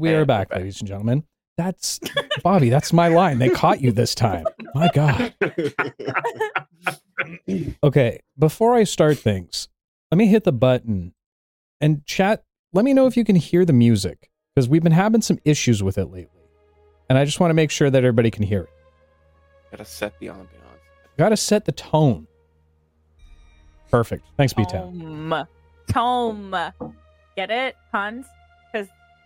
And we are And we're back, back. ladies and gentlemen. That's Bobby. That's my line. They caught you this time. My God. Okay. Before I start things, let me hit the button and chat. Let me know if you can hear the music because we've been having some issues with it lately. And I just want to make sure that everybody can hear it. Gotta set the ambiance. Got to set the tone. Perfect. Thanks, B Town. Tome. Tome. Get it? Puns?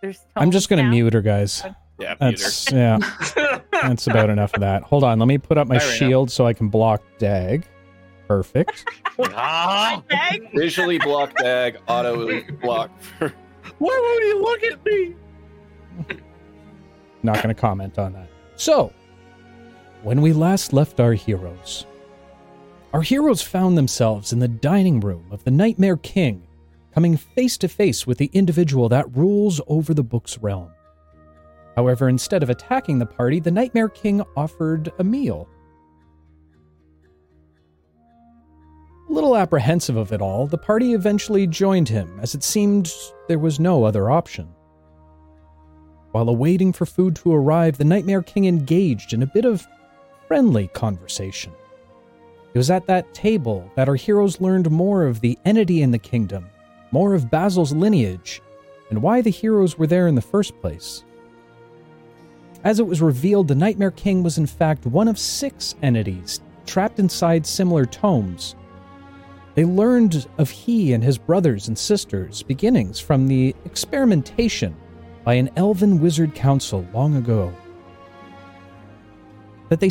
Because there's tomes I'm just going to now. mute her, guys. Yeah, That's, yeah, that's about enough of that. Hold on. Let me put up my Bye, Reno. shield so I can block Dag. Perfect. Ah, Dag. Visually block dag, auto block for why won't you look at me? Not going to comment on that. So, when we last left our heroes, our heroes found themselves in the dining room of the Nightmare King, coming face to face with the individual that rules over the book's realm. However, instead of attacking the party, the Nightmare King offered a meal. A little apprehensive of it all, the party eventually joined him, as it seemed there was no other option. While awaiting for food to arrive, the Nightmare King engaged in a bit of friendly conversation. It was at that table that our heroes learned more of the entity in the kingdom, more of Basil's lineage, and why the heroes were there in the first place. As it was revealed, the Nightmare King was in fact one of six entities trapped inside similar tomes. They learned of he and his brothers and sisters' beginnings from the experimentation by an elven wizard council long ago. That they,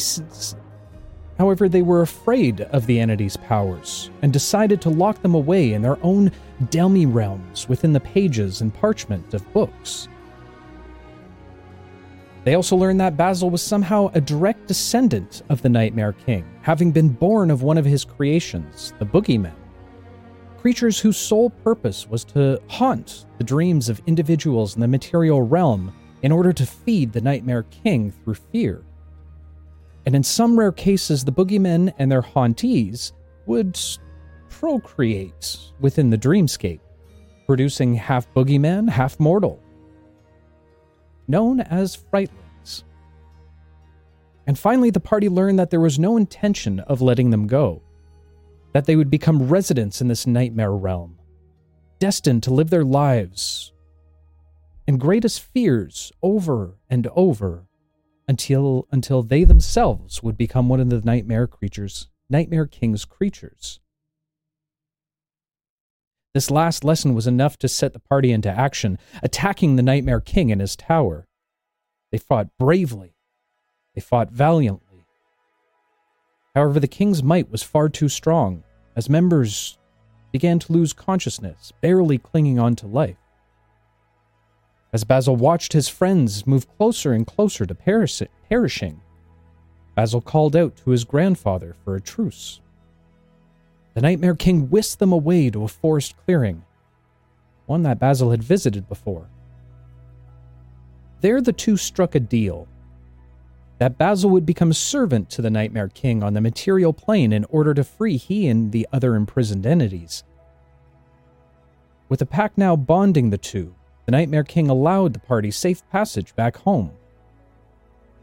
however, they were afraid of the entity's powers and decided to lock them away in their own demi realms within the pages and parchment of books. They also learned that Basil was somehow a direct descendant of the Nightmare King, having been born of one of his creations, the Boogeymen creatures whose sole purpose was to haunt the dreams of individuals in the material realm in order to feed the Nightmare King through fear. And in some rare cases, the boogeymen and their hauntees would procreate within the dreamscape, producing half boogeyman, half mortal, known as frightlings. And finally, the party learned that there was no intention of letting them go that they would become residents in this nightmare realm, destined to live their lives in greatest fears over and over until until they themselves would become one of the nightmare creatures, nightmare king's creatures. This last lesson was enough to set the party into action, attacking the nightmare king in his tower. They fought bravely. They fought valiantly. However, the king's might was far too strong, as members began to lose consciousness, barely clinging on to life. As Basil watched his friends move closer and closer to perish- perishing, Basil called out to his grandfather for a truce. The Nightmare King whisked them away to a forest clearing, one that Basil had visited before. There, the two struck a deal that Basil would become a servant to the Nightmare King on the material plane in order to free he and the other imprisoned entities. With the pact now bonding the two, the Nightmare King allowed the party safe passage back home.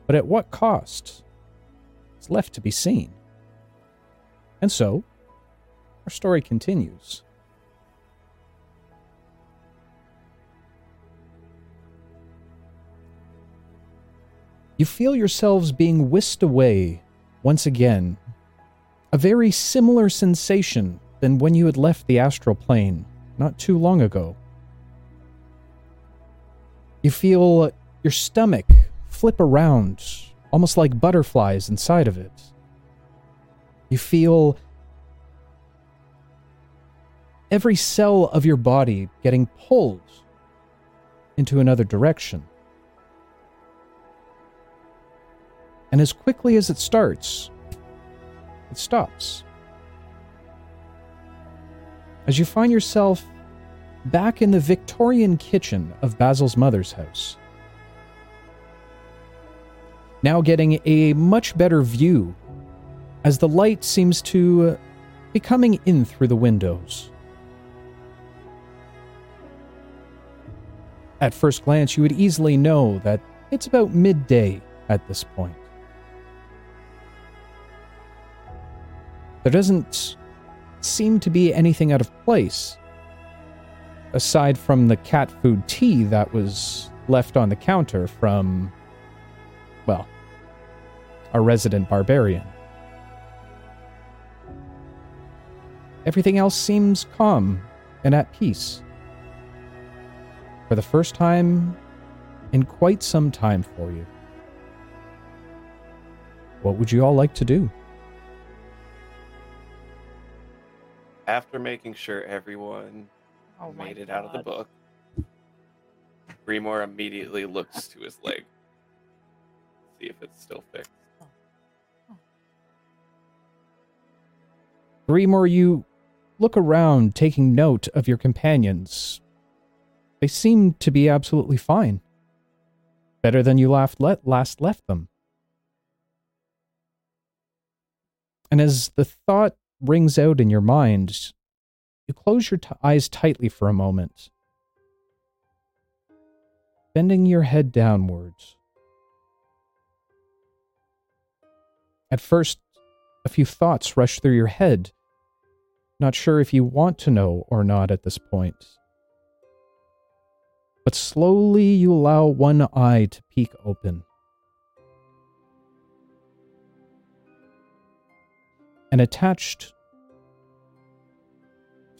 But at what cost? It's left to be seen. And so, our story continues. You feel yourselves being whisked away once again. A very similar sensation than when you had left the astral plane not too long ago. You feel your stomach flip around, almost like butterflies inside of it. You feel every cell of your body getting pulled into another direction. And as quickly as it starts, it stops. As you find yourself back in the Victorian kitchen of Basil's mother's house. Now getting a much better view as the light seems to uh, be coming in through the windows. at first glance, you would easily know that it's about midday at this point. There doesn't seem to be anything out of place, aside from the cat food tea that was left on the counter from, well, a resident barbarian. Everything else seems calm and at peace. For the first time in quite some time for you. What would you all like to do? After making sure everyone Oh made it out of the book, Greenmore immediately looks to his leg. See if it's still fixed. Oh. Gremor, you look around, taking note of your companions. They seem to be absolutely fine. Better than you last, le- last left them. And as the thought rings out in your mind, you close your t- eyes tightly for a moment, bending your head downwards. At first, a few thoughts rush through your head, not sure if you want to know or not at this point. But slowly you allow one eye to peek open. And attached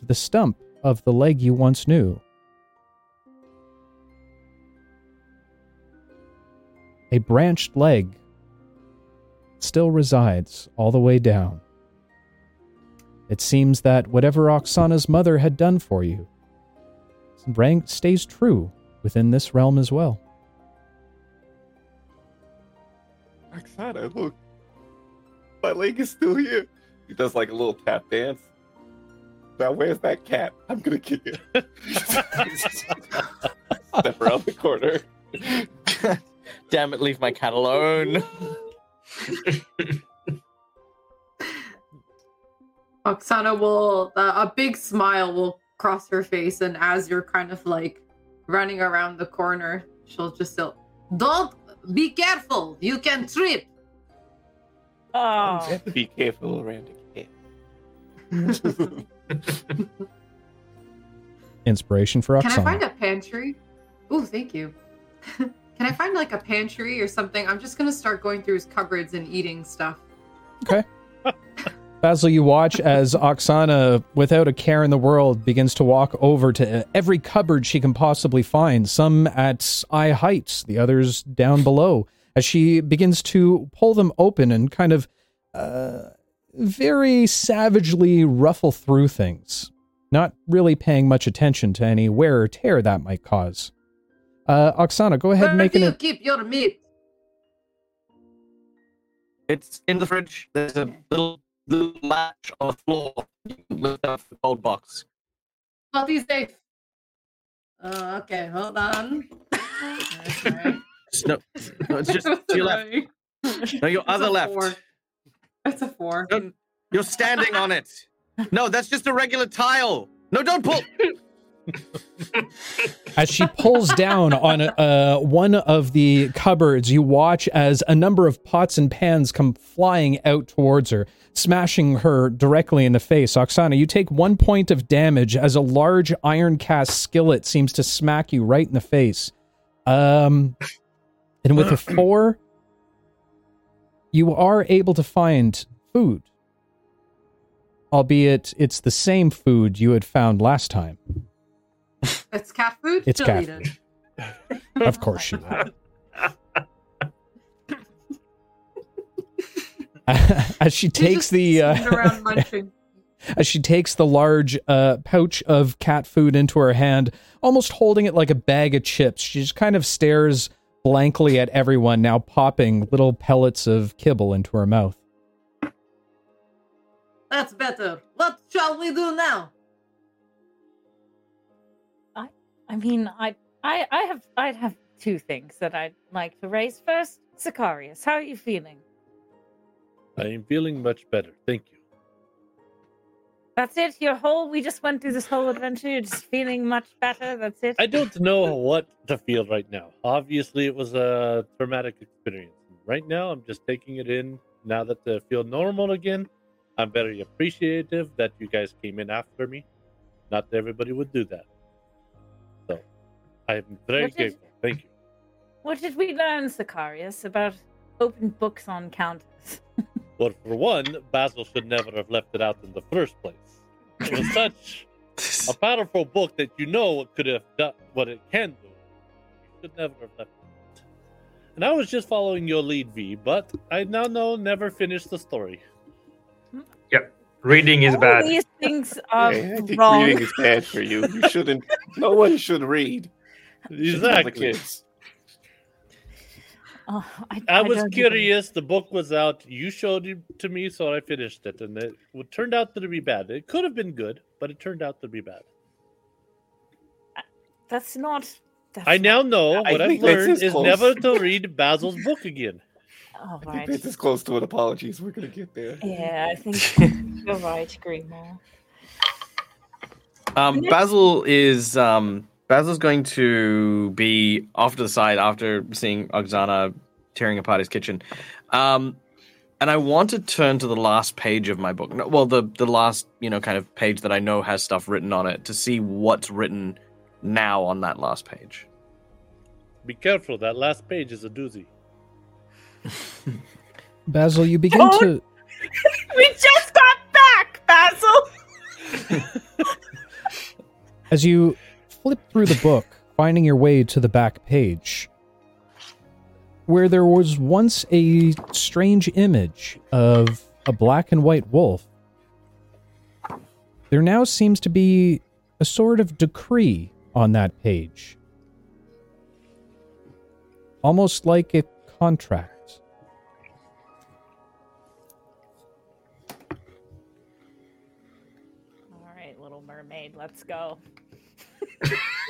to the stump of the leg you once knew, a branched leg still resides all the way down. It seems that whatever Oksana's mother had done for you stays true within this realm as well. Oksana, look. My leg is still here. He does like a little tap dance. Now where's that cat? I'm gonna kick it. Step around the corner. Damn it, leave my cat alone. Oksana will, uh, a big smile will cross her face, and as you're kind of like running around the corner, she'll just say, Don't be careful, you can trip. Oh, Be careful around a cat. Inspiration for Oksana. Can I find a pantry? Oh, thank you. Can I find like a pantry or something? I'm just gonna start going through his cupboards and eating stuff. Okay. Basil, you watch as Oksana, without a care in the world, begins to walk over to every cupboard she can possibly find, some at eye height, the others down below, as she begins to pull them open and kind of uh, very savagely ruffle through things, not really paying much attention to any wear or tear that might cause. Uh, Oksana, go ahead Where and make do you keep your meat? It's in the fridge. There's a little little latch on the floor. You can lift up the gold box. Not is safe. Uh, okay, hold on. Okay. No, no, it's just to your left. No, your other left. four. It's a four. No, you're standing on it. No, that's just a regular tile. No, don't pull. As she pulls down on uh, one of the cupboards, you watch as a number of pots and pans come flying out towards her, smashing her directly in the face. Oksana, you take one point of damage as a large iron cast skillet seems to smack you right in the face. Um, and with a four, you are able to find food, albeit it's the same food you had found last time. It's cat food? It's cat food. Of course she would. as she takes the uh, sitting around munching. as she takes the large uh, pouch of cat food into her hand, almost holding it like a bag of chips. She just kind of stares blankly at everyone, now popping little pellets of kibble into her mouth. That's better. What shall we do now? I I mean, I, I, I have, I'd have two things that I'd like to raise. First, Sicarius, how are you feeling? I am feeling much better. Thank you. That's it. Your whole. We just went through this whole adventure. You're just feeling much better. That's it. I don't know what to feel right now. Obviously, it was a traumatic experience. Right now, I'm just taking it in. Now that I feel normal again, I'm very appreciative that you guys came in after me. Not everybody would do that. So, I'm very What did- grateful. Thank you. What did we learn, Sicarius, about open books on counters? Well, for one, Basil should never have left it out in the first place. It was such a powerful book that you know what could have done, what it can do. You should never have left it. out. And I was just following your lead, V, but I now know never finish the story. Yep. Reading is All bad. These things are Hey, I think wrong. reading is bad for you. You shouldn't. no one should read. Should tell The Exactly. Kids. Oh, I, I was don't even- curious. The book was out. You showed it to me, so I finished it, and it turned out to be bad. It could have been good, but it turned out to be bad. That's not. That's I now know I what I've learned as is close. never to read Basil's book again. Not, oh, I think right. that's as close to an apology as we're gonna get there. Yeah, I think you're right, Greenmore. Um, Basil is um, Basil's going to be off to the side after seeing Oksana tearing apart his kitchen. Um, and I want to turn to the last page of my book. Well, the the last you know kind of page that I know has stuff written on it to see what's written now on that last page. Be careful. That last page is a doozy. Basil, you begin Don't- to We just got back, Basil. as you flip through the book, finding your way to the back page, where there was once a strange image of a black and white wolf. There now seems to be a sort of decree on that page. Almost like a contract. All right, Little Mermaid, let's go.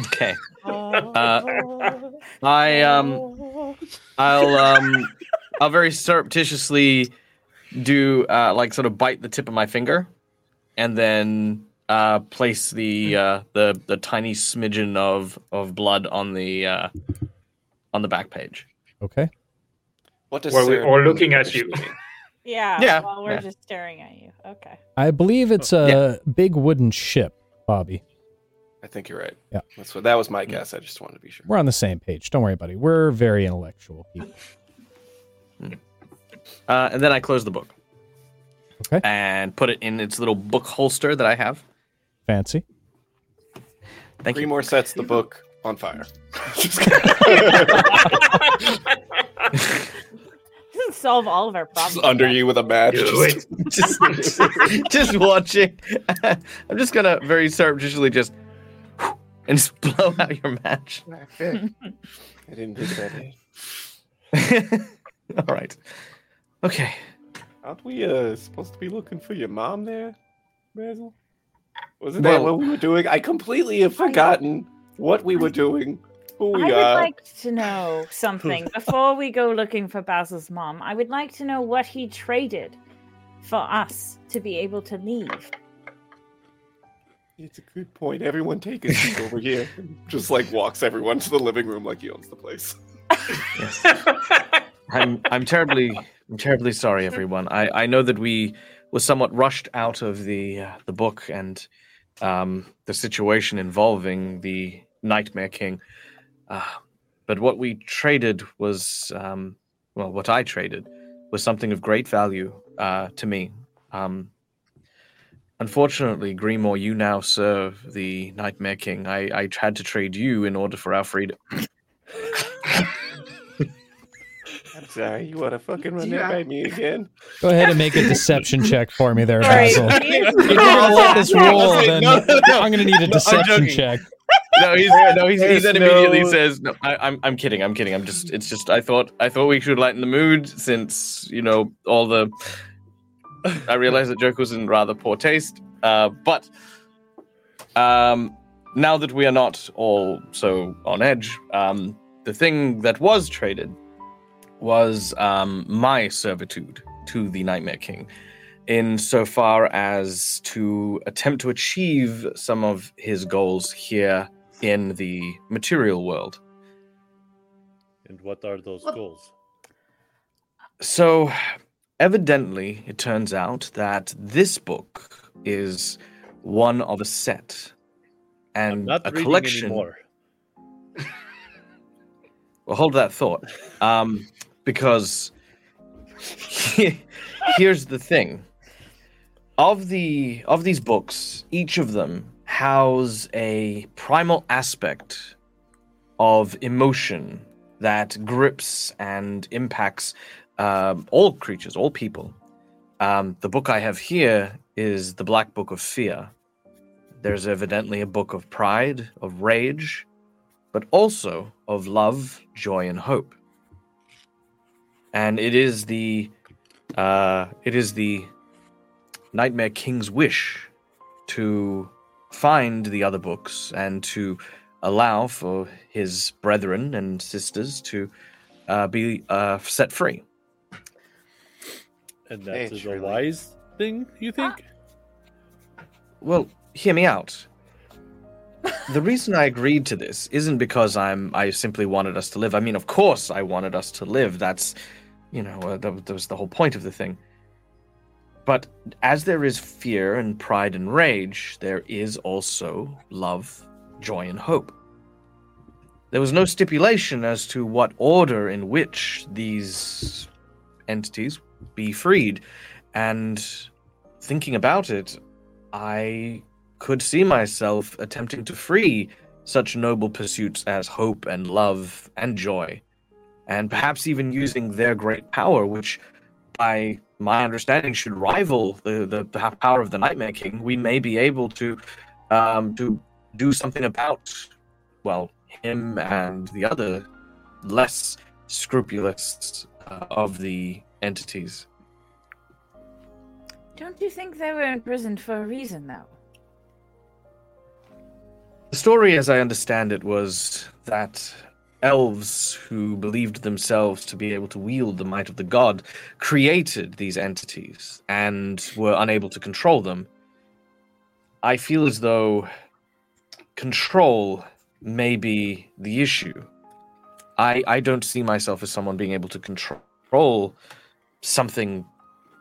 Okay. Uh, I um I'll um I'll very surreptitiously do uh like sort of bite the tip of my finger and then uh place the uh the the tiny smidgen of of blood on the uh on the back page. Okay. What does Well, we're all looking at you. yeah, Yeah, Well, we're yeah. just staring at you. Okay. I believe it's a big wooden ship, Bobby. I think you're right. Yeah. That's what that was my guess. I just wanted to be sure. We're on the same page. Don't worry, buddy. We're very intellectual people. Uh and then I close the book. Okay. And put it in its little book holster that I have. Fancy. Thank Three you. more sets the book on fire. Doesn't solve all of our problems. Just under you with a match. Just- just, just watching. I'm just gonna very surreptitiously just and just blow out your match. I didn't get that in. All right. Okay. Aren't we uh, supposed to be looking for your mom there, Basil? Wasn't that Well- what we were doing? I completely have forgotten what we were doing, who we I would are. like to know something before we go looking for Basil's mom. I would like to know what he traded for us to be able to leave. It's a good point. Everyone take a seat over here. Just like walks everyone to the living room like he owns the place. I'm I'm terribly I'm terribly sorry, everyone. I, I know that we were somewhat rushed out of the uh, the book and um, the situation involving the Nightmare King. Uh, but what we traded was um, well, what I traded was something of great value uh, to me. Um, unfortunately, Greenmore, you now serve the Nightmare King. I, I had to trade you in order for our freedom. I'm sorry, you want to fucking run Yeah. that by me again? Go ahead and make a deception check for me there, Basil. please. If you're gonna let this roll, then No, no, no. I'm gonna need a deception joking. check. no, he's no, he's, he then immediately no- says, "No, I, I'm, I'm kidding, I'm kidding. I'm just, it's just, I thought, I thought we should lighten the mood since you know all the. I realized that joke was in rather poor taste, uh, but um, now that we are not all so on edge, um, the thing that was traded was um, my servitude to the Nightmare King. insofar as to attempt to achieve some of his goals here in the material world. And what are those What- goals? So, evidently, it turns out that this book is one of a set and a collection. Well, hold that thought, um, because here's the thing: of the of these books, each of them house a primal aspect of emotion that grips and impacts um, all creatures, all people. Um, the book I have here is the Black Book of Fear. There's evidently a book of pride, of rage, but also of love, joy, and hope. And it is the uh, it is the Nightmare King's wish to find the other books and to allow for his brethren and sisters to uh, be uh, set free. And that It's is a really- wise thing, you think? Well, hear me out. the reason I agreed to this isn't because I'm I simply wanted us to live. I mean, of course, I wanted us to live. That's, you know, uh, that, that was the whole point of the thing. But as there is fear and pride and rage, there is also love, joy, and hope. There was no stipulation as to what order in which these entities be freed, and thinking about it, I could see myself attempting to free such noble pursuits as hope and love and joy, and perhaps even using their great power, which, by my understanding, should rival the, the, power of the Nightmare King. We may be able to um, to do something about, well, him and the other less scrupulous uh, of the entities. Don't you think they were imprisoned for a reason, though? The story, as I understand it, was that elves who believed themselves to be able to wield the might of the god created these entities and were unable to control them. I feel as though control may be the issue. I I don't see myself as someone being able to control something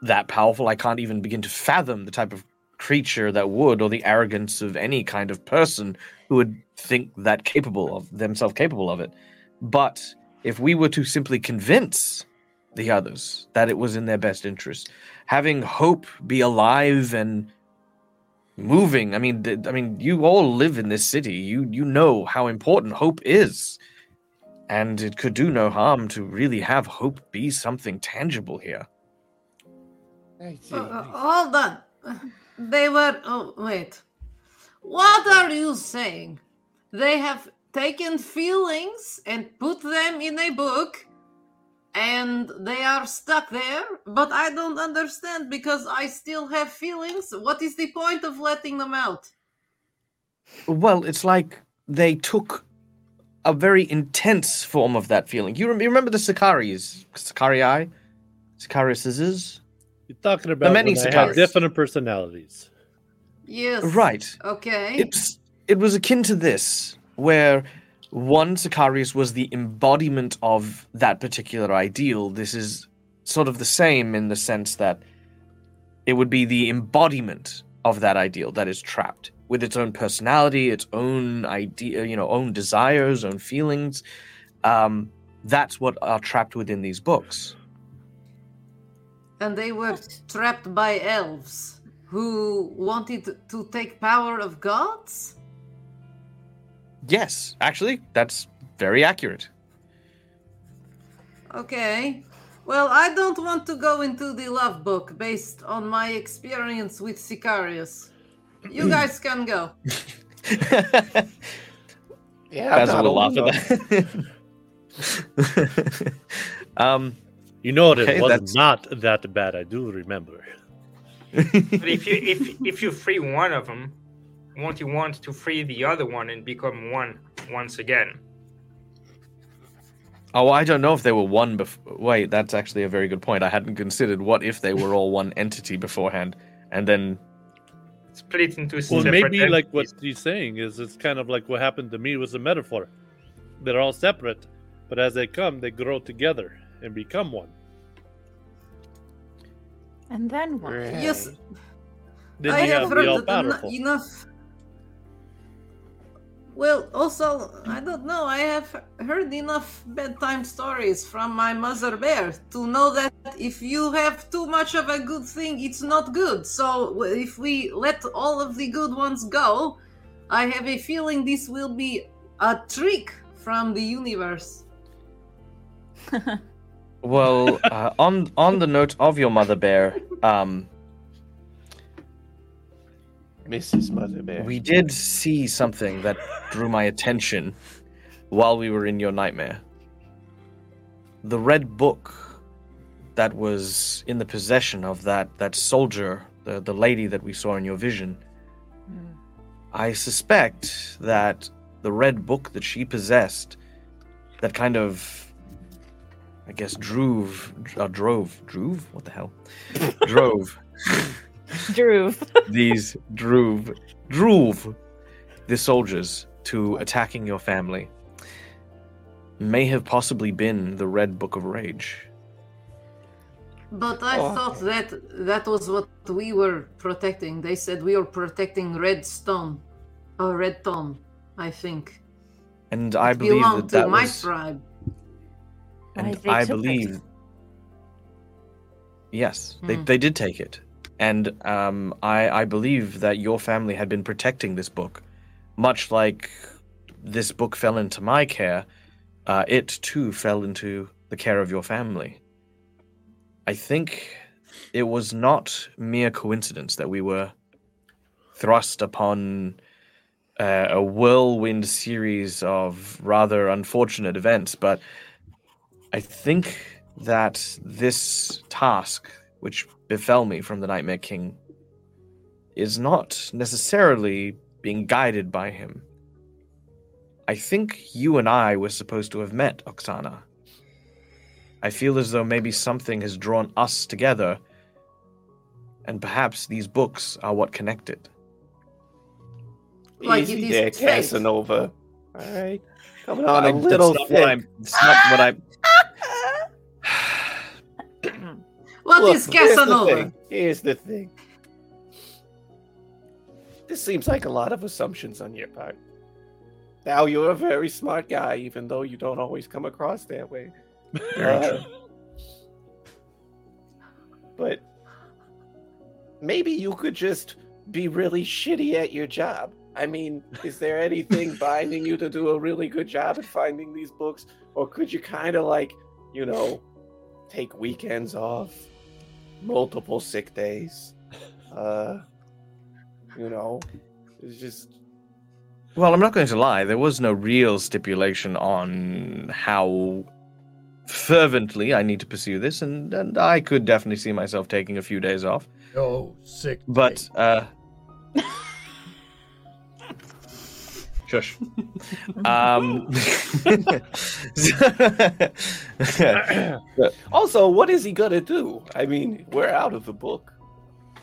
that powerful. I can't even begin to fathom the type of creature that would, or the arrogance of any kind of person who would think that capable of themselves capable of it. But if we were to simply convince the others that it was in their best interest, having hope be alive and moving. I mean, I mean, you all live in this city. You you know how important hope is, and it could do no harm to really have hope be something tangible here. Uh, uh, hold on. They were. Oh, wait. What are you saying? They have taken feelings and put them in a book and they are stuck there, but I don't understand because I still have feelings. What is the point of letting them out? Well, it's like they took a very intense form of that feeling. You, rem- you remember the Sicaris, Sicarii, Sicariuses? You're talking about the many when I have Sicaris. different personalities. Yes. Right. Okay. It's it was akin to this, where one Sicarius was the embodiment of that particular ideal. This is sort of the same in the sense that it would be the embodiment of that ideal that is trapped with its own personality, its own idea, you know, own desires, own feelings. Um, that's what are trapped within these books. and they were trapped by elves who wanted to take power of gods? Yes, actually, that's very accurate. Okay. Well, I don't want to go into the love book based on my experience with Sicarius. You guys can go. Yeah, Basil not will laugh old at that. um, You know that Okay, it was that's- not that bad. I do remember. But if you if if you free one of them, won't you want to free the other one and become one once again? Oh, I don't know if they were one before. Wait, that's actually a very good point. I hadn't considered what if they were all one entity beforehand, and then Split into Well, separate maybe like what entities. he's saying is it's kind of like what happened to me was a metaphor. They're all separate, but as they come, they grow together and become one. And then what? Yes, Then I you have have heard all that en- enough. Well, also, I don't know. I have heard enough bedtime stories from my mother bear to know that if you have too much of a good thing, it's not good. So if we let all of the good ones go, I have a feeling this will be a trick from the universe. Well, uh, on on the note of your mother bear, um, Mrs. Mother Bear. we did see something that drew my attention while we were in your nightmare. The red book that was in the possession of that that soldier, the the lady that we saw in your vision. Hmm. I suspect that the red book that she possessed, that kind of, I guess, drove, uh, drove, drove, what the hell, drove Drew. these drove, drove the soldiers to attacking your family, may have possibly been the red book of rage. But I Oh. thought that that was what we were protecting. They said we were protecting red stone, or red tone, I think. And I It believe belonged that to that my was, tribe. and Why, they I took it. believe, yes, they Hmm. they did take it, and um, I I believe that your family had been protecting this book, much like this book fell into my care. Uh, it too fell into the care of your family. I think it was not mere coincidence that we were thrust upon uh, a whirlwind series of rather unfortunate events, but I think that this task, which befell me from the Nightmare King, is not necessarily being guided by him. I think you and I were supposed to have met, Oksana. I feel as though maybe something has drawn us together, and perhaps these books are what connected. Like Easy there. Casanova. All right, coming on a I- little that's not what I'm. It's not what I'm. What Look, is here's the Casanova? thing. Here's the thing. This seems like a lot of assumptions on your part. Now you're a very smart guy, even though you don't always come across that way. Uh, but maybe you could just be really shitty at your job. I mean, is there anything binding you to do a really good job at finding these books? Or could you kind of like, you know, take weekends off, multiple sick days? Uh, you know, it's just Well, I'm not going to lie. There was no real stipulation on how fervently I need to pursue this, and, and I could definitely see myself taking a few days off. Oh, sick. But, uh. Shush. Um. also, what is he gonna do? I mean, we're out of the book,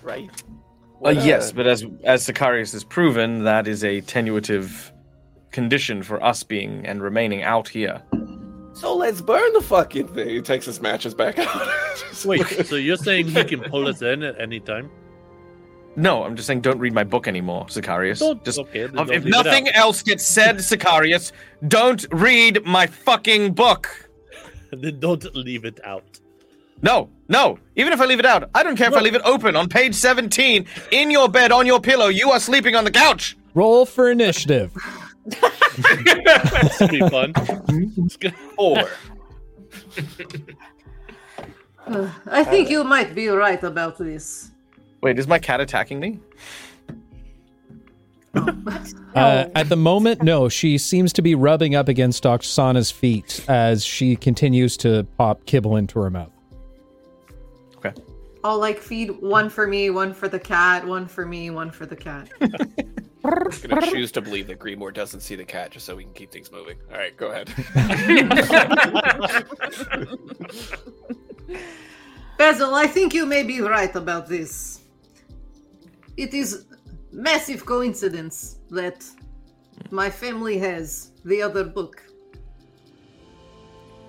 right? Uh, What, yes, uh, but as as Sicarius has proven, that is a tenuative condition for us being and remaining out here. so let's burn the fucking thing. He takes his matches back out. Wait, so you're saying he can pull us in at any time? No, I'm just saying, don't read my book anymore, Sicarius. Don't, Just okay, If don't leave it nothing else gets said, Sicarius, don't read my fucking book. then don't leave it out. No, no. Even if I leave it out, I don't care if I leave it open on page 17. In your bed, on your pillow, you are sleeping on the couch. Roll for initiative. This will be fun. Four. I think you might be right about this. Wait, is my cat attacking me? Uh, at the moment, no. She seems to be rubbing up against Oksana's feet as she continues to pop kibble into her mouth. Okay. I'll like feed one for me, one for the cat, one for me, one for the cat. I'm gonna choose to believe that Greenmore doesn't see the cat just so we can keep things moving. All right, go ahead. Basil, I think you may be right about this. It is massive coincidence that my family has the other book.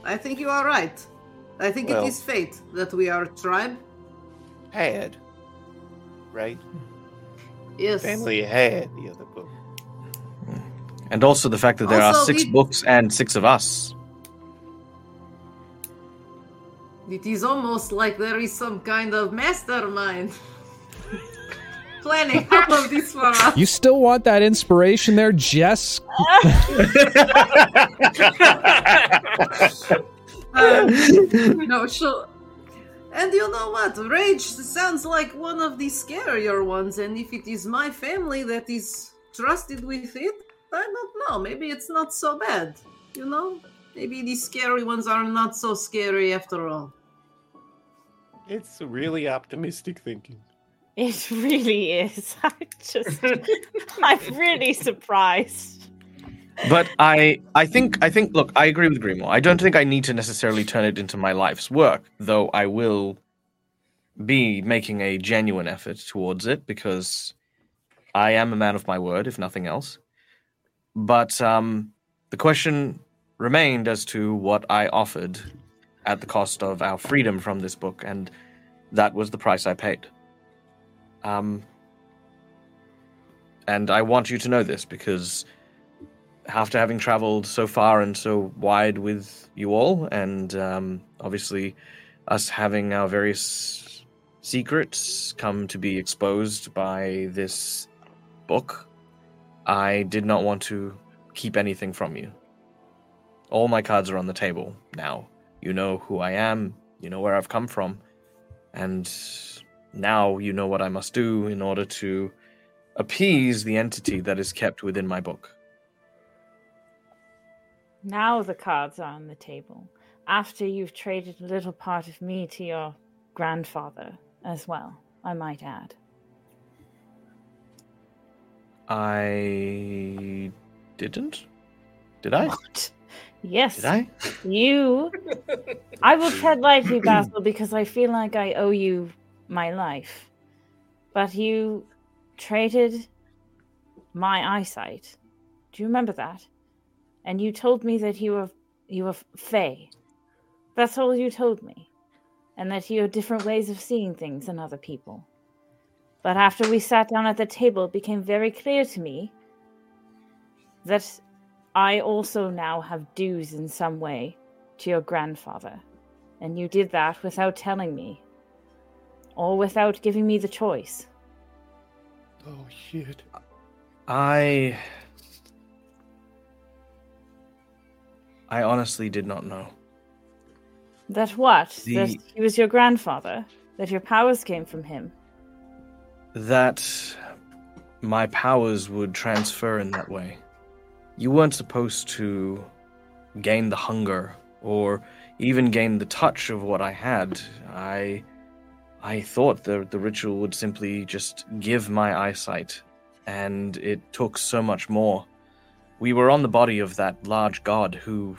I think you are right. I think Well- it is fate that we are a tribe. Had. Right? Yes. Family had the other book. And also the fact that there are six we- books and six of us. It is almost like there is some kind of mastermind planning all of this for us. You still want that inspiration there, Jess? Um, no, sure. And you know what? Rage sounds like one of the scarier ones, and if it is my family that is trusted with it, I don't know. Maybe it's not so bad. You know? Maybe these scary ones are not so scary after all. It's really optimistic thinking. It really is. I'm just, I'm really surprised. But I, I think, I think. Look, I agree with Grimoire. I don't think I need to necessarily turn it into my life's work, though. I will be making a genuine effort towards it because I am a man of my word, if nothing else. But um, the question remained as to what I offered at the cost of our freedom from this book, and that was the price I paid. Um, and I want you to know this because after having traveled so far and so wide with you all, and um, obviously us having our various secrets come to be exposed by this book, I did not want to keep anything from you. All my cards are on the table now. You know who I am, you know where I've come from, and now you know what I must do in order to appease the entity that is kept within my book. Now the cards are on the table. After you've traded a little part of me to your grandfather as well, I might add. I didn't. Did I? What? Yes. Did I? You. I will tread lightly, Basil, because I feel like I owe you my life. But you traded my eyesight. Do you remember that? And you told me that you were you were Fey. That's all you told me. And that you had different ways of seeing things than other people. But after we sat down at the table, it became very clear to me that I also now have dues in some way to your grandfather. And you did that without telling me. Or without giving me the choice. Oh shit. I. I honestly did not know. That what? That he was your grandfather? That your powers came from him? That my powers would transfer in that way. You weren't supposed to gain the hunger or even gain the touch of what I had. I. I thought the, the ritual would simply just give my eyesight, and it took so much more. We were on the body of that large god who.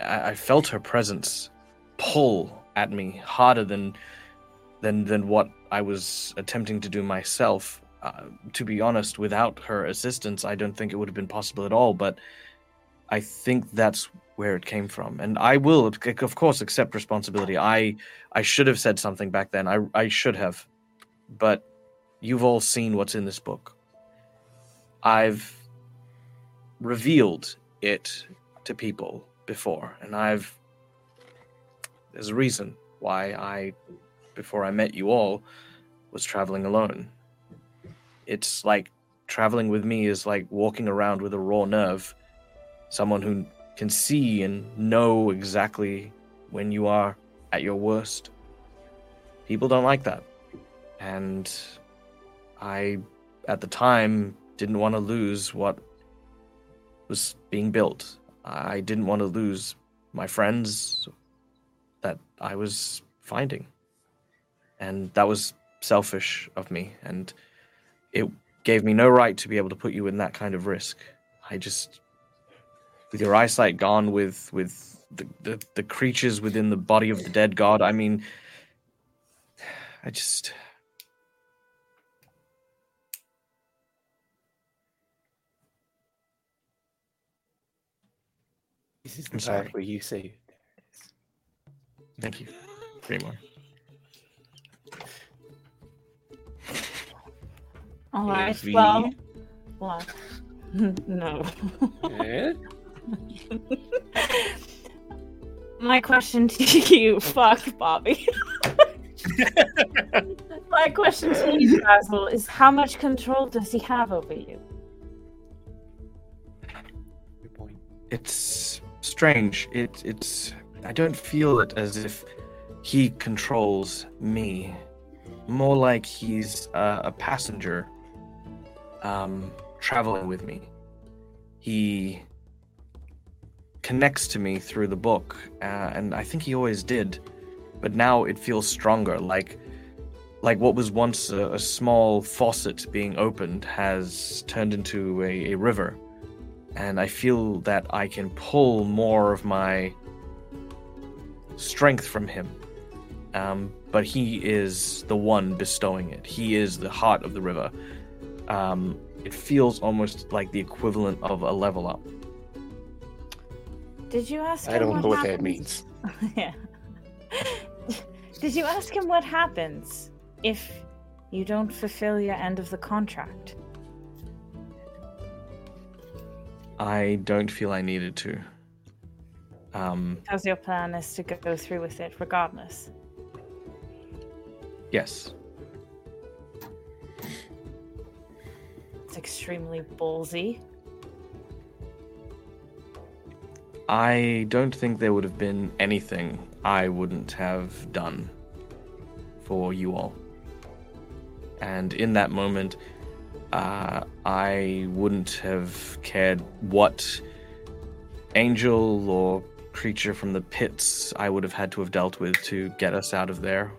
I, I felt her presence pull at me harder than than than what I was attempting to do myself. Uh, to be honest, without her assistance, I don't think it would have been possible at all. But I think that's where it came from, and I will, of course, accept responsibility. I I should have said something back then. I I should have, but you've all seen what's in this book. I've revealed it to people before, and I've there's a reason why I, before I met you all, was traveling alone. It's like traveling with me is like walking around with a raw nerve, someone who can see and know exactly when you are at your worst. People don't like that. And I, at the time, didn't want to lose what was being built. I didn't want to lose my friends that I was finding. And that was selfish of me. And it gave me no right to be able to put you in that kind of risk. I just. With your eyesight gone, with with the, the, the creatures within the body of the dead god. I mean, I just. This is I'm sorry. where you say Thank you. Three more. All right. If we- Well, what? no. My question to you, fuck Bobby. My question to you, Basil, is how much control does he have over you? Good point. It's strange. It it's I don't feel it as if he controls me. More like he's a passenger um traveling with me. He connects to me through the book, uh, and I think he always did. But now it feels stronger, like like what was once a, a small faucet being opened has turned into a, a river and I feel that I can pull more of my strength from him. Um, but he is the one bestowing it. He is the heart of the river. Um, it feels almost like the equivalent of a level up. Did you ask him I don't know what that means. yeah. Did you ask him what happens if you don't fulfill your end of the contract? I don't feel I needed to. Um, Because your plan is to go through with it regardless. yes. It's extremely ballsy. I don't think there would have been anything I wouldn't have done for you all. And in that moment, uh, I wouldn't have cared what angel or creature from the pits I would have had to have dealt with to get us out of there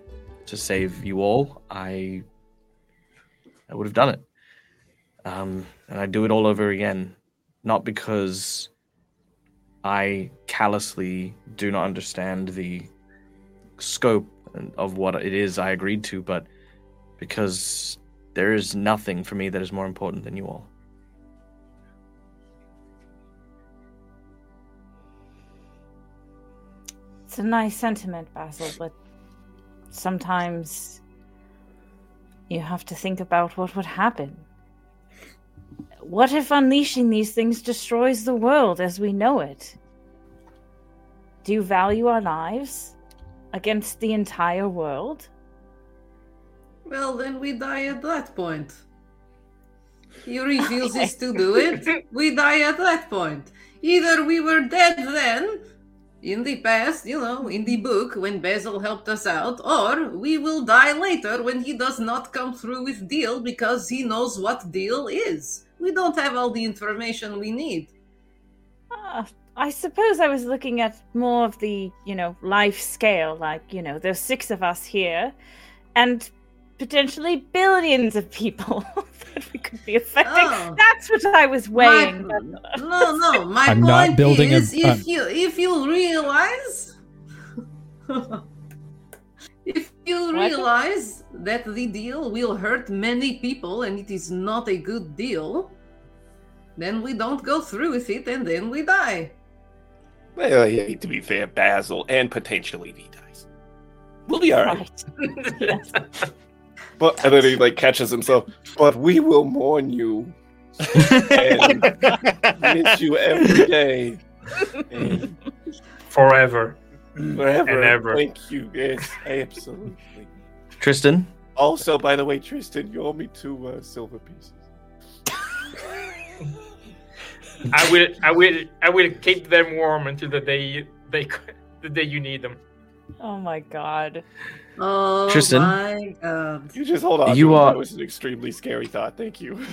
to save you all. I I would have done it. Um, and I'd do it all over again. Not because I callously do not understand the scope of what it is I agreed to, but because there is nothing for me that is more important than you all. It's a nice sentiment, Basil, but sometimes you have to think about what would happen. What if unleashing these things destroys the world as we know it? Do you value our lives against the entire world? Well, then we die at that point. He refuses to do it. We die at that point. Either we were dead then, in the past, you know, in the book when Basil helped us out, or we will die later when he does not come through with deal because he knows what deal is. We don't have all the information we need. Ah, I suppose I was looking at more of the, you know, life scale. Like, you know, there's six of us here, and potentially billions of people that we could be affecting. Oh. That's what I was weighing. My- no, no. My I'm point not building a- is, if uh, you if you realize, if you realize that the deal will hurt many people and it is not a good deal, then we don't go through with it and then we die. Well, I hate to be fair, Basil and potentially V dies. We'll be all right. Right. Yes. But and then he like catches himself. But we will mourn you and miss you every day. And Forever. forever. And ever. Thank you. Yes, absolutely. Tristan, Also, by the way, Tristan, you owe me two uh, silver pieces. I will I will I will keep them warm until the day they the day you need them. oh my god. Oh Tristan? my god. You just hold on. You to it. are- That was an extremely scary thought. Thank you.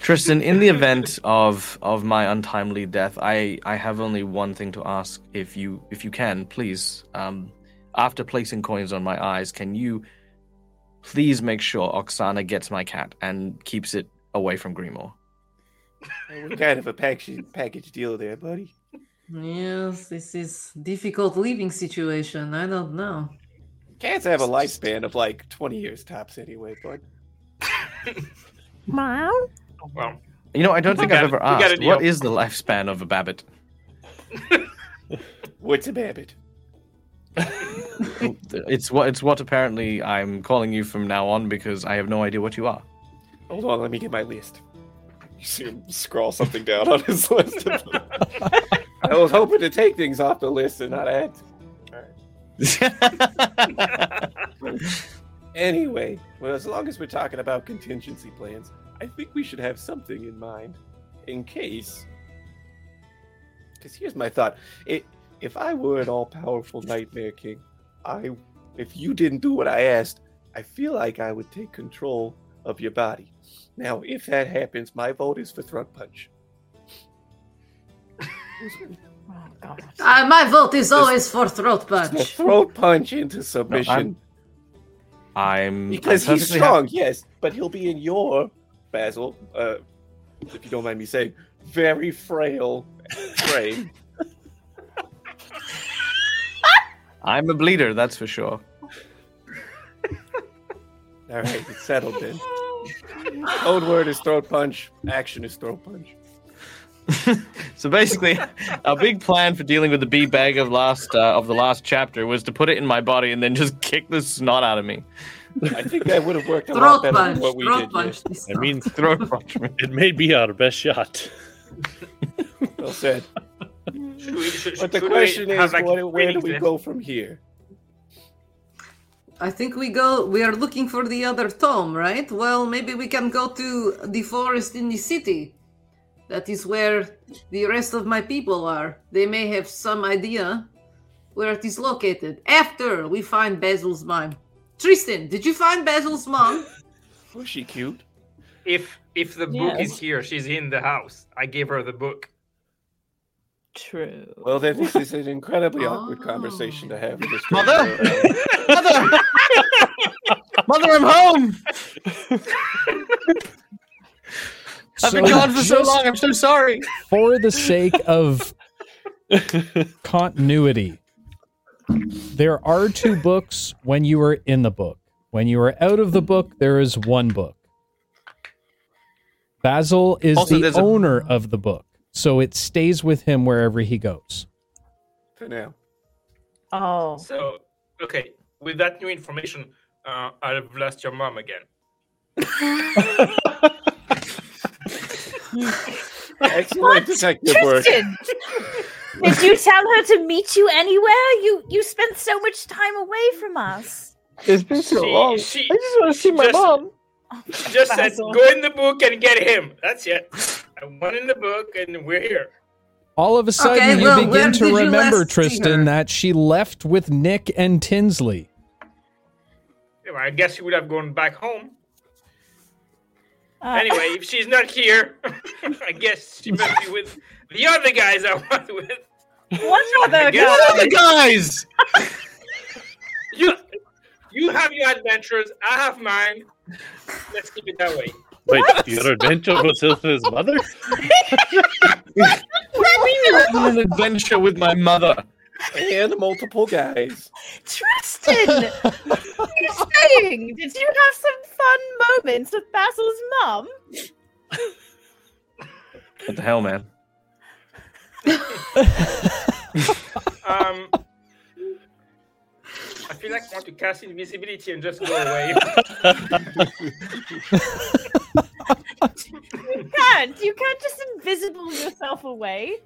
Tristan, in the event of of my untimely death, I I have only one thing to ask. If you if you can, please, um, after placing coins on my eyes, can you please make sure Oksana gets my cat and keeps it away from Greenmore. What kind of a package package deal there, buddy? Yes, this is difficult living situation. I don't know. Cats have a lifespan of like 20 years tops anyway, bud. Meow. Well, You know, I don't think I've it. ever asked it, what Neil. is the lifespan of a babbit. What's a babbit? It's what it's what apparently I'm calling you from now on because I have no idea what you are. Hold on, let me get my list. You see him scrawl something down on his list. I was hoping to take things off the list and not add. Anyway, well, as long as we're talking about contingency plans, I think we should have something in mind in case. Because here's my thought: it, if I were an all-powerful Nightmare King, I, if you didn't do what I asked, I feel like I would take control of your body. Now, if that happens, my vote is for Throat Punch. Oh. Uh, my vote is always for throat A punch. throat punch into submission. I'm Because I'm he's perfectly strong, yes, but he'll be in your Basil, uh, if you don't mind me saying, very frail frame. I'm a bleeder, that's for sure. All right, it's settled then. Old word is throat punch. Action is throat punch. so basically, our big plan for dealing with the bee bag of last uh, of the last chapter was to put it in my body and then just kick the snot out of me. I think that would have worked a Throat lot better punch. than what we did. punch. Yes. this I mean, Throat punch it may be our best shot. Well said. Should we, should, But the should we question have, is, like, what, where do we there? go from here? I think we go. We are looking for the other tome, right? Well, maybe we can go to the forest in the city. That is where the rest of my people are. They may have some idea where it is located. After we find Basil's mom. Tristan, did you find Basil's mom? Was she cute? If if the book is here, she's in the house. I gave her the book. True. Well, then this is an incredibly awkward Oh. conversation to have with this Mother? Uh, Mother! Mother, I'm home! I've been So gone for so long, I'm so sorry. For the sake of continuity, there are two books when you are in the book. When you are out of the book, there is one book. Basil is Also, the there's a- owner of the book, so it stays with him wherever he goes. For now. Oh. So okay, with that new information, uh, I've lost your mom again. Excellent detective work. Tristan! Did you tell her to meet you anywhere? You you spent so much time away from us. It's been so She- she- just want to see my just- mom. She just said, "Go in the book and get him." That's it. I went in the book, and we're here. All of a sudden, Okay, you well, begin to you remember, Tristan, that she left with Nick and Tinsley. Yeah, I guess she would have gone back home. Uh, Anyway, if she's not here, I guess she must be with the other guys I was with. what other guess- guy? What are the guys? You, you have your adventures. I have mine. Let's keep it that way. Wait, your adventure was with his mother? I had an adventure with my mother. And multiple guys. Tristan! what are you saying? Did you have some fun moments with Basil's mum? What the hell, man? Um, I feel like I want to cast invisibility and just go away. You can't. You can't just invisible yourself away.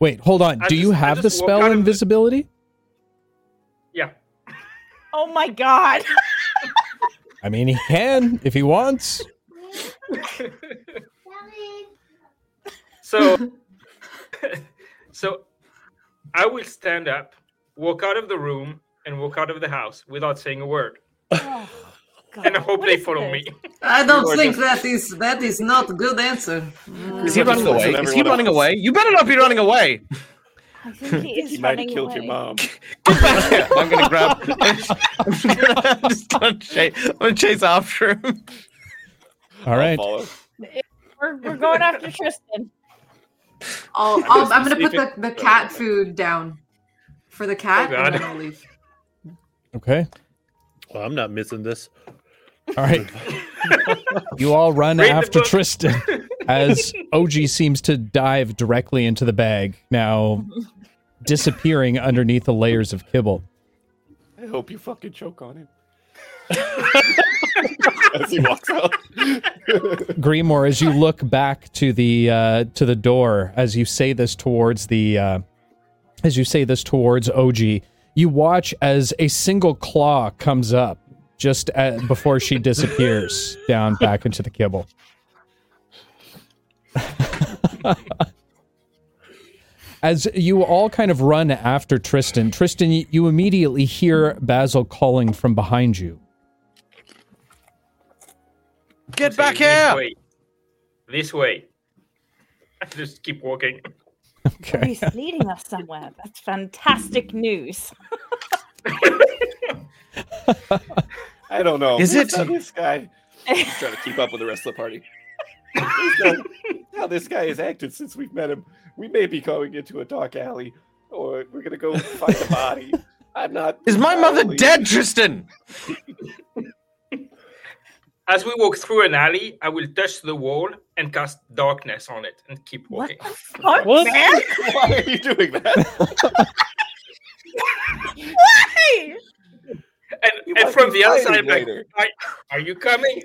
Wait, hold on. I Do you just- I have the spell out of the- invisibility? yeah. Oh my god. I mean, he can if he wants. So, so I will stand up, walk out of the room, and walk out of the house without saying a word, God. and I hope What they follow this? me. I don't Or think just- that is that is not a good answer. Mm. Is he running away? Is he everyone running else. away? You better not be running away. I think he is He might have killed away. your mom. Get back here. I'm gonna grab. I'm, gonna, I'm just gonna chase. I'm gonna chase after him. All right. We're, we're going after Tristan. I'll, I'm I'll, I'm gonna put the, the cat food down for the cat, Oh, and God. then I'll leave. Okay. Well, I'm not missing this. All right. You all run Read after. Tristan as OG seems to dive directly into the bag, now disappearing underneath the layers of kibble. I hope you fucking choke on him. As he walks out. Greenmore, as you look back to the uh, to the door, as you say this towards the uh, as you say this towards OG, you watch as a single claw comes up just at, before she disappears down back into the kibble. As you all kind of run after Tristan, Tristan, you- you immediately hear Basil calling from behind you. Get Say, back This here! way. This way. I just keep walking. Okay. He's leading us somewhere. That's fantastic news. I don't know. Is Based it? This guy. He's trying to keep up with the rest of the party. How this guy has acted since we've met him, we may be going into a dark alley, or we're gonna go find a body. I'm not. Is my mother entirely- dead, Tristan? As we walk through an alley, I will touch the wall and cast darkness on it and keep What walking. the fuck, What? man? Why are you doing that? Why? And, and from the other side, I'm like, are, are you coming?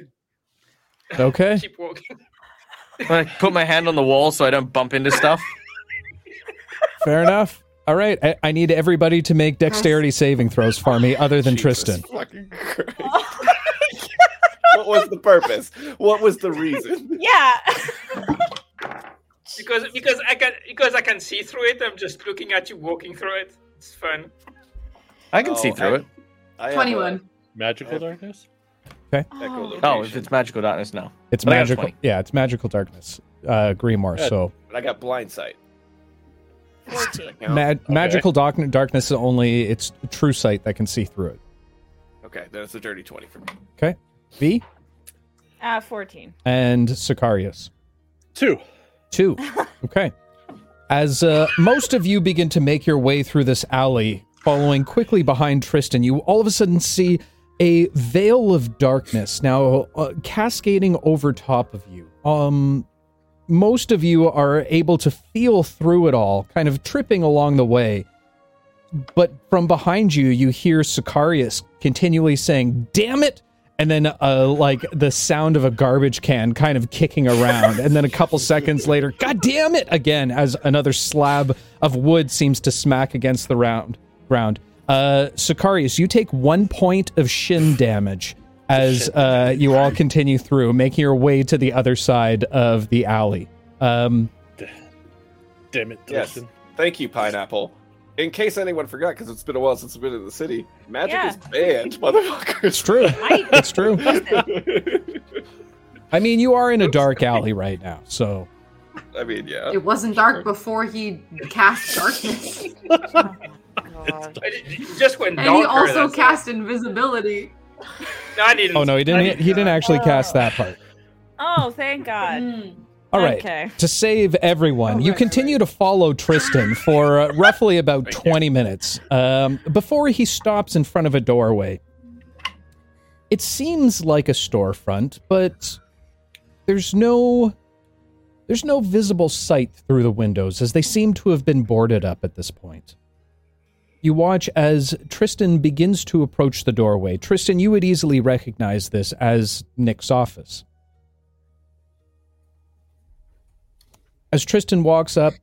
Okay. Keep walking. I put my hand on the wall so I don't bump into stuff. Fair enough. All right. I, I need everybody to make dexterity saving throws for me, other than Jesus Tristan. fucking Christ. what was the purpose? What was the reason? Yeah. Because because I can because I can see through it. I'm just looking at you walking through it. It's fun. I can see Oh, through I- it. I have a 21. Magical darkness? echolocation, Oh, if it's magical darkness, no. It's But I got magical. 20. Yeah, it's magical darkness. Uh, Grimoire. Good. So but I got blind sight. You know? ma- magical dark- darkness is only it's true sight that can see through it. Okay, then it's a dirty twenty for me. Okay. V Uh, 14. and Sicarius. Two. Two. Okay. As uh, most of you begin to make your way through this alley, following quickly behind Tristan, you all of a sudden see a veil of darkness now uh, cascading over top of you. Um, most of you are able to feel through it all, kind of tripping along the way. But from behind you, you hear Sicarius continually saying, Damn it! And then, uh, like, the sound of a garbage can kind of kicking around. And then a couple seconds later, God damn it! Again, as another slab of wood seems to smack against the round ground. Uh, Sicarius, you take one point of shin damage as uh, you all continue through, making your way to the other side of the alley. Um, Damn it, Yes. Tristan. Thank you, pineapple. In case anyone forgot, because it's been a while since I've been in the city, magic Yeah. is banned, motherfuckers. it's true. Right. It's true. I mean, you are in a dark alley right now, so I mean, yeah. It wasn't dark before he cast darkness. God. It just went And he also that's all. cast invisibility. No, I didn't. Oh no, he I didn't. He didn't actually cast that part. Oh, thank God. Mm. All right. Okay. To save everyone, you right, continue to follow Tristan for uh, roughly about Thank you. 20 minutes um, before he stops in front of a doorway. It seems like a storefront, but there's no there's no visible sight through the windows as they seem to have been boarded up at this point. You watch as Tristan begins to approach the doorway. Tristan, you would easily recognize this as Nick's office. As Tristan walks up,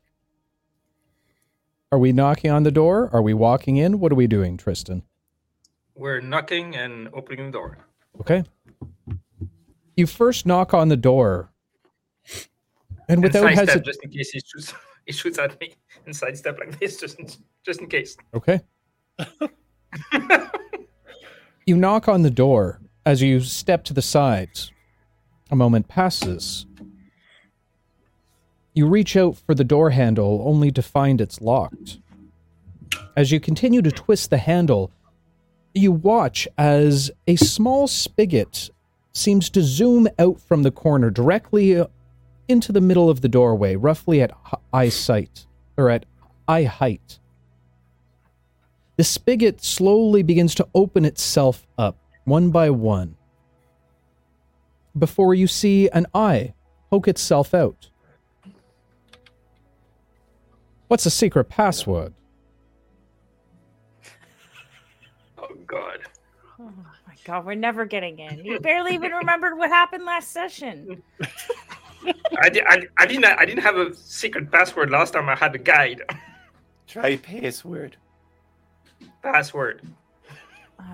are we knocking on the door? Are we walking in? What are we doing, Tristan? We're knocking and opening the door. Okay. You first knock on the door, and without hesitation. just in case he shoots, he shoots at me and sidestep like this, just in, just in case. Okay. You knock on the door as you step to the side. A moment passes. You reach out for the door handle only to find it's locked. As you continue to twist the handle, you watch as a small spigot seems to zoom out from the corner directly into the middle of the doorway, roughly at h- eye sight or at eye height. The spigot slowly begins to open itself up, one by one, before you see an eye poke itself out. What's the secret password? Oh God. Oh my god, we're never getting in. You barely even remembered what happened last session. I, di- I, I didn't I didn't have a secret password last time I had a guide. Try password. Password.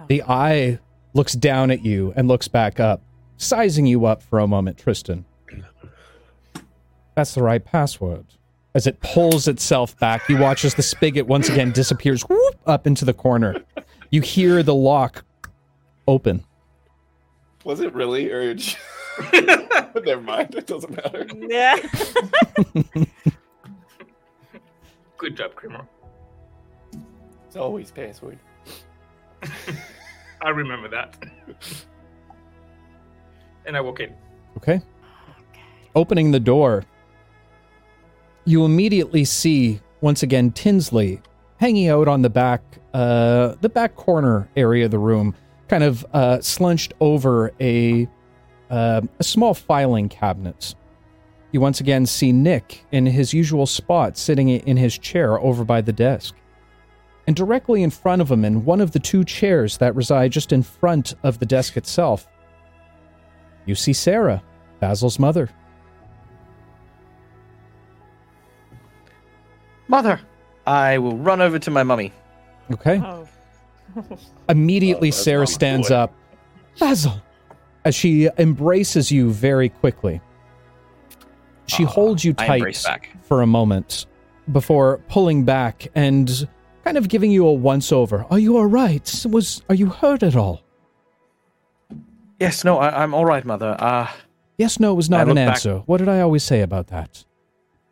The eye looks down at you and looks back up, sizing you up for a moment, Tristan. That's the right password. As it pulls itself back, you watch as the spigot once again disappears whoop, up into the corner. You hear the lock open. Was it really or? j- Never mind. It doesn't matter. yeah. Good job, Kramer. It's always password. I remember that. and I walk in. Okay. Opening the door, you immediately see once again Tinsley hanging out on the back, uh, the back corner area of the room, kind of uh, slunched over a uh, a small filing cabinet. You once again see Nick in his usual spot, sitting in his chair over by the desk. And directly in front of him, in one of the two chairs that reside just in front of the desk itself, you see Sarah, Basil's mother. Mother, I will run over to my mummy. Okay. Oh. Immediately, Oh, Sarah stands boy. up. Basil! As she embraces you very quickly. She Aw, holds you tight back. for a moment before pulling back and kind of giving you a once over. Are you all right? Was are you hurt at all? Yes, no, I, I'm all right, mother. Uh, Yes, no, it was not an look back- answer. What did I always say about that?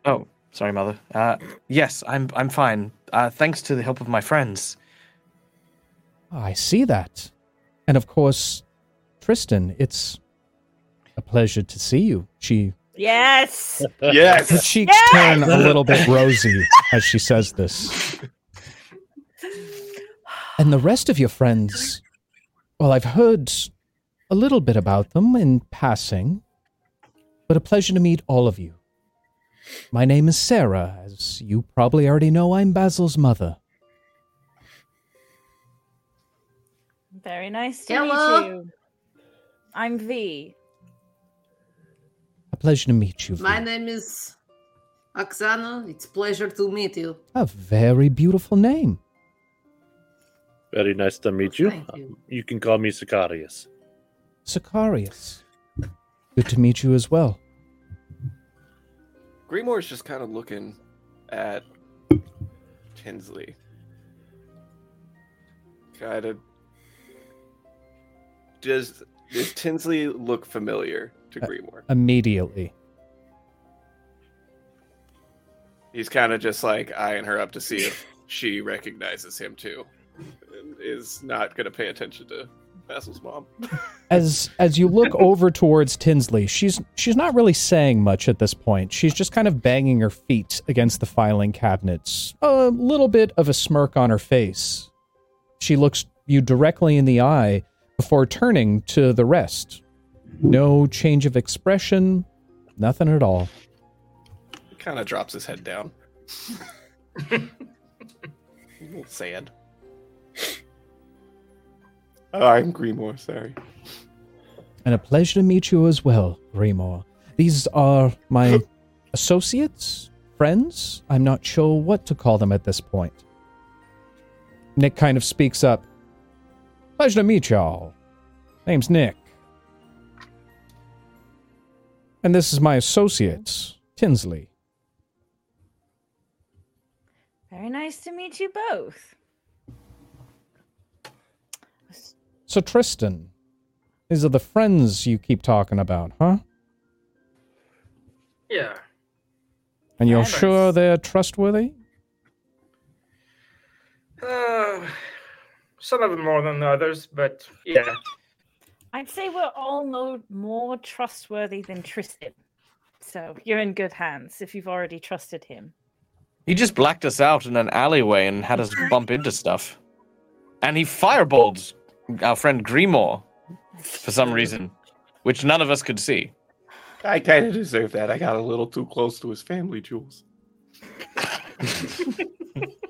oh, sorry, mother. Uh, yes, I'm I'm fine. Uh, thanks to the help of my friends. I see that. And of course, Tristan, it's a pleasure to see you. She Yes. yes. Her Yes. cheeks turn a little bit rosy as she says this. And the rest of your friends, well, I've heard a little bit about them in passing, but a pleasure to meet all of you. My name is Sarah. As you probably already know, I'm Basil's mother. Very nice to Hello. meet you. I'm V. A pleasure to meet you. My name is Oksana. It's pleasure to meet you. A very beautiful name. Very nice to meet you. Thank you. You can call me Sicarius. Sicarius. Good to meet you as well. Grimoire's just kind of looking at Tinsley. Kind of. Does does Tinsley look familiar to Uh? Immediately. He's kind of just like eyeing her up to see if she recognizes him too, and is not going to pay attention to Basil's mom. as as you look over towards Tinsley, she's she's not really saying much at this point. She's just kind of banging her feet against the filing cabinets. A little bit of a smirk on her face. She looks you directly in the eye before turning to the rest. No change of expression, nothing at all. He kind of drops his head down. A little sad. Oh, I'm Grimoire, sorry. And a pleasure to meet you as well, Grimoire. These are my associates, friends. I'm not sure what to call them at this point. Nick kind of speaks up. Pleasure to meet y'all. Name's Nick. And this is my associate, Tinsley. Very nice to meet you both. So, Tristan, these are the friends you keep talking about, huh? Yeah. And you're Friends. sure they're trustworthy? Uh, some of them more than others, but yeah. I'd say we're all mo- more trustworthy than Tristan. So you're in good hands if you've already trusted him. He just blacked us out in an alleyway and had us bump into stuff. And he fireballed our friend Grimoire for some reason, which none of us could see. I kind of deserve that. I got a little too close to his family jewels.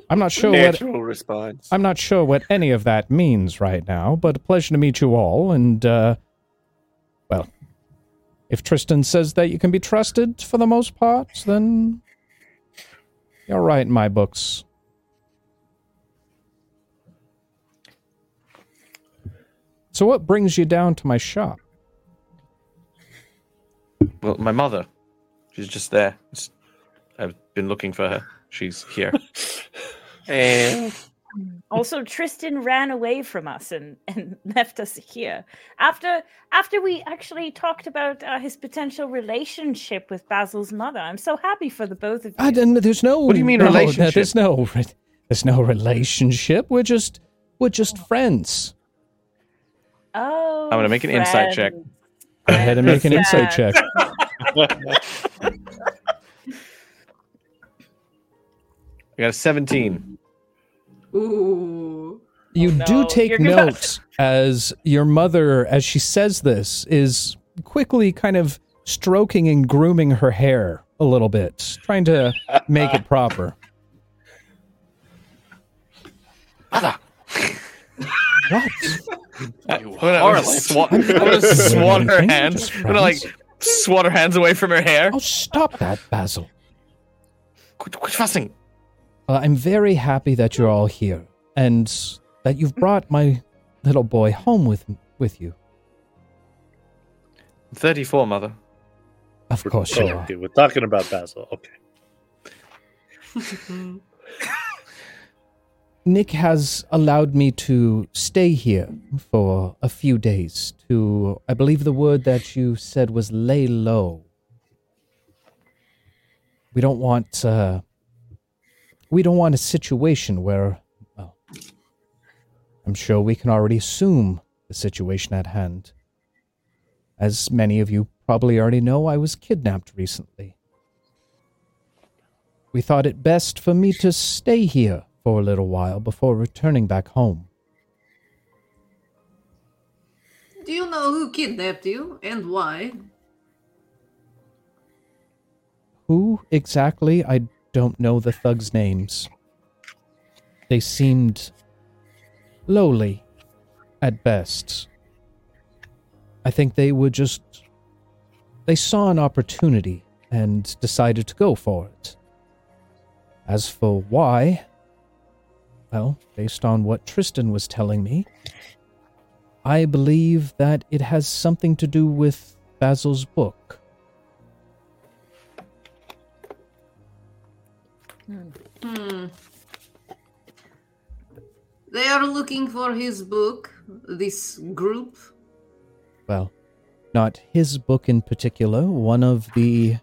I'm not sure what response. I'm not sure what any of that means right now, but a pleasure to meet you all. And, uh, well, if Tristan says that you can be trusted for the most part, then you're right in my books. So, what brings you down to my shop? Well, my mother, she's just there. It's- I've been looking for her. She's here. And Also, Tristan ran away from us and, and left us here after after we actually talked about uh, his potential relationship with Basil's mother. I'm so happy for the both of you. I didn't, there's no. What do you mean no, relationship? There's no. There's no relationship. We're just. We're just friends. oh, I'm gonna make an insight check. friends. Go ahead and make an insight check. I got a 17. Ooh. You Oh, do take You're good. note as your mother, as she says this, is quickly kind of stroking and grooming her hair a little bit, trying to make it proper. Mother! What? I'm gonna, I'm swat, I'm gonna swat her hands. I'm gonna like swat her hands away from her hair. Oh, stop that, Basil. Quit, quit fussing. Uh, I'm very happy that you're all here and that you've brought my little boy home with with you. I'm 34, mother. Of course you are. we're talking about Basil. Okay. Nick has allowed me to stay here for a few days to, I believe the word that you said was lay low. We don't want, uh, we don't want a situation where, well, I'm sure we can already assume the situation at hand. As many of you probably already know, I was kidnapped recently. We thought it best for me to stay here for a little while before returning back home. Do you know who kidnapped you and why? Who exactly? I don't know the thugs' names. They seemed lowly at best. I think they were just. They saw an opportunity and decided to go for it. As for why, well, based on what Tristan was telling me, I believe that it has something to do with Basil's book. They are looking for his book, this group. well, not his book in particular, one of the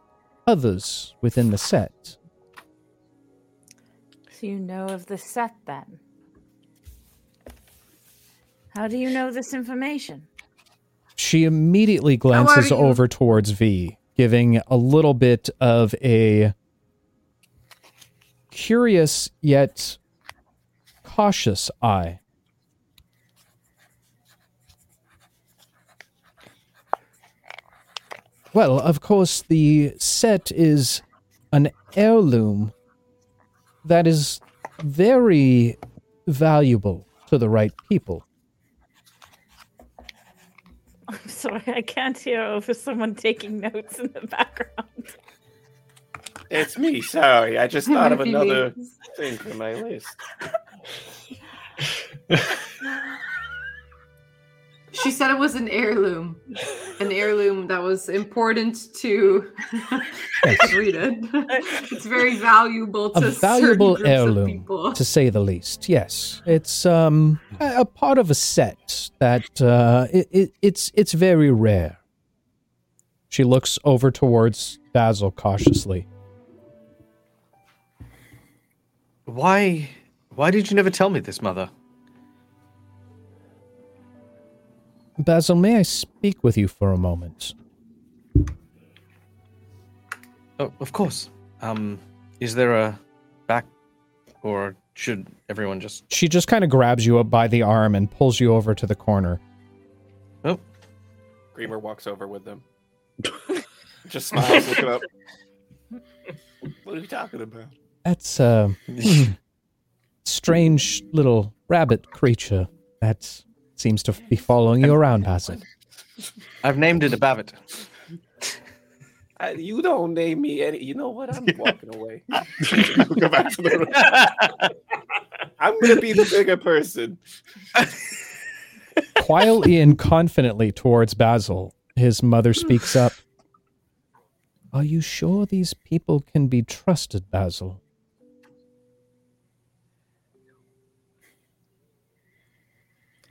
others within the set. So you know of the set then? How do you know this information? She immediately glances over towards V, giving a little bit of a curious yet cautious eye. Well, of course, the set is an heirloom that is very valuable to the right people. I'm sorry, I can't hear over someone taking notes in the background. it's me. Sorry, I just thought of another thing for my list. She said it was an heirloom. An heirloom that was important to read it. It's very valuable a to valuable certain groups of heirloom, people. to say the least. Yes, it's um a, a part of a set that uh, it, it, it's it's very rare. She looks over towards Basil cautiously. Why? Why did you never tell me this, mother? Basil, may I speak with you for a moment? Oh, of course. Um, is there a back, or should everyone just? She just kind of grabs you up by the arm and pulls you over to the corner. Oh, Grimoire walks over with them. Just smiles, looking up. What are you talking about? That's a strange little rabbit creature that seems to be following you around, Basil. I've named it a Babbit. I, you don't name me any. You know what? I'm walking away. Go back to the room. I'm gonna be the bigger person. Quietly and confidently towards Basil, his mother speaks up. Are you sure these people can be trusted, Basil?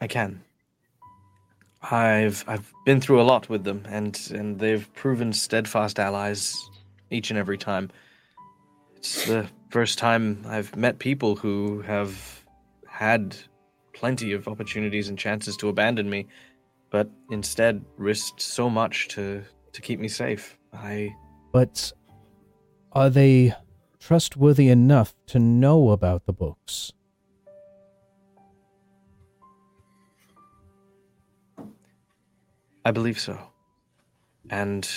I can. I've I've been through a lot with them, and and they've proven steadfast allies each and every time. It's the first time I've met people who have had plenty of opportunities and chances to abandon me, but instead risked so much to to keep me safe. I But are they trustworthy enough to know about the books? I believe so. And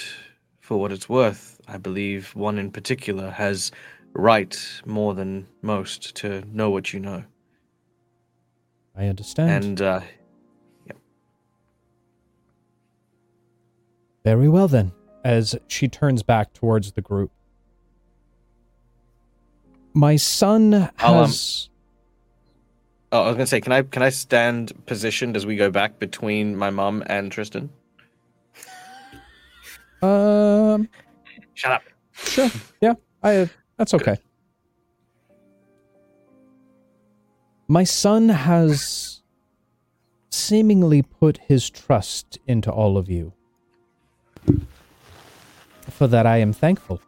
for what it's worth, I believe one in particular has right more than most to know what you know. I understand. And uh, Very well then, as she turns back towards the group. My son um, has. Oh, I was gonna say, can I can I stand positioned as we go back between my mum and Tristan? Um, Shut up. sure. Yeah, I. That's okay. My son has seemingly put his trust into all of you. For that, I am thankful.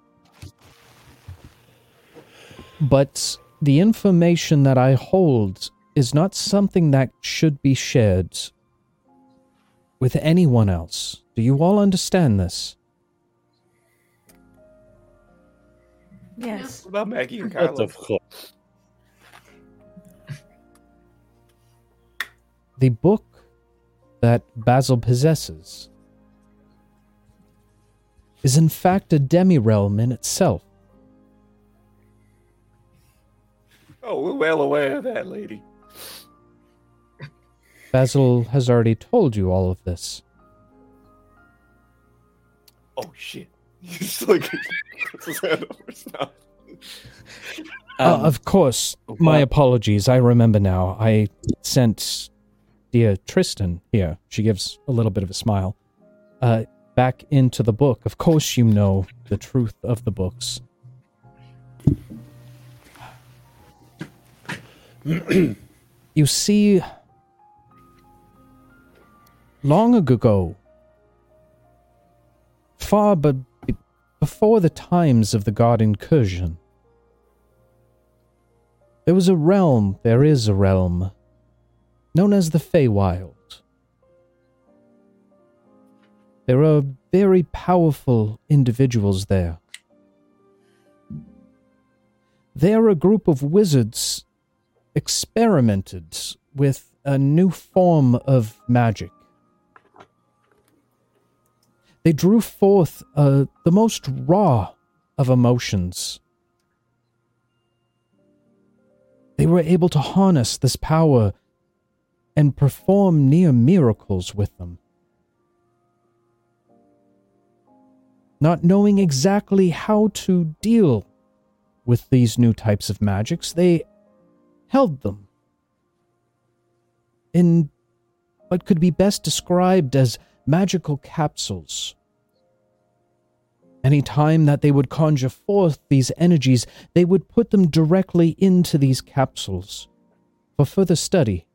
But the information that I hold is not something that should be shared with anyone else. Do you all understand this? Yes. What about Maggie and But Carlo? of course. the book that Basil possesses is in fact a demi realm in itself. Oh, we're well aware of that, lady. Basil has already told you all of this. Oh shit! He's like puts his hand over his mouth. Uh, Um, of course, my apologies. I remember now. I sent dear Tristan here. She gives a little bit of a smile. Uh, back into the book. Of course, you know the truth of the books. you see, long ago, far but before the times of the God incursion, there was a realm, there is a realm, known as the Feywild. There are very powerful individuals there. They are a group of wizards experimented with a new form of magic. They drew forth uh, the most raw of emotions. They were able to harness this power and perform near miracles with them. Not knowing exactly how to deal with these new types of magics, they held them in what could be best described as magical capsules. Any time that they would conjure forth these energies, they would put them directly into these capsules for further study.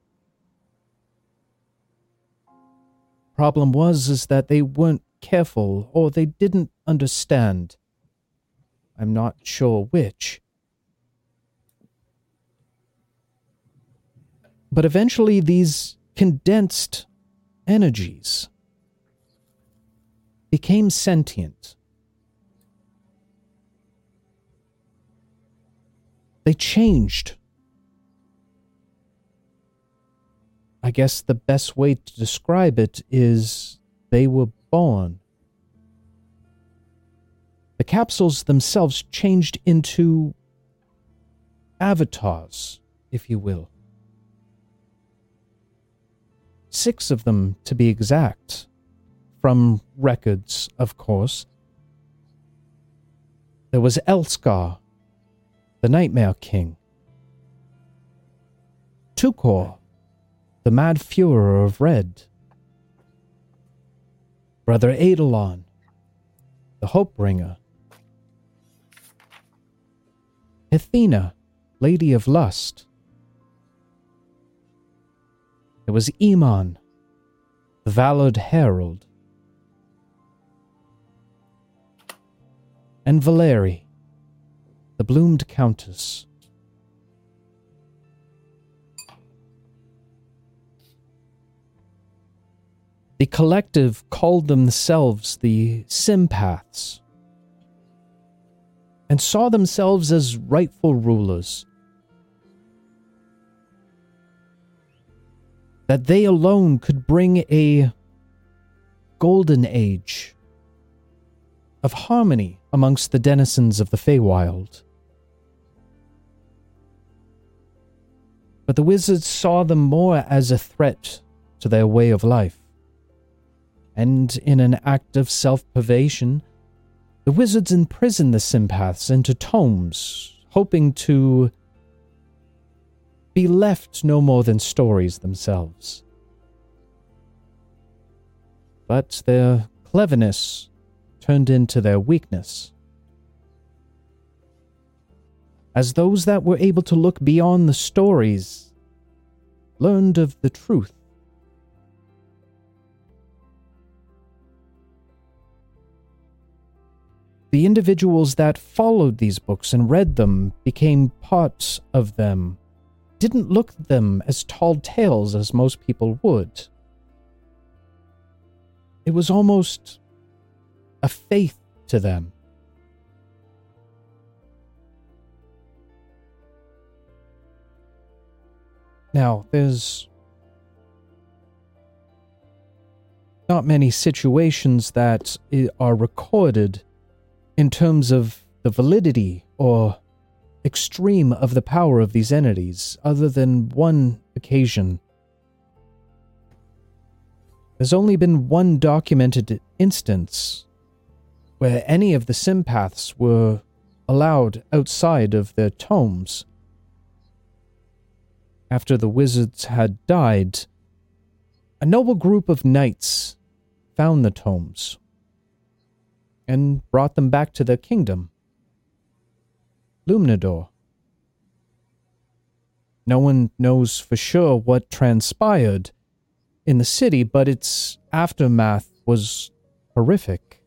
Problem was is that they weren't careful or they didn't understand. I'm not sure which. But eventually these condensed energies became sentient. They changed. I guess the best way to describe it is they were born. The capsules themselves changed into avatars, if you will. Six of them, to be exact, from records, of course. There was Elskar, the Nightmare King. Tukor, the Mad Fuhrer of Red. Brother Eidolon, the Hopebringer. Athena, Lady of Lust. There was Iman, the Valored Herald. And Valeri, the Bloomed Countess. The collective called themselves the Sympaths and saw themselves as rightful rulers. That they alone could bring a golden age of harmony amongst the denizens of the Feywild. But the wizards saw them more as a threat to their way of life. And in an act of self privation, the wizards imprisoned the sympaths into tomes, hoping to be left no more than stories themselves. But their cleverness turned into their weakness. As those that were able to look beyond the stories learned of the truth, The individuals that followed these books and read them became parts of them, didn't look at them as tall tales as most people would. It was almost a faith to them. Now, there's not many situations that are recorded in terms of the validity or extreme of the power of these entities, other than one occasion. There's only been one documented instance where any of the sympaths were allowed outside of their tomes. After the wizards had died, a noble group of knights found the tomes and brought them back to their kingdom. Lumnador. No one knows for sure what transpired in the city, but its aftermath was horrific.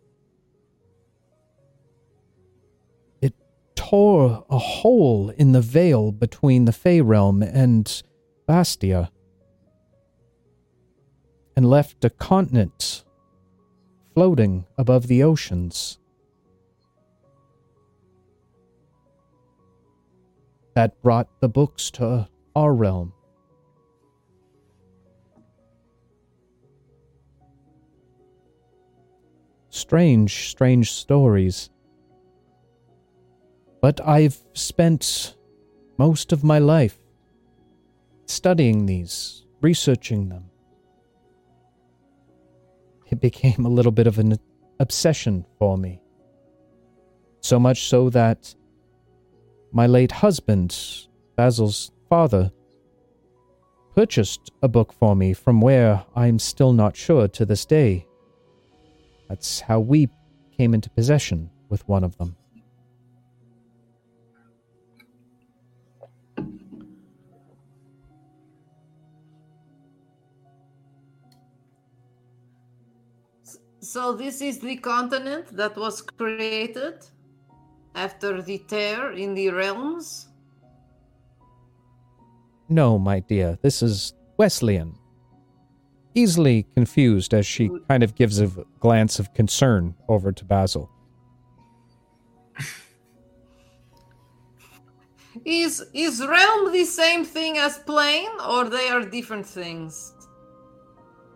Tore a hole in the veil between the Fey realm and Bastia and left a continent floating above the oceans. That brought the books to our realm. Strange, strange stories. But I've spent most of my life studying these, researching them it became a little bit of an obsession for me. So much so that my late husband, Basil's father, purchased a book for me from where I'm still not sure to this day. That's how we came into possession with one of them. So this is the continent that was created after the tear in the realms? No, my dear, this is Wesleyan. easily confused as she kind of gives a glance of concern over to Basil. Is is realm the same thing as plane, or they are different things?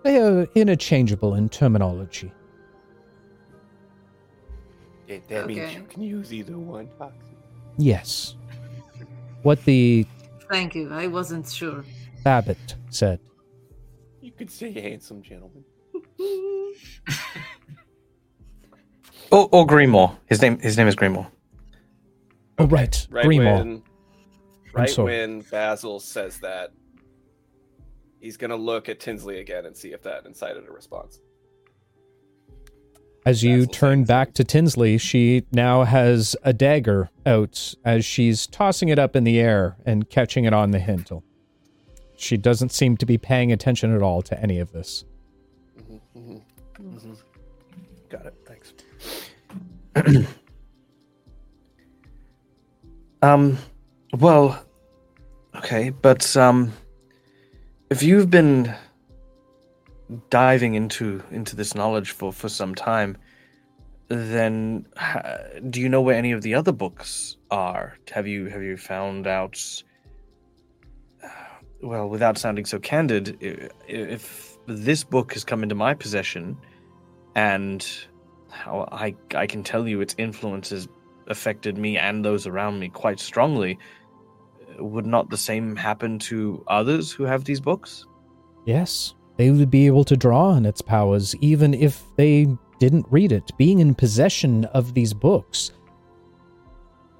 They are interchangeable in terminology. It, that means you can use either one. Foxy. Yes. What the Thank you. I wasn't sure. Babbitt said. You could say handsome gentleman. Or, or Grimoire. His name his name is Grimoire. Oh, right. Right Grimoire. when, right when Basil says that, he's gonna look at Tinsley again and see if that incited a response. As you turn back to Tinsley, she now has a dagger out as she's tossing it up in the air and catching it on the handle. She doesn't seem to be paying attention at all to any of this. Mm-hmm, mm-hmm. Got it. Thanks. Um, well, okay, but um, if you've been diving into into this knowledge for for some time, then ha- do you know where any of the other books are? Have you have you found out? Well, without sounding so candid, i- if this book has come into my possession, and how I I can tell you its influence has affected me and those around me quite strongly. Would not the same happen to others who have these books? Yes, they would be able to draw on its powers even if they didn't read it. Being in possession of these books,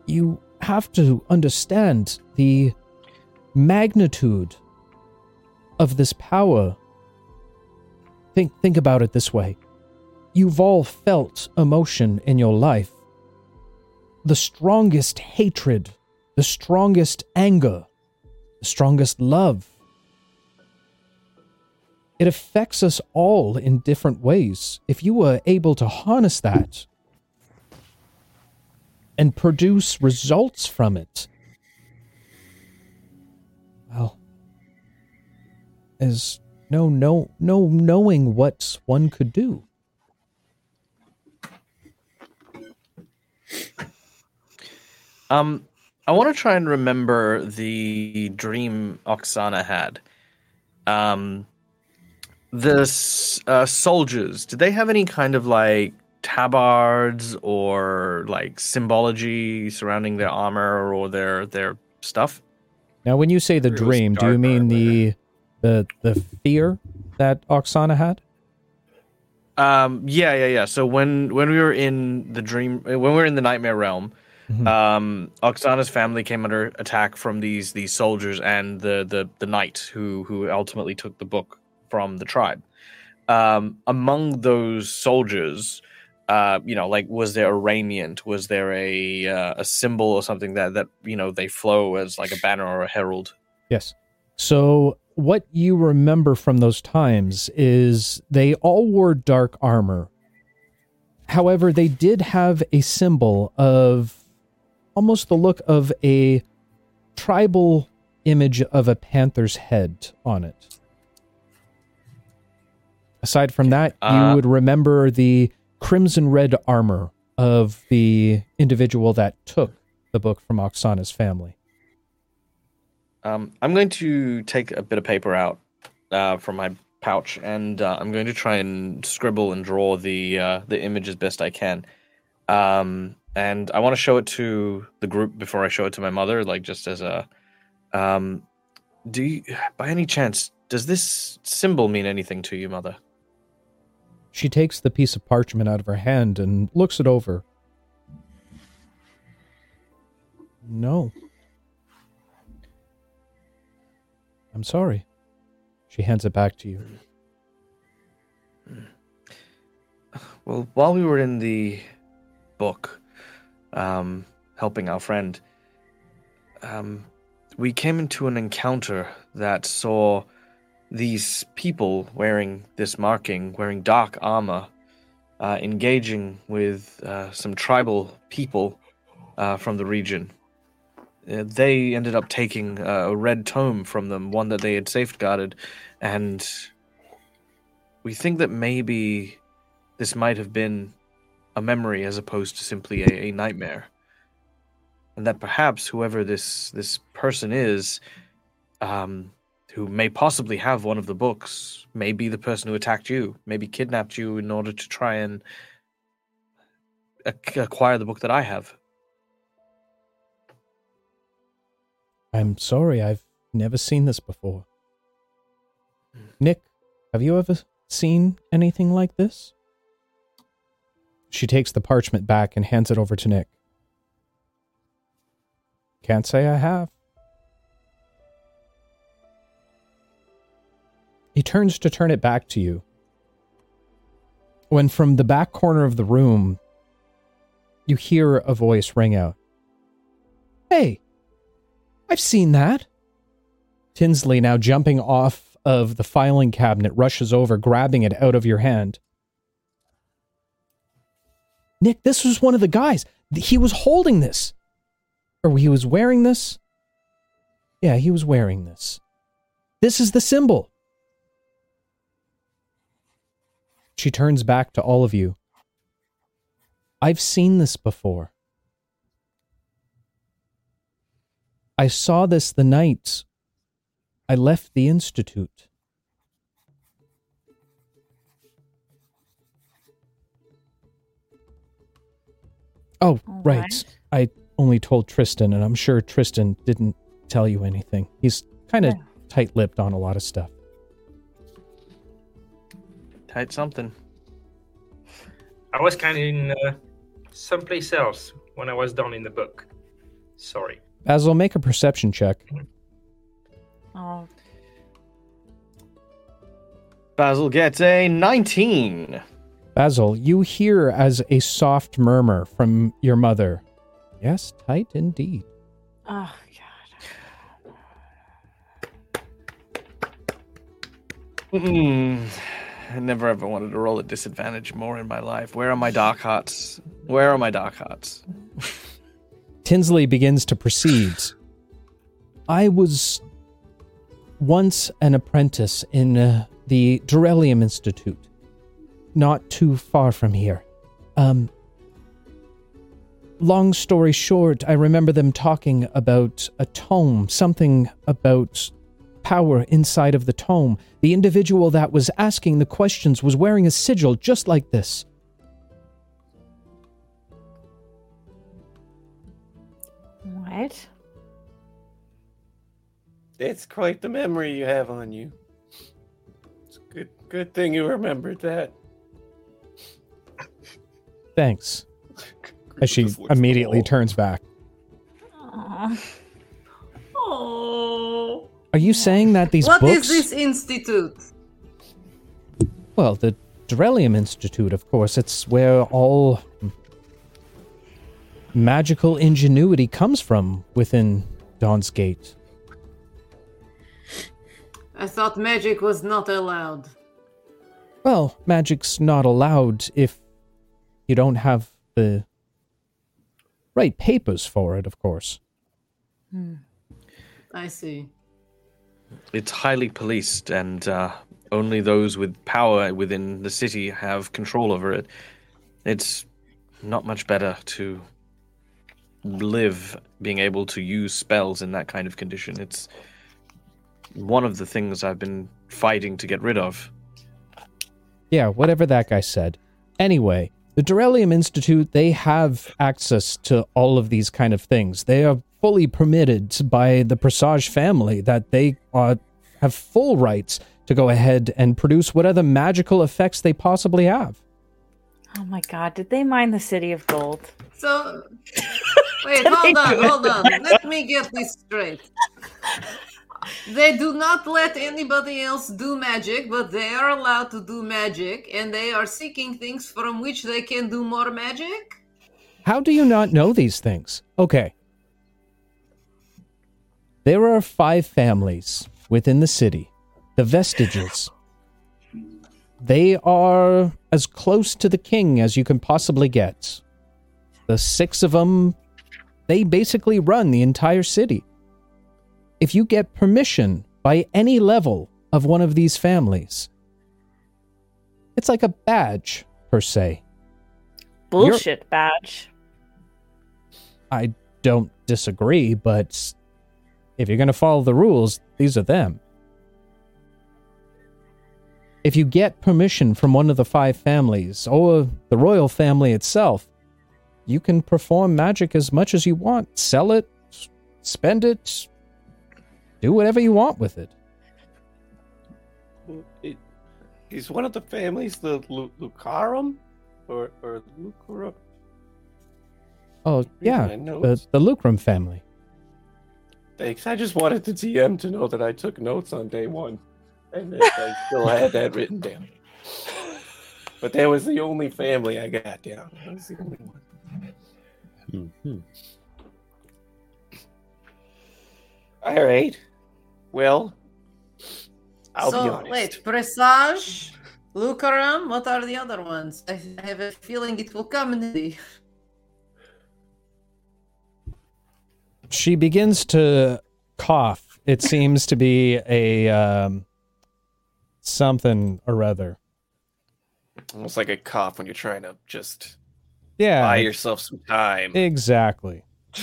you have to understand the magnitude of this power. Think think about it this way. You've all felt emotion in your life. The strongest hatred, the strongest anger, the strongest love. It affects us all in different ways. If you were able to harness that and produce results from it, well, there's no no no knowing what one could do. Um, I want to try and remember the dream Oksana had. Um, the uh, soldiers, did they have any kind of like tabards or like symbology surrounding their armor or their their stuff? Now, when you say the dream, do you mean the the the fear that Oksana had? Um, yeah, yeah, yeah. So when when we were in the dream, when we were in the nightmare realm, Mhm. um, Oksana's family came under attack from these these soldiers and the the the knight who who ultimately took the book from the tribe. Um, among those soldiers, uh, you know, like was there a raiment? Was there a uh, a symbol or something that that you know they flow as like a banner or a herald? Yes. So, what you remember from those times is they all wore dark armor. However, they did have a symbol of almost the look of a tribal image of a panther's head on it. Aside from that, Uh, you would remember the crimson red armor of the individual that took the book from Oksana's family. Um, I'm going to take a bit of paper out uh, from my pouch, and uh, I'm going to try and scribble and draw the uh, the image as best I can. Um, and I want to show it to the group before I show it to my mother, like just as a. Um, do you, by any chance, does this symbol mean anything to you, mother? She takes the piece of parchment out of her hand and looks it over. No. I'm sorry. She hands it back to you. Well, while we were in the book, um, helping our friend, um, we came into an encounter that saw these people wearing this marking, wearing dark armor, uh, engaging with uh, some tribal people uh, from the region. Uh, they ended up taking uh, a red tome from them, one that they had safeguarded, and we think that maybe this might have been a memory as opposed to simply a, a nightmare. And that perhaps whoever this this person is, um, who may possibly have one of the books, may be the person who attacked you, maybe kidnapped you in order to try and acquire the book that I have. I'm sorry, I've never seen this before. Nick, have you ever seen anything like this? She takes the parchment back and hands it over to Nick. Can't say I have. He turns to turn it back to you. When from the back corner of the room, you hear a voice ring out. Hey, I've seen that. Tinsley, now jumping off of the filing cabinet, rushes over, grabbing it out of your hand. Nick, this was one of the guys. He was holding this. Or he was wearing this. Yeah, he was wearing this. This is the symbol. She turns back to all of you. I've seen this before. I saw this the night I left the Institute. Oh, right. right. I only told Tristan, and I'm sure Tristan didn't tell you anything. He's kind of Yeah. tight lipped on a lot of stuff. Tight something. I was kind of in uh, someplace else when I was done in the book. Sorry. Basil, make a perception check. Oh, Basil gets a 19. Basil, you hear as a soft murmur from your mother. Yes, tight indeed. oh God. Mm, I never ever wanted to roll a disadvantage more in my life. Where are my dark hearts? Where are my dark hearts? Tinsley begins to proceed. I was once an apprentice in uh, the Durelium Institute, not too far from here. Um, long story short, I remember them talking about a tome, something about power inside of the tome. The individual that was asking the questions was wearing a sigil just like this. What? It's quite the memory you have on you. It's a good good thing you remembered that. Thanks. As she Just looks at the immediately wall. turns back. Aw. Oh. Are you saying that these What books? is this institute? Well, the Durelium Institute, of course. It's where all magical ingenuity comes from within Dawn's Gate. I thought magic was not allowed. Well, magic's not allowed if you don't have the right papers for it, of course. Hmm. I see. It's highly policed, and uh, only those with power within the city have control over it. It's not much better to live being able to use spells in that kind of condition. It's one of the things I've been fighting to get rid of. Yeah, whatever that guy said. Anyway, the Durelium Institute, they have access to all of these kind of things. They are fully permitted by the Presage family that they uh, have full rights to go ahead and produce whatever magical effects they possibly have. Oh my God! Did they mine the city of gold? So, wait, hold on, hold on. Let me get this straight. They do not let anybody else do magic, but they are allowed to do magic, and they are seeking things from which they can do more magic? How do you not know these things? Okay. There are five families within the city, the Vestiges. They are as close to the king as you can possibly get. The six of them, they basically run the entire city. If you get permission by any level of one of these families, It's like a badge, per se. Bullshit badge. I don't disagree, but if you're going to follow the rules, these are them. If you get permission from one of the five families or the royal family itself, you can perform magic as much as you want. Sell it, spend it, do whatever you want with it. It, is one of the families the Lu- Lucarum? Or, or Lucra? Oh, yeah, the, the Lucrum family. Thanks. I just wanted the DM to know that I took notes on day one. And that I still had that written down. But that was the only family I got down. That was the only one. Mhm. All right. Well, I'll so be honest. wait, Presage, Lucarum, what are the other ones? I I have a feeling it will come in the She begins to cough. It seems to be a um, something or other. Almost like a cough when you're trying to just Yeah, buy yourself some time. exactly.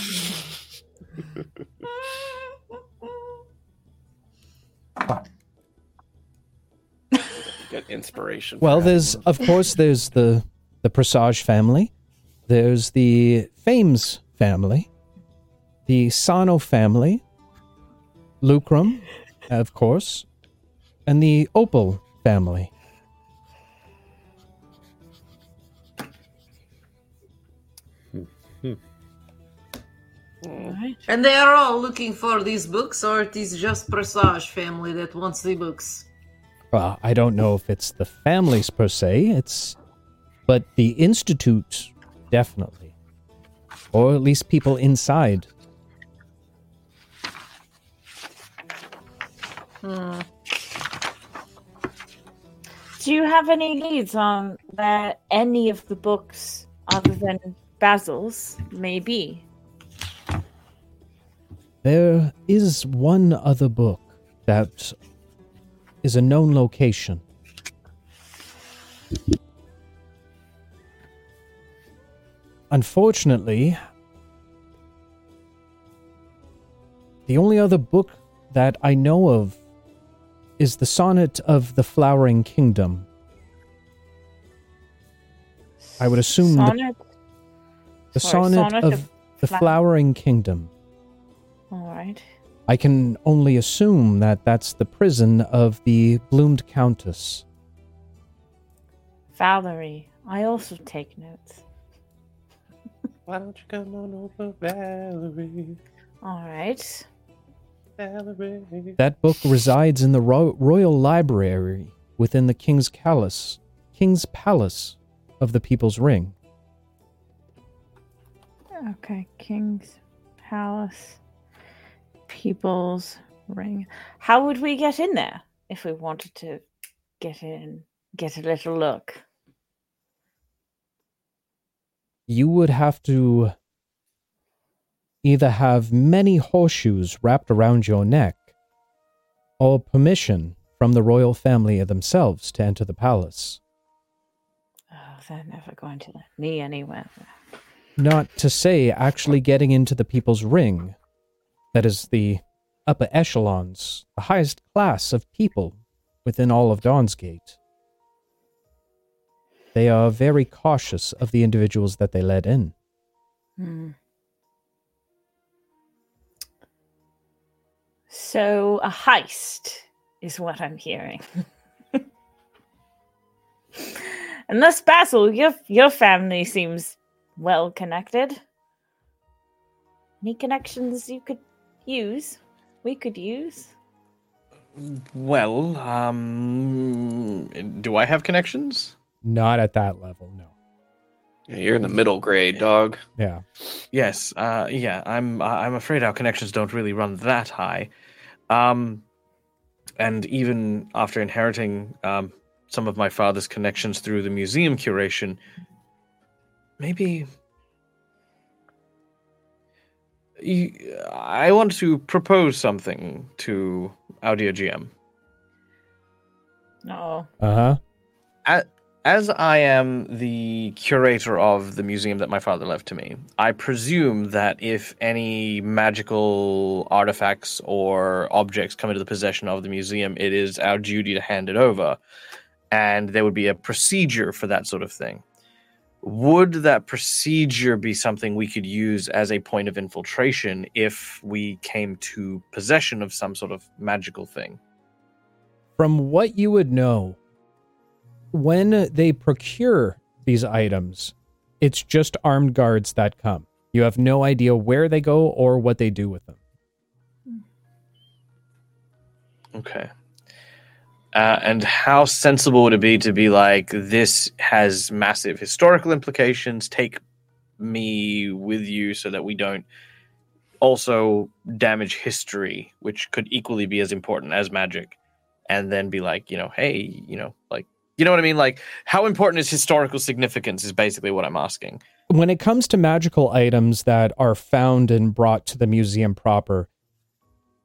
Get inspiration. Well, there's of course there's the the Presage family. There's the Fames family, the Sano family, Lucrum, of course, and the Opal family. one. And they are all looking for these books, or it is just Presage family that wants the books? Well, I don't know if it's the families per se. It's, but the institute definitely, or at least people inside. Hmm. Do you have any leads on where any of the books, other than Basil's, may be? There is one other book that is a known location. Unfortunately, the only other book that I know of is the Sonnet of the Flowering Kingdom. I would assume the- Sonnet. The Sorry, Sonnet, Sonnet of, of the Flower- Flowering Kingdom. All right. I can only assume that that's the prison of the Bloomed Countess. Valerie. I also take notes. Why don't you come on over, Valerie? All right. That book resides in the Ro- Royal Library within the King's Palace, King's Palace of the People's Ring. Okay. King's Palace. People's Ring. How would we get in there if we wanted to get in, get a little look? You would have to either have many horseshoes wrapped around your neck or permission from the royal family themselves to enter the palace. Oh, they're never going to let me anywhere. Not to say actually getting into the people's ring. That is the upper echelons, the highest class of people within all of Dawnsgate. They are very cautious of the individuals that they let in. Hmm. So a heist is what I'm hearing. Unless Basil, your your family seems well connected. Any connections you could use? We could use. Well, um, do I have connections? Not at that level, no. Yeah, you're in the middle grade, dog. Yeah. Yes. Uh, yeah. I'm. I'm afraid our connections don't really run that high. Um, and even after inheriting um, some of my father's connections through the museum curation, maybe you, I want to propose something to Audio GM. No. Uh huh. As I am the curator of the museum that my father left to me, I presume that if any magical artifacts or objects come into the possession of the museum, it is our duty to hand it over. And there would be a procedure for that sort of thing. Would that procedure be something we could use as a point of infiltration if we came to possession of some sort of magical thing? From what you would know, when they procure these items, it's just armed guards that come. You have no idea where they go or what they do with them. Okay. Uh, and how sensible would it be to be like, this has massive historical implications? Take me with you so that we don't also damage history, which could equally be as important as magic. And then be like, you know, hey, you know, like, you know what I mean? Like, how important is historical significance is basically what I'm asking. When it comes to magical items that are found and brought to the museum proper,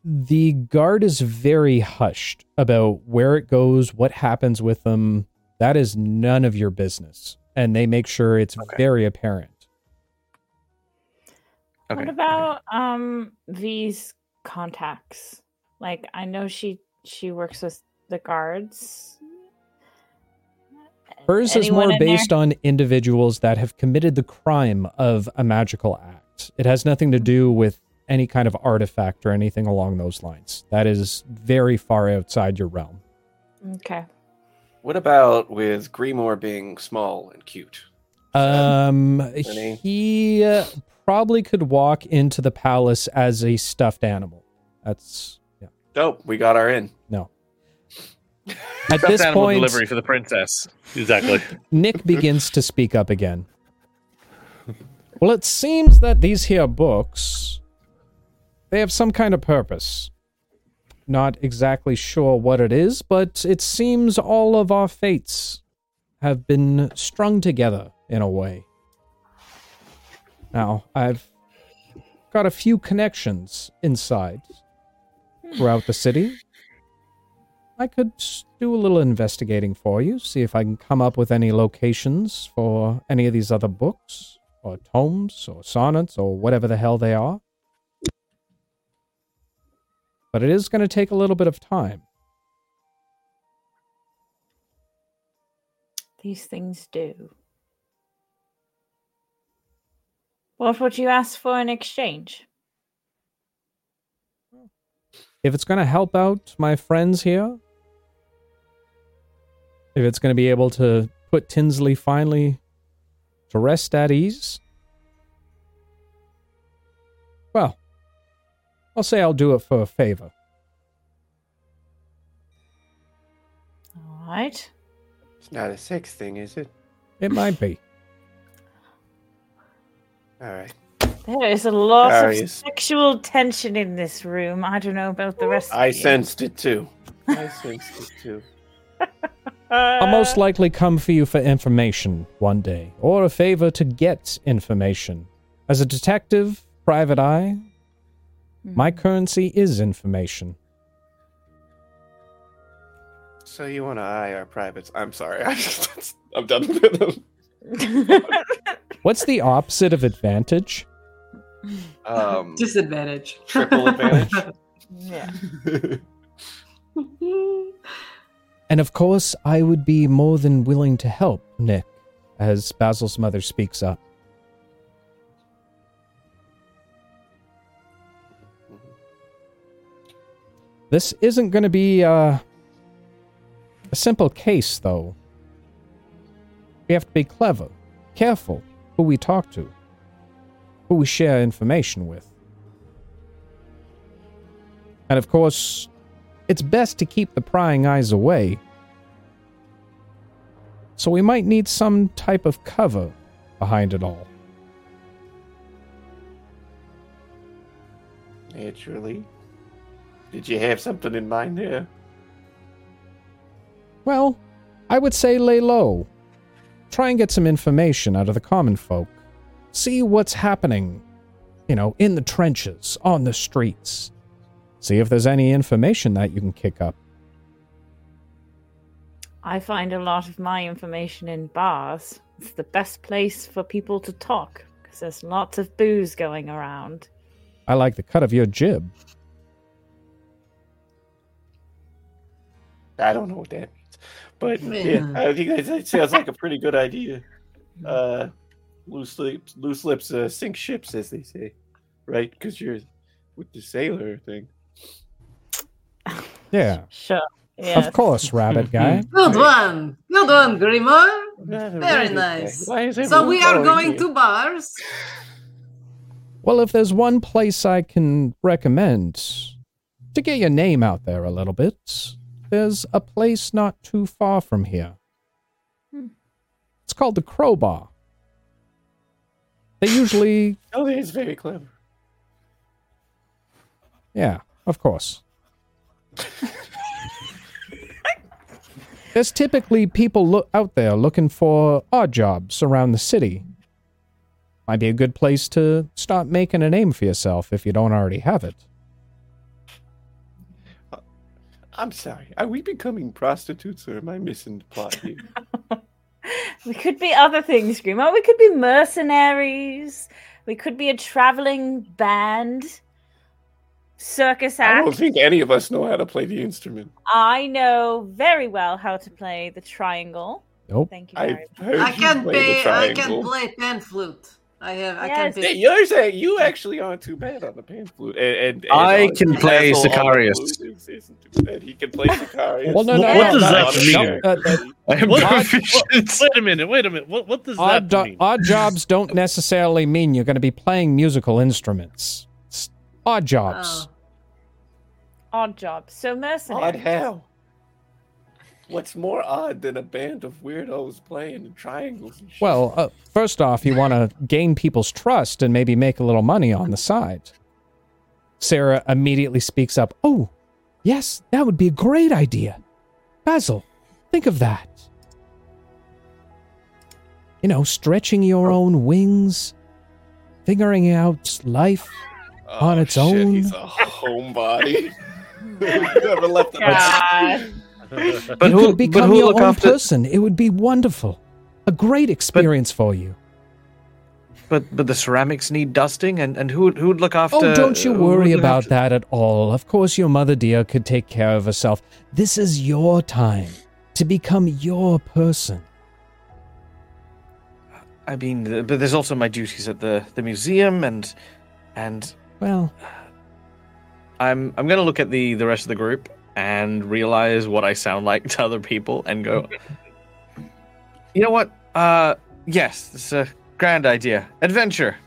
the guard is very hushed about where it goes, what happens with them. That is none of your business. And they make sure it's Okay. very apparent. Okay. What about um these contacts? Like I know she she works with the guards. Hers is more in there? based on individuals that have committed the crime of a magical act. It has nothing to do with any kind of artifact or anything along those lines. That is very far outside your realm. Okay. What about with Grimoire being small and cute? Um, Any? he uh, probably could walk into the palace as a stuffed animal. That's yeah. Dope. We got our in. At this point, delivery for the princess. Exactly. Nick begins to speak up again. Well, it seems that these here books they have some kind of purpose. Not exactly sure what it is, but it seems all of our fates have been strung together in a way. Now, I've got a few connections inside throughout the city. I could do a little investigating for you, see if I can come up with any locations for any of these other books, or tomes, or sonnets, or whatever the hell they are. But it is going to take a little bit of time. These things do. What would you ask for in exchange? If it's going to help out my friends here, if it's going to be able to put Tinsley finally to rest at ease, well, I'll say I'll do it for a favor. All right. It's not a sex thing, is it? It might be. All right. There is a lot Darius. of sexual tension in this room. I don't know about the rest I of you. sensed it too. I sensed it too. I'll most likely come for you for information one day, or a favor to get information. As a detective, private eye, my hmm. currency is information. So you want to eye our privates? I'm sorry. I just, I'm done with them. What's the opposite of advantage? Um, Disadvantage. triple advantage. yeah. And of course, I would be more than willing to help, Nick, as Basil's mother speaks up. This isn't going to be uh, a simple case, though. We have to be clever, careful who we talk to, who we share information with. And of course, it's best to keep the prying eyes away. So we might need some type of cover behind it all. Naturally. Did you have something in mind there? Well, I would say lay low. Try and get some information out of the common folk. See what's happening, you know, in the trenches, on the streets. See if there's any information that you can kick up. I find a lot of my information in bars. It's the best place for people to talk because there's lots of booze going around. I like the cut of your jib. I don't know what that means, but yeah, Yeah. I think that, that sounds like a pretty good idea. Uh, loose lips, loose lips uh, sink ships, as they say, right? Because you're with the sailor thing. Yeah, Sure. Yes. of course, rabbit guy. Good one. Good one, Grimoire. Very nice. So we are going to bars. Well, if there's one place I can recommend to get your name out there a little bit, there's a place not too far from here. Hmm. It's called the Crowbar. They usually, Oh, he's very clever. yeah, of course. There's typically people look out there looking for odd jobs around the city. Might be a good place to start making a name for yourself if you don't already have it. Uh, I'm sorry. Are we becoming prostitutes, or am I missing the plot here? We could be other things, Grimo. We could be mercenaries. We could be a traveling band. Circus act. I don't think any of us know how to play the instrument. I know very well how to play the triangle. Nope. Thank you very I've much. I can play play. I can play pan flute. I have. I Yes. can. Hey, Play. you're saying you actually aren't too bad on the pan flute, and, and, and I on- can play Basil the Sicarius. is- isn't. He can play Sicarius. Well, no, no, What- no, what does that mean? uh, uh, I am What- proficient. Wait a minute. Wait a minute. What what does odd, that do- mean? odd jobs don't necessarily mean you're going to be playing musical instruments. It's odd jobs. Oh. Odd jobs. So mercenary. Odd mercenary. how? What's more odd than a band of weirdos playing triangles and shit? Well, uh, first off, you want to gain people's trust and maybe make a little money on the side. Sarah immediately speaks up. Oh, yes, that would be a great idea. Basil, think of that. You know, stretching your own wings, figuring out life. Oh, on its Oh, shit, own. He's a homebody. Never left the God. But you who- could become who'll your look own after- person. It would be wonderful. A great experience for you. But but the ceramics need dusting, and, and who would who would look after? Oh, don't you worry about after- that at all. Of course, your mother dear could take care of herself. This is your time to become your person. I mean, but there's also my duties at the, the museum, and and Well, I'm I'm gonna look at the the rest of the group and realize what I sound like to other people, and go, you know what? Uh, yes, it's a grand idea, adventure,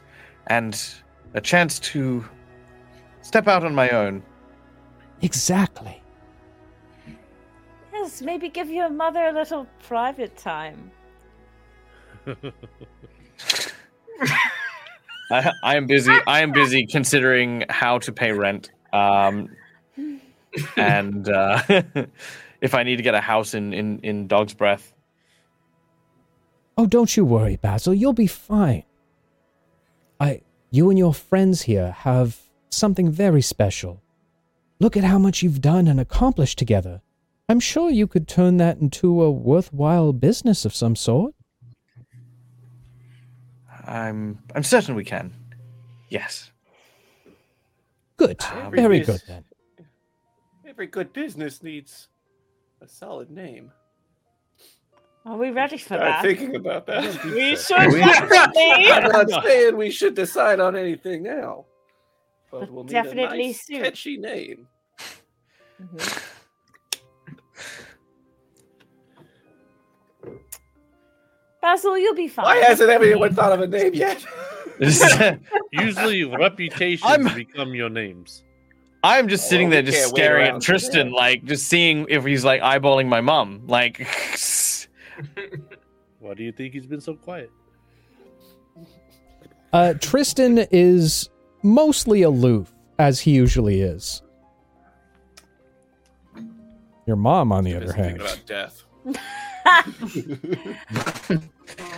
and a chance to step out on my own. exactly. Yes, maybe give your mother a little private time. I, I am busy. I am busy considering how to pay rent. Um, and uh, if I need to get a house in in in Dog's Breath, Oh, don't you worry, Basil. You'll be fine. I, you and your friends here have something very special. Look at how much you've done and accomplished together. I'm sure you could turn that into a worthwhile business of some sort. I'm I'm certain we can. Yes. Good. Every Very good then. Every good business needs a solid name. Are we ready for Start that? thinking about that. We should We- definitely. I'm not saying we should decide on anything now, but, But we'll need definitely a nice, soon. catchy name. Mhm. Basil, you'll be fine. Why hasn't anyone thought of a name yet? Usually, reputations I'm- become your names. I'm just sitting Oh, there, just staring at Tristan, that. like just seeing if he's like eyeballing my mom. Like, Why do you think he's been so quiet? Uh, Tristan is mostly aloof, as he usually is. Your mom, on the other hand, about death.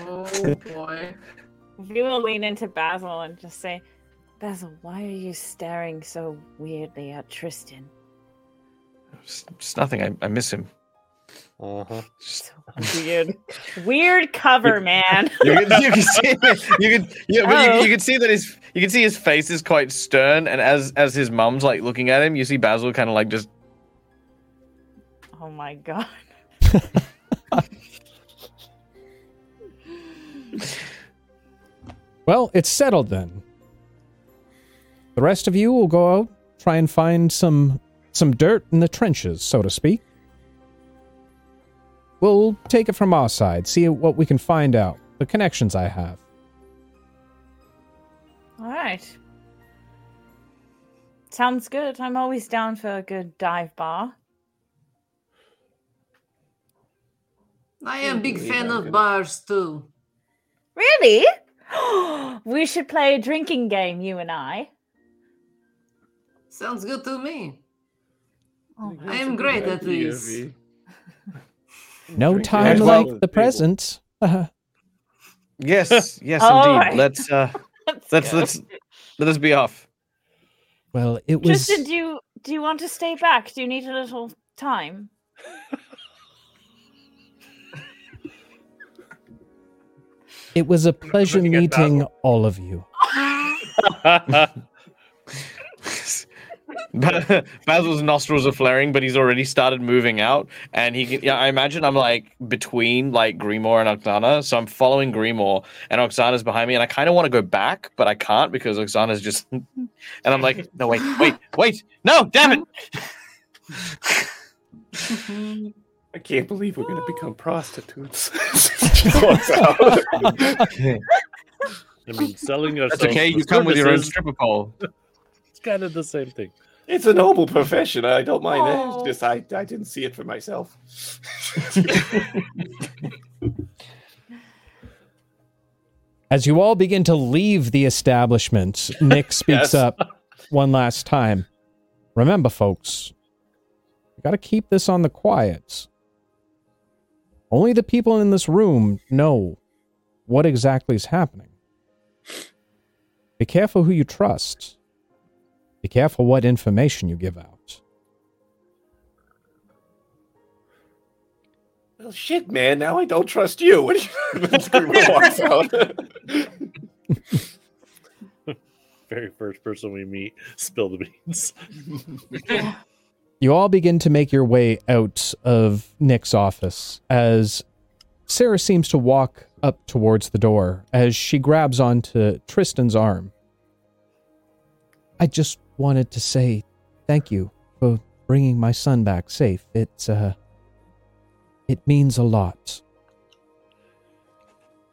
Oh boy. We will lean into Basil and just say, Basil, why are you staring so weirdly at Tristan? it's, it's nothing. I, I miss him. Uh-huh. Weird, weird cover, man. You can, you can see, you can, yeah, but you, Oh. you can see that his, you can see his face is quite stern, and as as his mum's like looking at him, you see Basil kind of like just Oh my god. Well, it's settled then. The rest of you will go out, try and find some some dirt in the trenches, so to speak. We'll take it from our side, see what we can find out, the connections I have. All right. Sounds good. I'm always down for a good dive bar. I am a big fan of bars too. Really? we should play a drinking game, you and I. Sounds good to me. Oh, I am great at this. No time it. like Well, the present. yes, yes, indeed. right. Let's uh, let's let's go. let's let us be off. well, it was Tristan, do you do you want to stay back? Do you need a little time? It was a pleasure meeting Basil. all of you. Basil's nostrils are flaring, but he's already started moving out, and he can. Yeah, I imagine I'm like between like Grimoire and Oksana, so I'm following Grimoire, and Oksana's behind me, and I kind of want to go back, but I can't because Oksana's just. And I'm like, no, wait, wait, wait, no, damn it! Mm-hmm. I can't believe we're going to become prostitutes. I mean, selling ourselves. That's okay. You come with your own stripper pole. It's kind of the same thing. it's a noble profession. I don't mind it. It's just I, I didn't see it for myself. As you all begin to leave the establishment, Nick speaks Yes. up one last time. Remember, folks, you got to keep this on the quiet. Only the people in this room know what exactly is happening. Be careful who you trust. Be careful what information you give out. Well, shit, man. Now I don't trust you. What do you Screamer walks out. Very first person we meet, spill the beans. You all begin to make your way out of Nick's office as Sarah seems to walk up towards the door as she grabs onto Tristan's arm. I just wanted to say thank you for bringing my son back safe. It's uh it means a lot.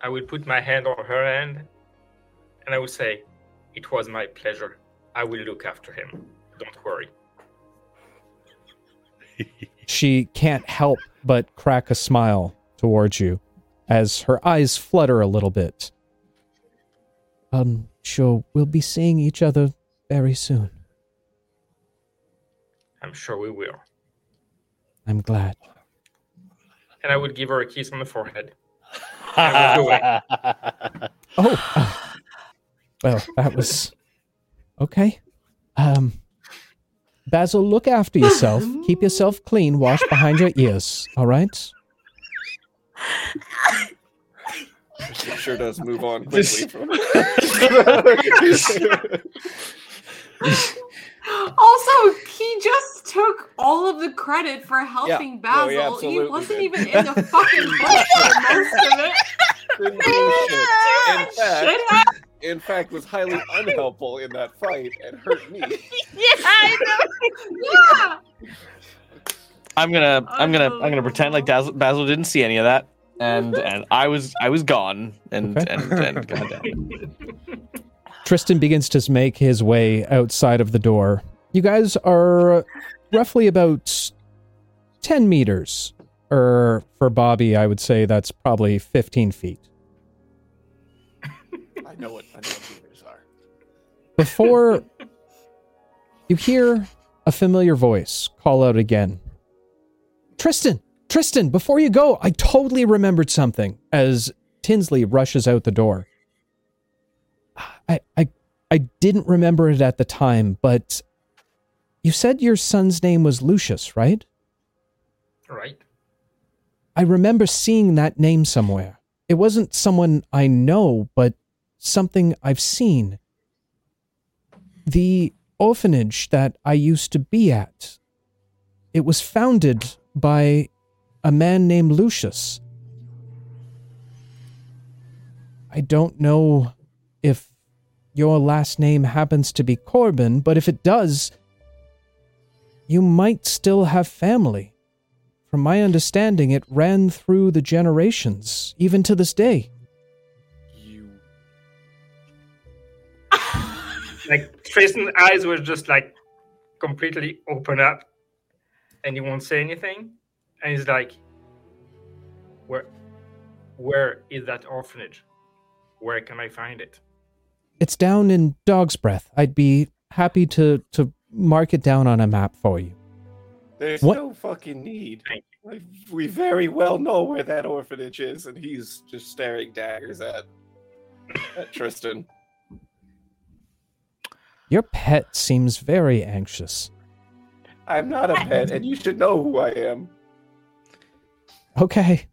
I will put my hand on her hand and I will say, It was my pleasure. I will look after him. Don't worry. She can't help but crack a smile towards you as her eyes flutter a little bit. I'm sure we'll be seeing each other very soon. I'm sure we will. I'm glad. And I would give her a kiss on the forehead. I will do Oh, uh, well, that was okay. Um, Basil, look after yourself. Keep yourself clean. Wash behind your ears. All right. It sure does move on quickly. From... Also, he just took all of the credit for oh, helping No, he Basil. he absolutely wasn't did. even in the fucking book for most of it. Didn't do shit. In Shit fact, happened. In fact, was highly unhelpful in that fight and hurt me. Yeah, I know. Yeah. I'm gonna, I'm gonna, I'm gonna pretend like Basil, Basil didn't see any of that, and and I was, I was gone, and Okay. and and goddamn. Tristan begins to make his way outside of the door. You guys are roughly about 10 meters. Or for Bobby, I would say that's probably 15 feet. I know what I know what beavers are. Before you hear a familiar voice call out again Tristan, Tristan, before you go, I totally remembered something as Tinsley rushes out the door. I, I, I didn't remember it at the time, but you said your son's name was Lucius, right? Right? I remember seeing that name somewhere. It wasn't someone I know, but something I've seen. The orphanage that I used to be at. It was founded by a man named Lucius. I don't know if your last name happens to be Corbin, but if it does, you might still have family. From my understanding, it ran through the generations, even to this day. Like Tristan's eyes were just like completely open up, and he won't say anything. And he's like, "Where, where is that orphanage? Where can I find it?" It's down in Dog's Breath. I'd be happy to, to mark it down on a map for you. There's What- no fucking need. We very well know where that orphanage is, and he's just staring daggers at, at Tristan. Your pet seems very anxious. I'm not a pet, and you should know who I am. Okay.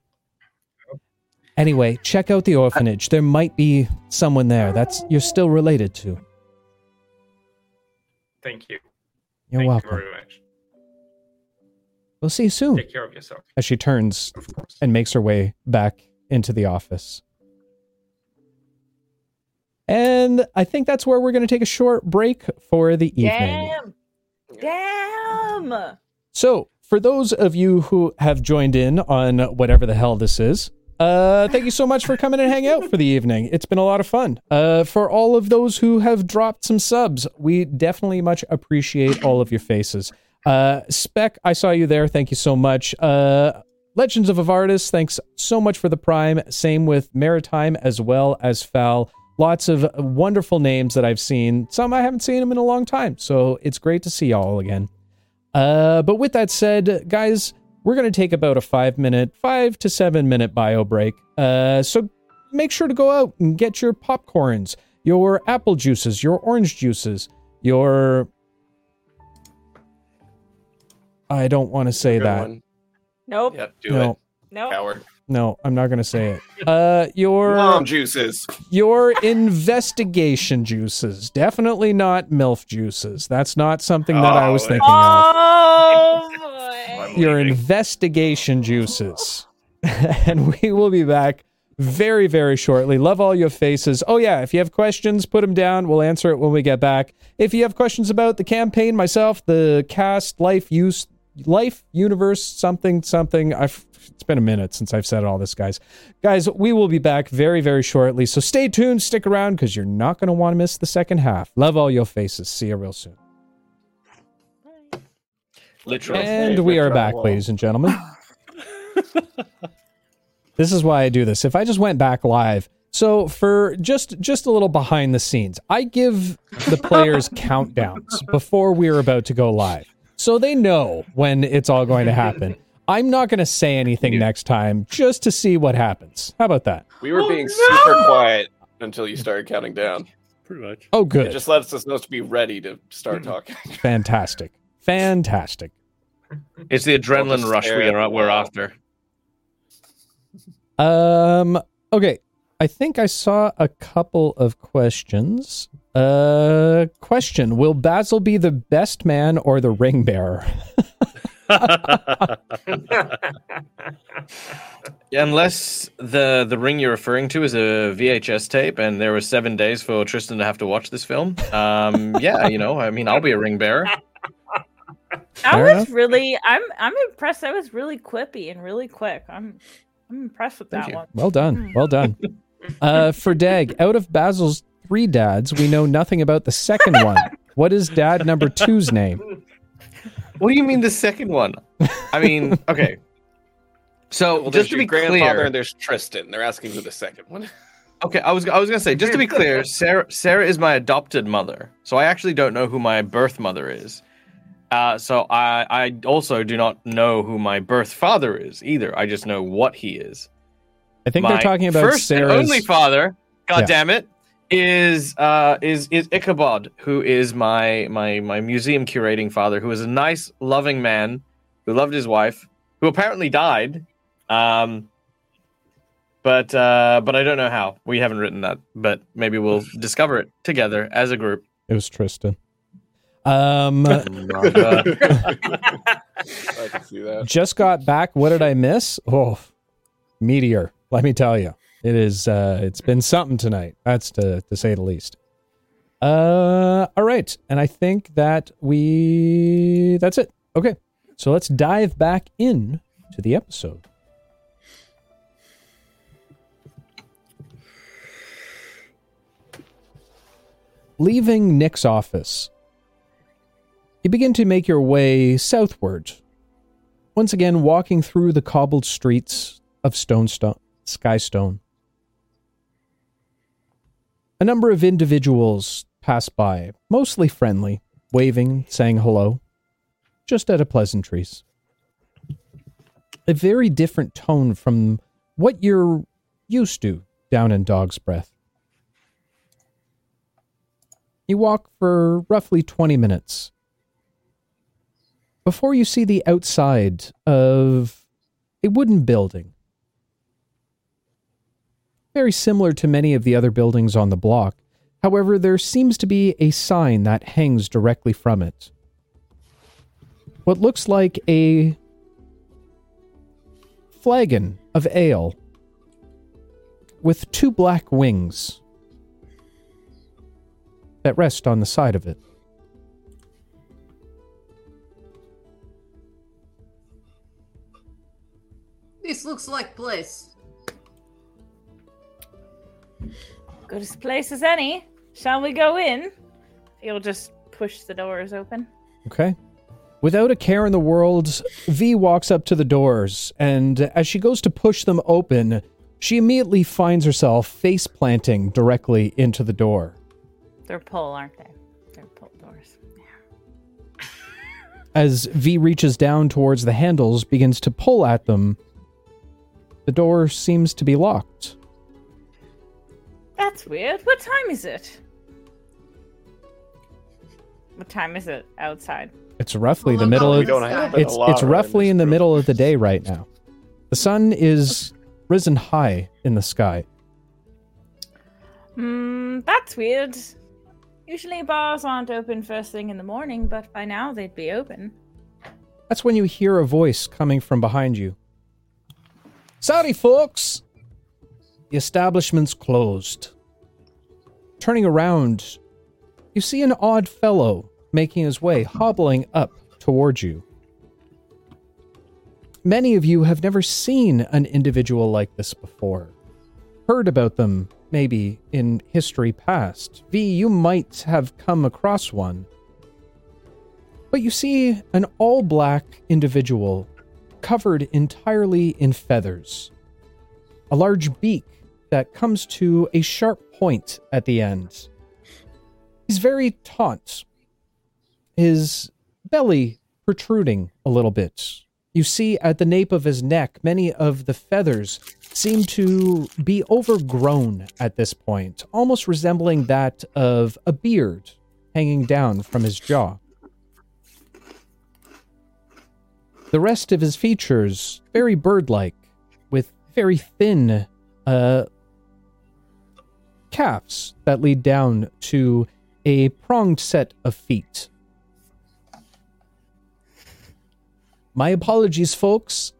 Anyway, check out the orphanage. There might be someone there that's you're still related to. Thank you. You're Thank welcome. you very much. We'll see you soon. Take care of yourself. As she turns Of and makes her way back into the office. And I think that's where we're going to take a short break for the evening. Damn! Damn! So, for those of you who have joined in on whatever the hell this is, uh, thank you so much for coming and hang out for the evening. It's been a lot of fun. Uh, for all of those who have dropped some subs, we definitely much appreciate all of your faces. Uh, Spec, I saw you there. Thank you so much. Uh, Legends of Avardis, thanks so much for the prime. Same with Maritime as well as Fal. Lots of wonderful names that I've seen. Some I haven't seen them in a long time, so it's great to see y'all again. Uh, but with that said, guys, we're going to take about a five minute, five to seven minute bio break. Uh, so make sure to go out and get your popcorns, your apple juices, your orange juices, your. I don't want to say Good that. one. Nope. Yep, do No, it, Nope. coward. No, I'm not going to say it. Uh, your Mom juices. your investigation juices, definitely not MILF juices. That's not something that I was Oh, thinking of. Oh boy. Your investigation juices. and we will be back very, very shortly. Love all your faces. Oh, yeah. If you have questions, put them down. We'll answer it when we get back. If you have questions about the campaign, myself, the cast, life, use, life, universe, something, something, I've. It's been a minute since I've said all this, guys. Guys, we will be back very, very shortly. So stay tuned, stick around, because you're not going to want to miss the second half. Love all your faces. See you real soon. Literally. And we are back, ladies and gentlemen. this is why I do this. If I just went back live, so for just just a little behind the scenes, I give the players countdowns before we're about to go live, so they know when it's all going to happen. I'm not going to say anything next time just to see what happens. How about that? We were Oh, being no! super quiet until you started counting down. Pretty much. Oh, It good, just lets us know to be ready to start talking. fantastic, fantastic. It's the adrenaline rush we are we're after. Um. Okay. I think I saw a couple of questions. Uh, question: Will Basil be the best man or the ring bearer? Unless the the ring you're referring to is a VHS tape, and there were seven days for Tristan to have to watch this film. Um, yeah, you know, I mean, I'll be a ring bearer. I Fair was enough. really I'm I'm impressed. I was really quippy and really quick. I'm I'm impressed with Thank that you. one. Well done. Well done. Uh, for Dag, out of Basil's three dads, we know nothing about the second one. What is dad number two's name? What do you mean the second one? I mean, okay. So Well, just there's to your be grandfather clear, and there's Tristan. They're asking for the second one. okay, I was I was gonna say just to be clear, Sarah Sarah is my adopted mother, so I actually don't know who my birth mother is. Uh, so I I also do not know who my birth father is either. I just know what he is. I think my they're talking about first Sarah's. and only father. God Yeah. damn it! Is uh is is Ichabod, who is my my my museum curating father, who is a nice, loving man who loved his wife, who apparently died. Um, but uh, but I don't know how. We haven't written that, but maybe we'll discover it together as a group. It was Tristan. Um, I can see that. just got back. What did I miss? Oh, meteor. Let me tell you, it is. Uh, it's been something tonight. That's to to say the least. Uh, all right, and I think that we. That's it. Okay, so let's dive back in to the episode. Leaving Nick's office, you begin to make your way southward once again walking through the cobbled streets of Stonestone, Skystone. A number of individuals pass by, mostly friendly, waving, saying hello, just at a pleasantries. A very different tone from what you're used to down in Dog's Breath. You walk for roughly 20 minutes before you see the outside of a wooden building. Very similar to many of the other buildings on the block. However, there seems to be a sign that hangs directly from it. What looks like a flagon of ale with two black wings that rest on the side of it. This looks like place. Good as place as any. Shall we go in? He'll just push the doors open. Okay. Without a care in the world, V walks up to the doors, and as she goes to push them open, she immediately finds herself face planting directly into the door. They're pull, aren't they? They're pull doors. As V reaches down towards the handles, begins to pull at them, the door seems to be locked. That's weird. What time is it? What time is it outside? It's roughly the middle of We don't have an it's it's roughly in the room. middle of the day right now. The sun is risen high in the sky. Hmm, that's weird. Usually bars aren't open first thing in the morning, but by now they'd be open. That's when you hear a voice coming from behind you. Sorry, folks. The establishment's closed. Turning around, you see an odd fellow making his way, hobbling up towards you. Many of you have never seen an individual like this before. Heard about them, maybe, in history past. V, you might have come across one. But you see an all black individual covered entirely in feathers. A large beak that comes to a sharp point at the end. He's very taut, his belly protruding a little bit. You see at the nape of his neck, many of the feathers seem to be overgrown at this point, almost resembling that of a beard hanging down from his jaw. The rest of his features very bird-like, with very thin uh, calves that lead down to a pronged set of feet. My apologies, folks.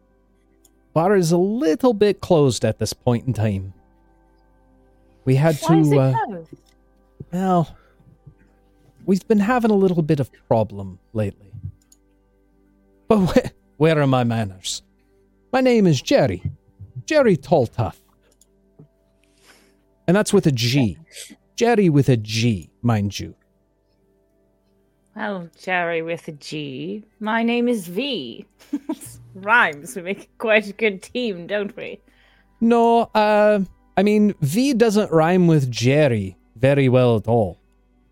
Bar is a little bit closed at this point in time. We had Why is to. it Uh, well, we've been having a little bit of problem lately. But where, where are my manners? My name is Jerry. Jerry Toltough. And that's with a G. Jerry with a G, mind you. Well, Jerry with a G. My name is V. Rhymes. We make quite a good team, don't we? No, uh, I mean, V doesn't rhyme with Jerry very well at all.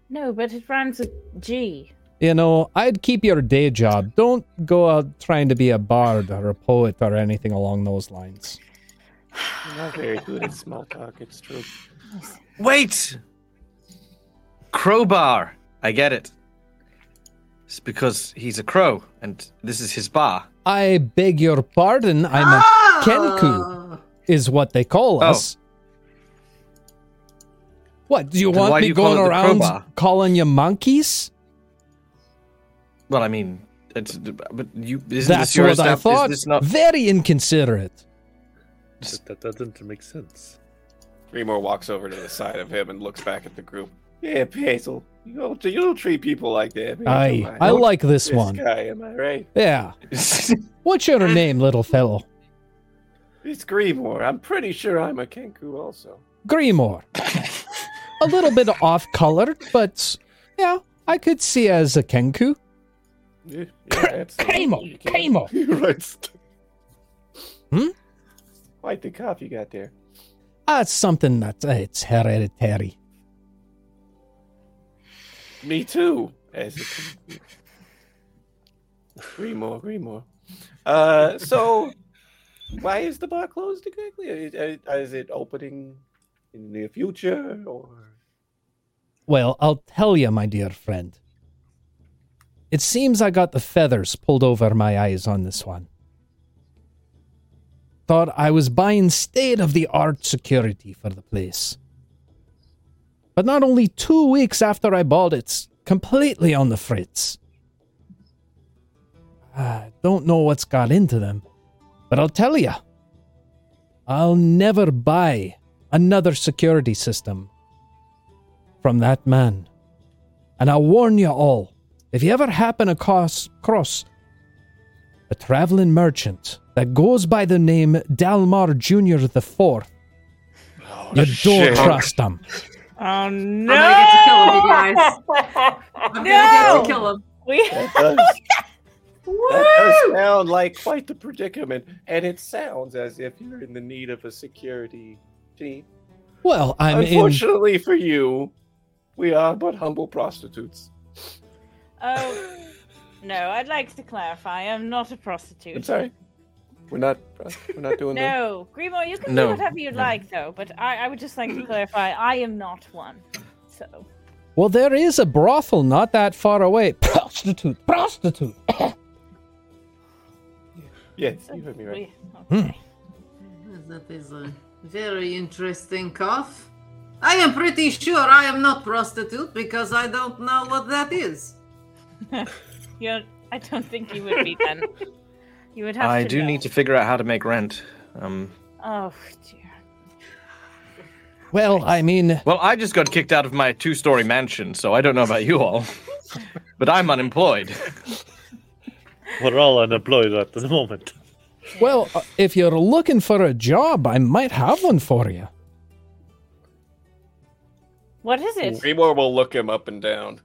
No, but it rhymes with G. You know, I'd keep your day job. Don't go out trying to be a bard or a poet or anything along those lines. I'm not very good at small talk. It's true. Wait! Crowbar. I get it. It's because he's a crow, and this is his bar. I beg your pardon. I meant Ah! Kenku is what they call Oh. us. What, do you Then want do me you call going it the around crowbar? calling you monkeys? Well, I mean, it's but you. Isn't That's this your what I estab- thought. This not? Very inconsiderate. That, that doesn't make sense. Grimoire walks over to the side of him and looks back at the group. Yeah, Hazel, you don't, you don't treat people like that. Man. Aye, Come on. I like this this one. guy. Am I right? Yeah. What's your name, little fellow? It's Grimoire. I'm pretty sure I'm a Kenku also. Grimoire. a little bit off color, but yeah, I could see as a Kenku. Yeah, yeah, absolutely. Kamo, You can- Kamo. Right. Hmm? Quite the cough you got there. That's something that uh, it's hereditary. Me too. As a Kenku. Grimoire, Grimoire. Uh, so why is the bar closed exactly? Is, is it opening in the near future or? Well, I'll tell you, my dear friend. It seems I got the feathers pulled over my eyes on this one. Thought I was buying state of the art security for the place. But not only two weeks after I bought it, completely on the fritz. I don't know what's got into them, but I'll tell you. I'll never buy another security system from that man. And I warn you all if you ever happen across cross a traveling merchant that goes by the name Dalmar Jr. the Fourth, you don't trust him. Oh no! I'm gonna get to kill him, you guys. I'm gonna get to kill him. We That does, sound like quite the predicament, and it sounds as if you're in the need of a security team. Well, I'm in. Unfortunately for you, we are but humble prostitutes. Oh no! I'd like to clarify. I'm not a prostitute. I'm sorry. We're not. Uh, we're not doing that. No, Grimo, you can No, do whatever you no. like, though. But I, I would just like to clarify: I am not one. So Well, there is a brothel not that far away. Prostitute, prostitute. Yes, you heard me right. we, hmm. okay. That is a very interesting cough. I am pretty sure I am not prostitute because I don't know what that is. You're, I don't think you would be then. You would have I to. do know. need to figure out how to make rent. Um, Oh dear. Well, I mean, well, I just got kicked out of my two-story mansion, so I don't know about you all, but I'm unemployed. We're all unemployed at the moment. well, uh, if you're looking for a job, I might have one for you. What is it? Grimoire will look him up and down.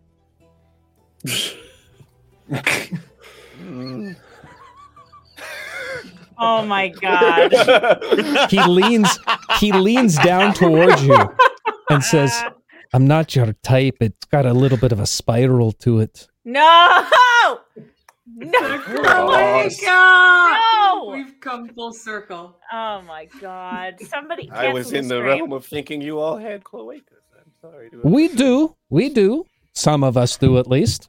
Oh my god. He leans, he leans down towards you and says, "I'm not your type. It's got a little bit of a spiral to it." No! No! Oh my god! No! We've come full circle. Oh my god. Somebody I was in the stream. realm of thinking you all had cloacas. I'm sorry to. We do, we do. Some of us do, at least.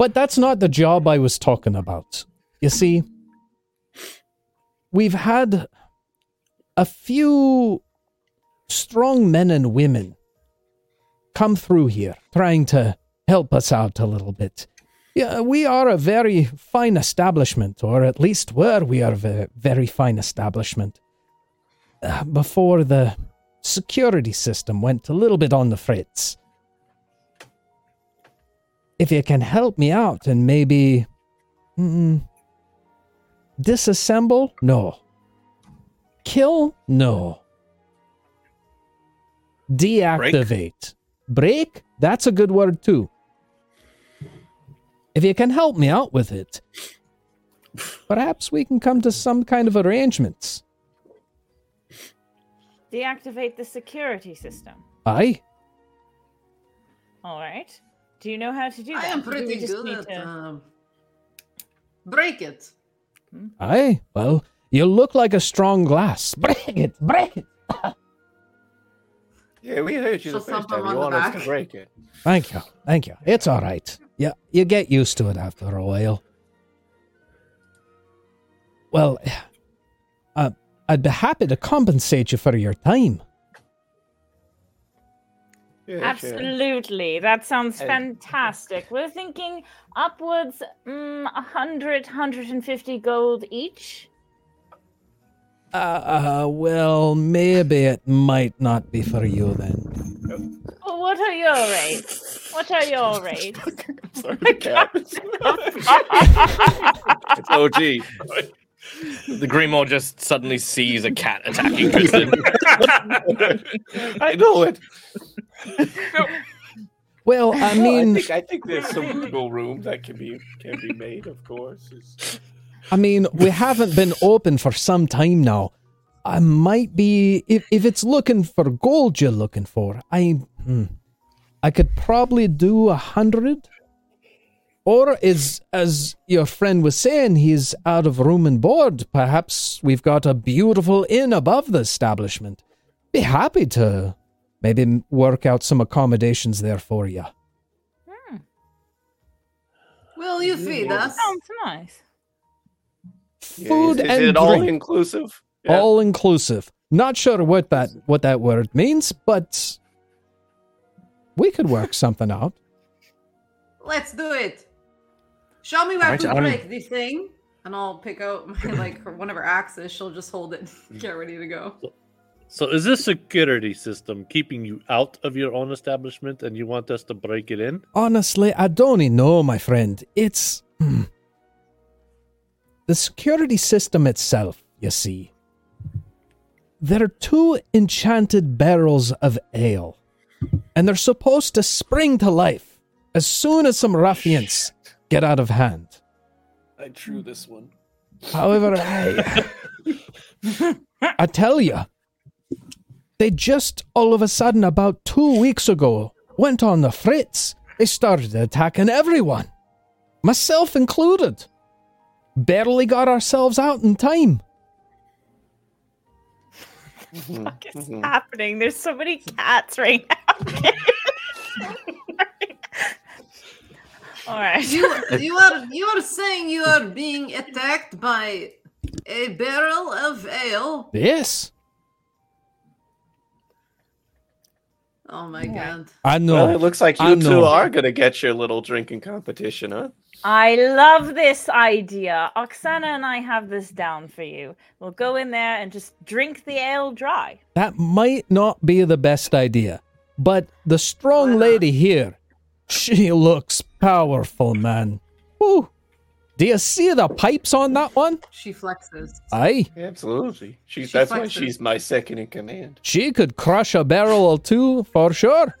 But that's not the job I was talking about. You see, we've had a few strong men and women come through here trying to help us out a little bit. Yeah, we are a very fine establishment, or at least were we are a very fine establishment. Uh, before the security system went a little bit on the fritz. If you can help me out and maybe mm, disassemble, no. Kill, no. Deactivate. Break, that's a good word too. If you can help me out with it, perhaps we can come to some kind of arrangements. Deactivate the security system. Aye. All right. Do you know how to do that? I am pretty good at to- um, break it. Aye, well, you look like a strong glass. Break it, break it. Yeah, we heard you the first time. You the want us to break it. Thank you, thank you. It's all right. Yeah, you get used to it after a while. Well, uh, I'd be happy to compensate you for your time. Yeah, sure. Absolutely. That sounds And- fantastic. We're thinking upwards mm, 100, 150 gold each. Uh, uh, well, maybe it might not be for you then. Well, what are your rates? What are your rates? Sorry, the cat. It's OG. The Grimoire just suddenly sees a cat attacking Tristan. I know it. Well, I No, mean, I think, I think there's some wiggle room that can be can be made. Of course, It's- I mean, we haven't been open for some time now. I might be if if it's looking for gold you're looking for. I hmm, I could probably do a hundred. Or is as your friend was saying, he's out of room and board. Perhaps we've got a beautiful inn above the establishment. Be happy to maybe work out some accommodations there for you. Hmm. Will you feed us? Sounds nice. yeah, Food is, is and it all drink. inclusive? all inclusive. Not sure what that what that word means, but we could work something out. Let's do it. Show me where to I'm- break the thing, and I'll pick out my like her- one of her axes. She'll just hold it, get ready to go. So is this security system keeping you out of your own establishment and you want us to break it in? Honestly, I don't even know, my friend. It's hmm. the security system itself. You see, there are two enchanted barrels of ale, and they're supposed to spring to life as soon as some ruffians get out of hand. I drew this one. However, I, I tell you, they just all of a sudden, about two weeks ago, went on the fritz. They started attacking everyone, myself included. Barely got ourselves out in time. What is happening? There's so many cats right now. All right. You you are you are saying you are being attacked by a barrel of ale. Yes, Oh my god. I know. Well, it looks like I you know. two are gonna get your little drinking competition, huh? I love this idea. Oksana and I have this down for you. We'll go in there and just drink the ale dry. That might not be the best idea, but the strong lady here, she looks powerful, man. Woo. Do you see the pipes on that one? She flexes. Aye. Absolutely. She's She that's why she's my second in command. She could crush a barrel or two for sure.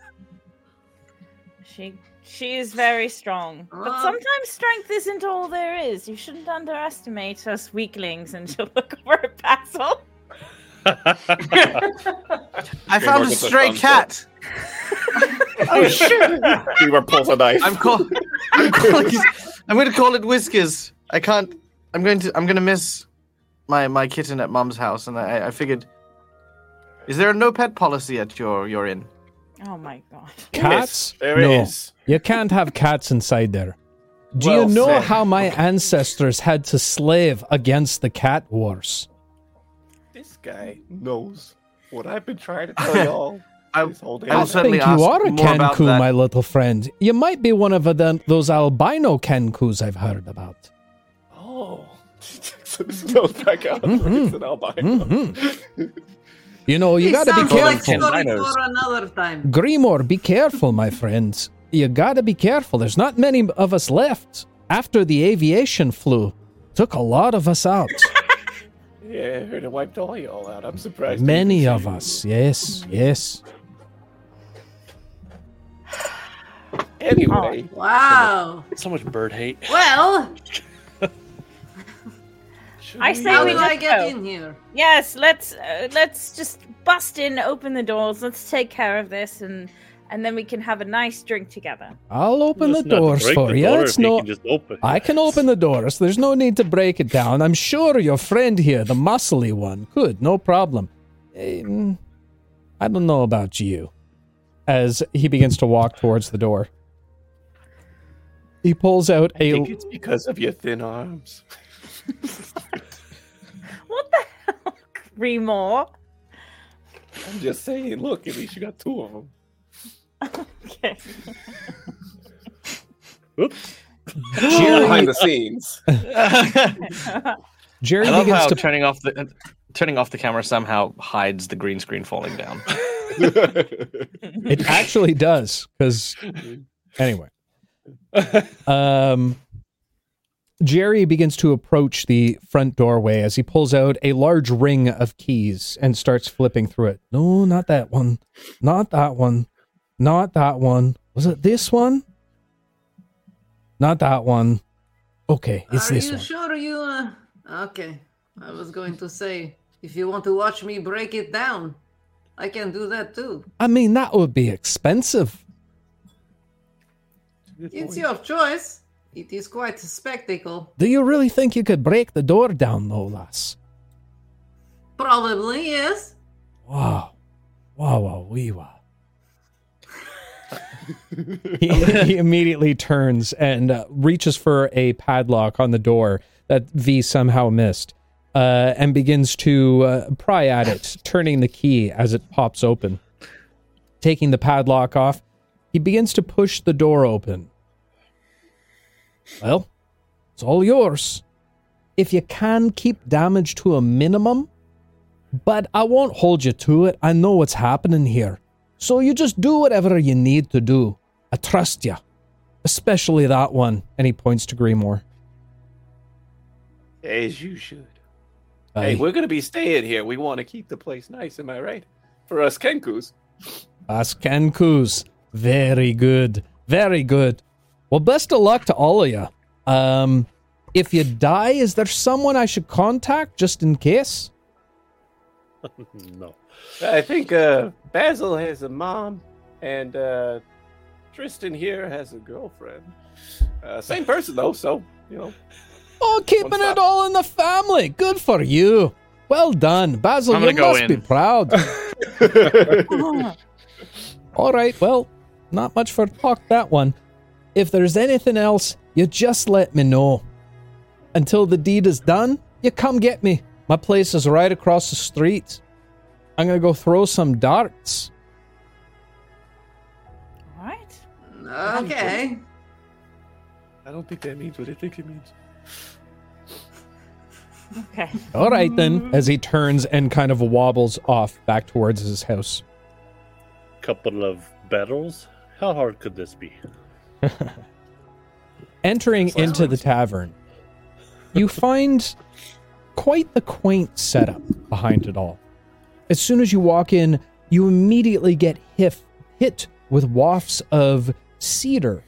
She she is very strong. But Uh. sometimes strength isn't all there is. You shouldn't underestimate us weaklings and she'll look over at Basil. I found a stray thumbs cat. Oh shit! we were pulls a knife. I'm call- I'm calling. I'm going to call it Whiskers. I can't. I'm going to. I'm going to miss my my kitten at mom's house, and I, I figured. Is there a no pet policy at your your inn? Oh my god. Cats? Yes, there no. is. You can't have cats inside there. Do Well you know said. how my ancestors had to slave against the cat wars? This guy knows what I've been trying to tell y'all I- this whole. I will certainly think you ask are a more Kenku, my little friend. You might be one of the, those albino Kenkus I've heard about. Oh, so this goes back out. Mhm. It's an albino. Mhm. You know, you It gotta be sounds Call them like careful. story for another time. Grimoire, be careful, my friends. You gotta be careful. There's not many of us left. After the aviation flu, took a lot of us out. Yeah, I heard it wiped all y'all out. I'm surprised. Many of us. Yes, yes. See you. Anyway, Wow. So much bird hate. Well, I say how we do I just get go. in here? Yes, let's uh, let's just bust in, open the doors. Let's take care of this and and then we can have a nice drink together. I'll open the Let's not doors for the you. door It's if no. can just open. I can open the doors. There's no need to break it down. I'm sure your friend here, the muscly one, could. No problem. Um, I don't know about you. As he begins to walk towards the door, he pulls out I a think it's because of your thin arms. What the hell? three more. I'm just saying, look, at least you got two of them. Okay. Oops. Behind the scenes. Jerry I love begins how to turning off the uh, turning off the camera somehow hides the green screen falling down. It actually does, because anyway. Um, Jerry begins to approach the front doorway as he pulls out a large ring of keys and starts flipping through it. No, not that one. Not that one. Not that one. Was it this one? Not that one. Okay, it's Are this you one. sure you? Uh... Okay, I was going to say if you want to watch me break it down, I can do that too. I mean, that would be expensive. It's your choice. It is quite a spectacle. Do you really think you could break the door down, though, lass? Probably yes. Wow. Wow, wow, wee, wow. he, he immediately turns and uh, reaches for a padlock on the door that V somehow missed uh, and begins to uh, pry at it, turning the key as it pops open. Taking the padlock off, he begins to push the door open. Well, it's all yours. If you can keep damage to a minimum, but I won't hold you to it. I know what's happening here. So you just do whatever you need to do. I trust you. Especially that one. And he points to Grimoire. As you should. Uh, Hey, we're gonna be staying here. We want to keep the place nice. Am I right? For us Kenkus. Us Kenkus. Very good. Very good. Well, best of luck to all of you. Um, if you die, is there someone I should contact just in case? no. I think uh, Basil has a mom, and uh, Tristan here has a girlfriend. Uh, same person though, so you know. Oh, keeping it all in the family. Good for you. Well done. Basil, you gonna go must be proud. All right, well, not much for talk that one. If there's anything else, you just let me know. Until the deed is done, you come get me. My place is right across the street. I'm gonna go throw some darts. All right. Okay. I don't think that means what I think it means. Okay. All right then, as he turns and kind of wobbles off back towards his house. Couple of battles. How hard could this be? Entering into the tavern, you find quite the quaint setup behind it all. As soon as you walk in, you immediately get hif- hit with wafts of cedar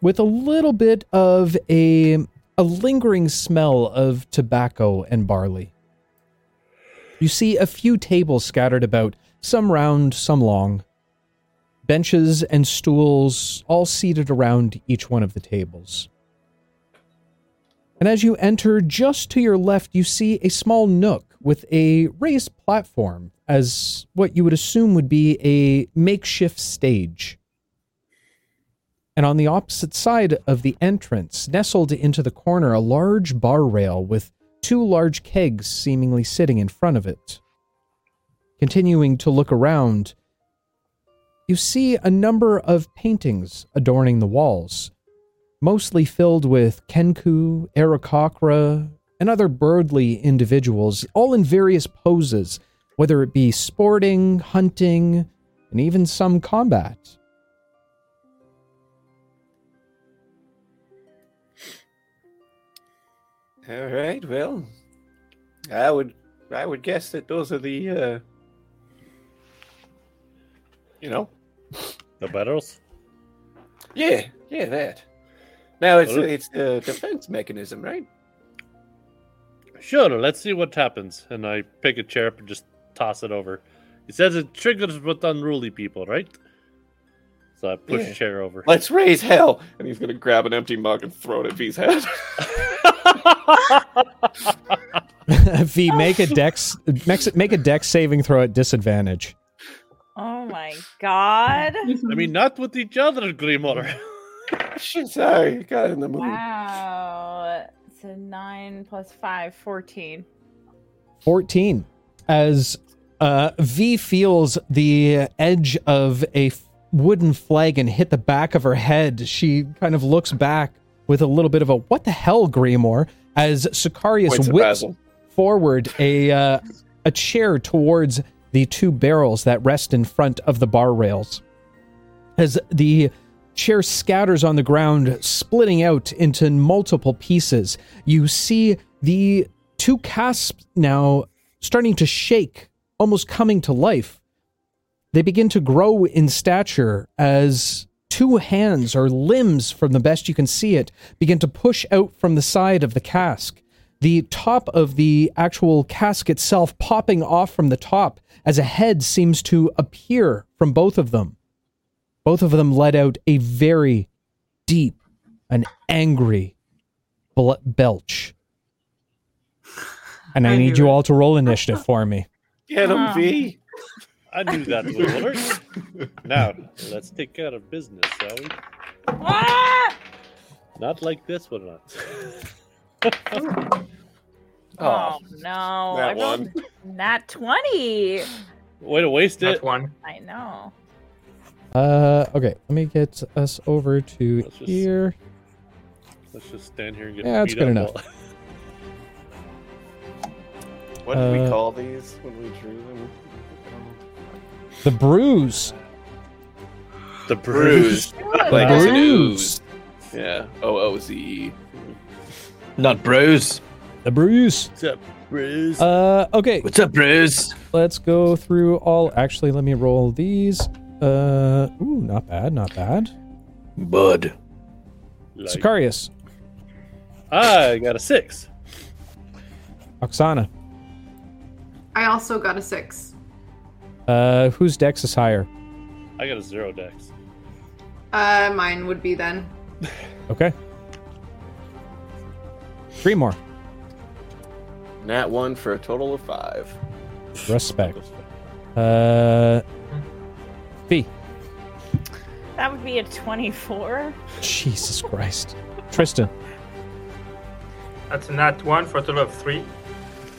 with a little bit of a, a lingering smell of tobacco and barley. You see a few tables scattered about, some round, some long. Benches and stools all seated around each one of the tables. And as you enter, just to your left, you see a small nook with a raised platform as what you would assume would be a makeshift stage. And on the opposite side of the entrance, nestled into the corner, a large bar rail with two large kegs seemingly sitting in front of it. Continuing to look around, you see a number of paintings adorning the walls, mostly filled with Kenku, Aarakocra, and other birdly individuals, all in various poses, whether it be sporting, hunting, and even some combat. All right. Well, I would I would guess that those are the uh, you know The battles? yeah yeah that. Now it's Well, it's a defense mechanism, right? Sure, let's see what happens. And I pick a chair up and just toss it over. He says it triggers with unruly people, right? So I push Yeah. a chair over. Let's raise hell, and he's gonna grab an empty mug and throw it at V's head. v, make a dex make, make a dex saving throw at disadvantage. Oh my god. I mean, not with each other, Grimoire. Shit, sorry, got in the mood. Wow. So 9 plus 5, 14. 14. as uh, V feels the edge of a wooden flagon hit the back of her head. She kind of looks back with a little bit of a "What the hell, Grimoire?" as Sicarius whips forward a uh, a chair towards the two barrels that rest in front of the bar rails. As the chair scatters on the ground, splitting out into multiple pieces, you see the two casks now starting to shake, almost coming to life. They begin to grow in stature as two hands or limbs, from the best you can see it, begin to push out from the side of the cask. The top of the actual cask itself popping off from the top as a head seems to appear from both of them. Both of them let out a very deep and angry bl- belch. And I, I need you it. all to roll initiative for me. Get him, Ah. V. I knew that would work. now, let's take care of business, shall we? Ah! Not like this one. Not. Oh, no. I that rolled one. Nat 20. Way to waste That it. one. I know. Uh, okay, let me get us over to Let's just- here. Let's just stand here and get Yeah, that's good up enough. while- What did we Uh, call these when we drew them? The bruise. The Bruise. bruise. Like The it's an bruise. Yeah. O O Z E. Not Bruce. The bruise. What's up, bruise? Uh, okay, What's up, Bruce? let's go through all. Actually, let me roll these. Uh, ooh, not bad, not bad. Bud. Like- Sicarius, I got a six. Oksana. I also got a six. Uh, whose dex is higher? I got a zero dex. Uh, mine would be then. Okay. Three more. Nat one for a total of five. Respect. Uh, V. That would be a 24. Jesus Christ. Tristan. That's a nat one for a total of three.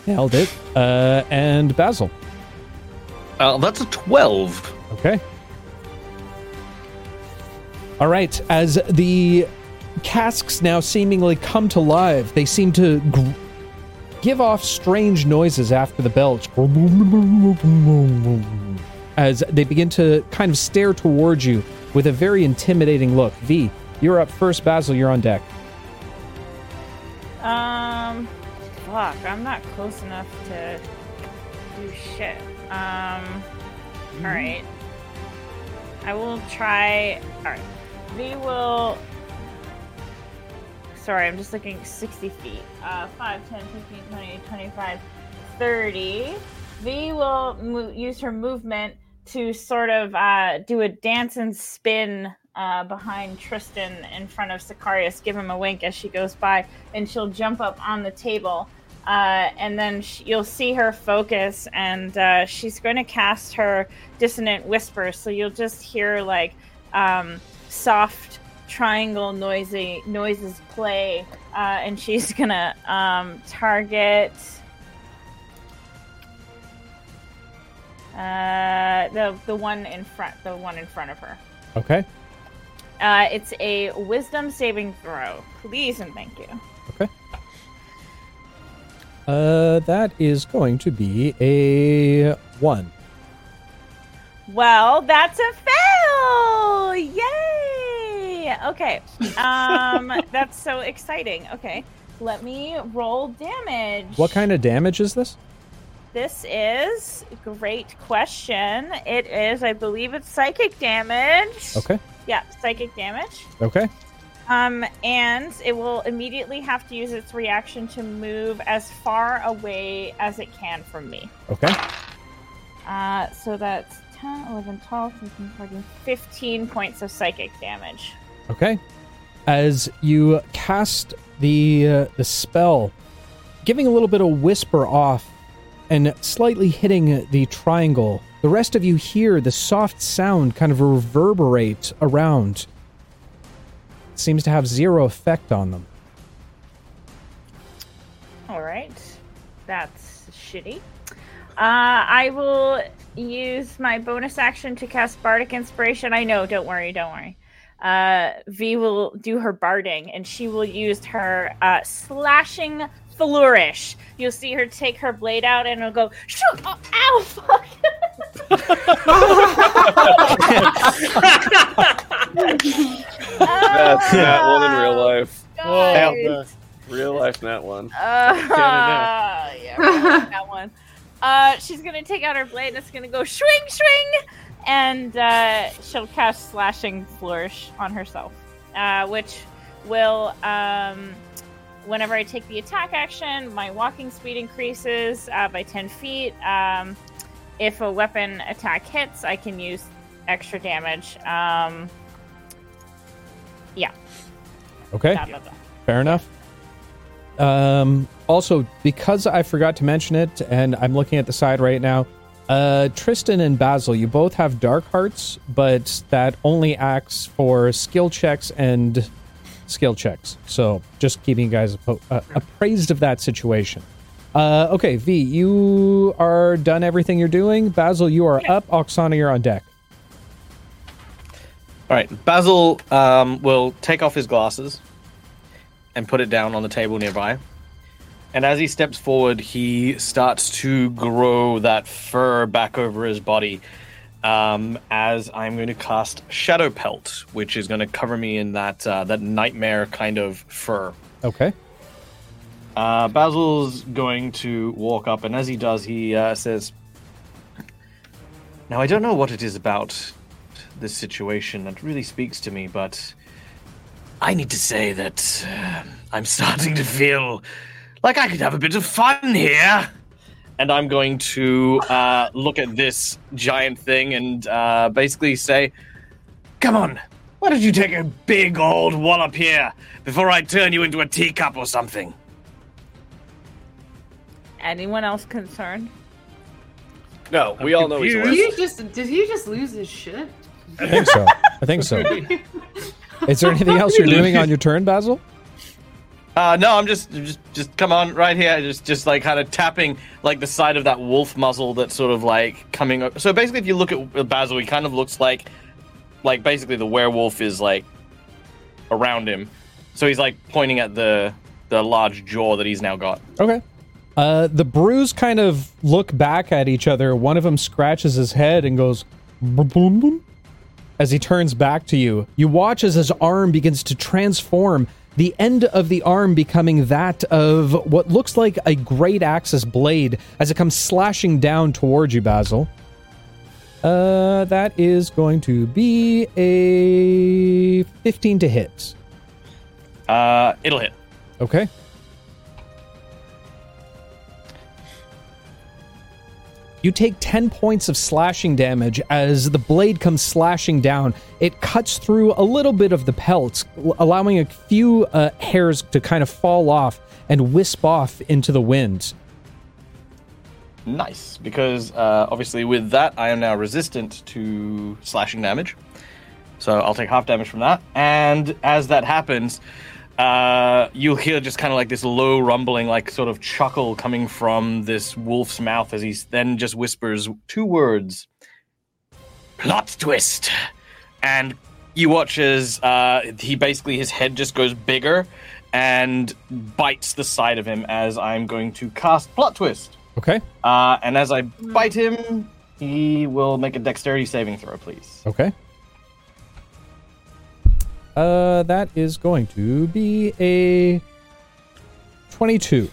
Nailed it. Uh, and Basil. Uh, that's a 12. Okay. All right. As the casks now seemingly come to life, they seem to gr- give off strange noises after the belch. As they begin to kind of stare towards you with a very intimidating look. V, you're up first. Basil, you're on deck. Um, fuck, I'm not close enough to do shit. Um, alright. I will try. Alright. V will. Sorry, I'm just looking 60 feet. Uh, 5, 10, 15, 20, 25, 30. V will mo- use her movement to sort of uh, do a dance and spin uh, behind Tristan in front of Sicarius, give him a wink as she goes by, and she'll jump up on the table. Uh, and then you'll see her focus, and uh, she's going to cast her dissonant whisper. So you'll just hear like um, soft triangle noisy noises play, uh, and she's gonna um, target. Uh, the the one in front, the one in front of her. Okay. Uh, it's a wisdom saving throw. Please and thank you. Okay. Uh, that is going to be a one. Well, that's a fail! Yay! Okay. Um, that's so exciting. Okay, let me roll damage. What kind of damage is this? This is great question. It is, I believe, it's psychic damage. Okay. Yeah, psychic damage. Okay. Um, and it will immediately have to use its reaction to move as far away as it can from me. Okay. Uh, so that's 10, 11, 12, 13, 14, 15 points of psychic damage. Okay. As you cast the uh, the spell, giving a little bit of whisper off and slightly hitting the triangle, the rest of you hear the soft sound kind of reverberate around. Seems to have zero effect on them. All right. That's shitty. Uh, I will use my bonus action to cast Bardic Inspiration. I know, don't worry, don't worry. Uh, v will do her barding, and she will use her uh, slashing flourish. You'll see her take her blade out, and it'll go. Shoo! Oh, ow! Fuck! That's that one in real life. Guys. Real life, not one. Uh, Get it now. yeah, that one. Uh, she's gonna take out her blade and it's gonna go swing, swing, and uh, she'll cast slashing flourish on herself, uh, which will, um, whenever I take the attack action, my walking speed increases uh, by ten feet. Um, if a weapon attack hits, I can use extra damage. Um, yeah. Okay. blah, blah, blah. Fair enough. Um, also, because I forgot to mention it, and I'm looking at the side right now, uh, Tristan and Basil, you both have dark hearts, but that only acts for skill checks and skill checks. So just keeping you guys appo- uh, appraised of that situation. Uh, okay, V, you are done everything you're doing. Basil, you are up. Oksana, you're on deck. All right, Basil um, will take off his glasses and put it down on the table nearby. And as he steps forward, he starts to grow that fur back over his body. Um, as I'm going to cast Shadow Pelt, which is going to cover me in that uh, that nightmare kind of fur. Okay. Uh, Basil's going to walk up, and as he does, he uh, says, "Now I don't know what it is about this situation that really speaks to me, but I need to say that uh, I'm starting to feel like I could have a bit of fun here." And I'm going to uh, look at this giant thing and uh, basically say, "Come on, why don't you take a big old wallop here before I turn you into a teacup or something?" Anyone else concerned? No, we all know he's confused. Did he just did he just lose his shit? I think so. I think so. Is there anything else you're doing on your turn, Basil? Uh, no, I'm just, just, just come on right here. Just, just like kind of tapping like the side of that wolf muzzle that's sort of like coming up. So basically, if you look at Basil, he kind of looks like, like basically the werewolf is like around him. So he's like pointing at the the large jaw that he's now got. Okay. Uh, the brews kind of look back at each other. One of them scratches his head and goes boom, boom, boom. As he turns back to you, you watch as his arm begins to transform. The end of the arm becoming that of what looks like a great axis blade as it comes slashing down towards you, Basil. Uh, that is going to be a 15 to hit. Uh, it'll hit. Okay. You take 10 points of slashing damage as the blade comes slashing down. It cuts through a little bit of the pelt, l- allowing a few uh, hairs to kind of fall off and wisp off into the wind. Nice, because uh, obviously with that, I am now resistant to slashing damage. So I'll take half damage from that. And as that happens, uh, you'll hear just kind of like this low rumbling, like sort of chuckle coming from this wolf's mouth as he then just whispers two words plot twist. And you watch as uh, he basically, his head just goes bigger and bites the side of him as I'm going to cast plot twist. Okay. Uh, and as I bite him, he will make a dexterity saving throw, please. Okay. Uh, that is going to be a 22.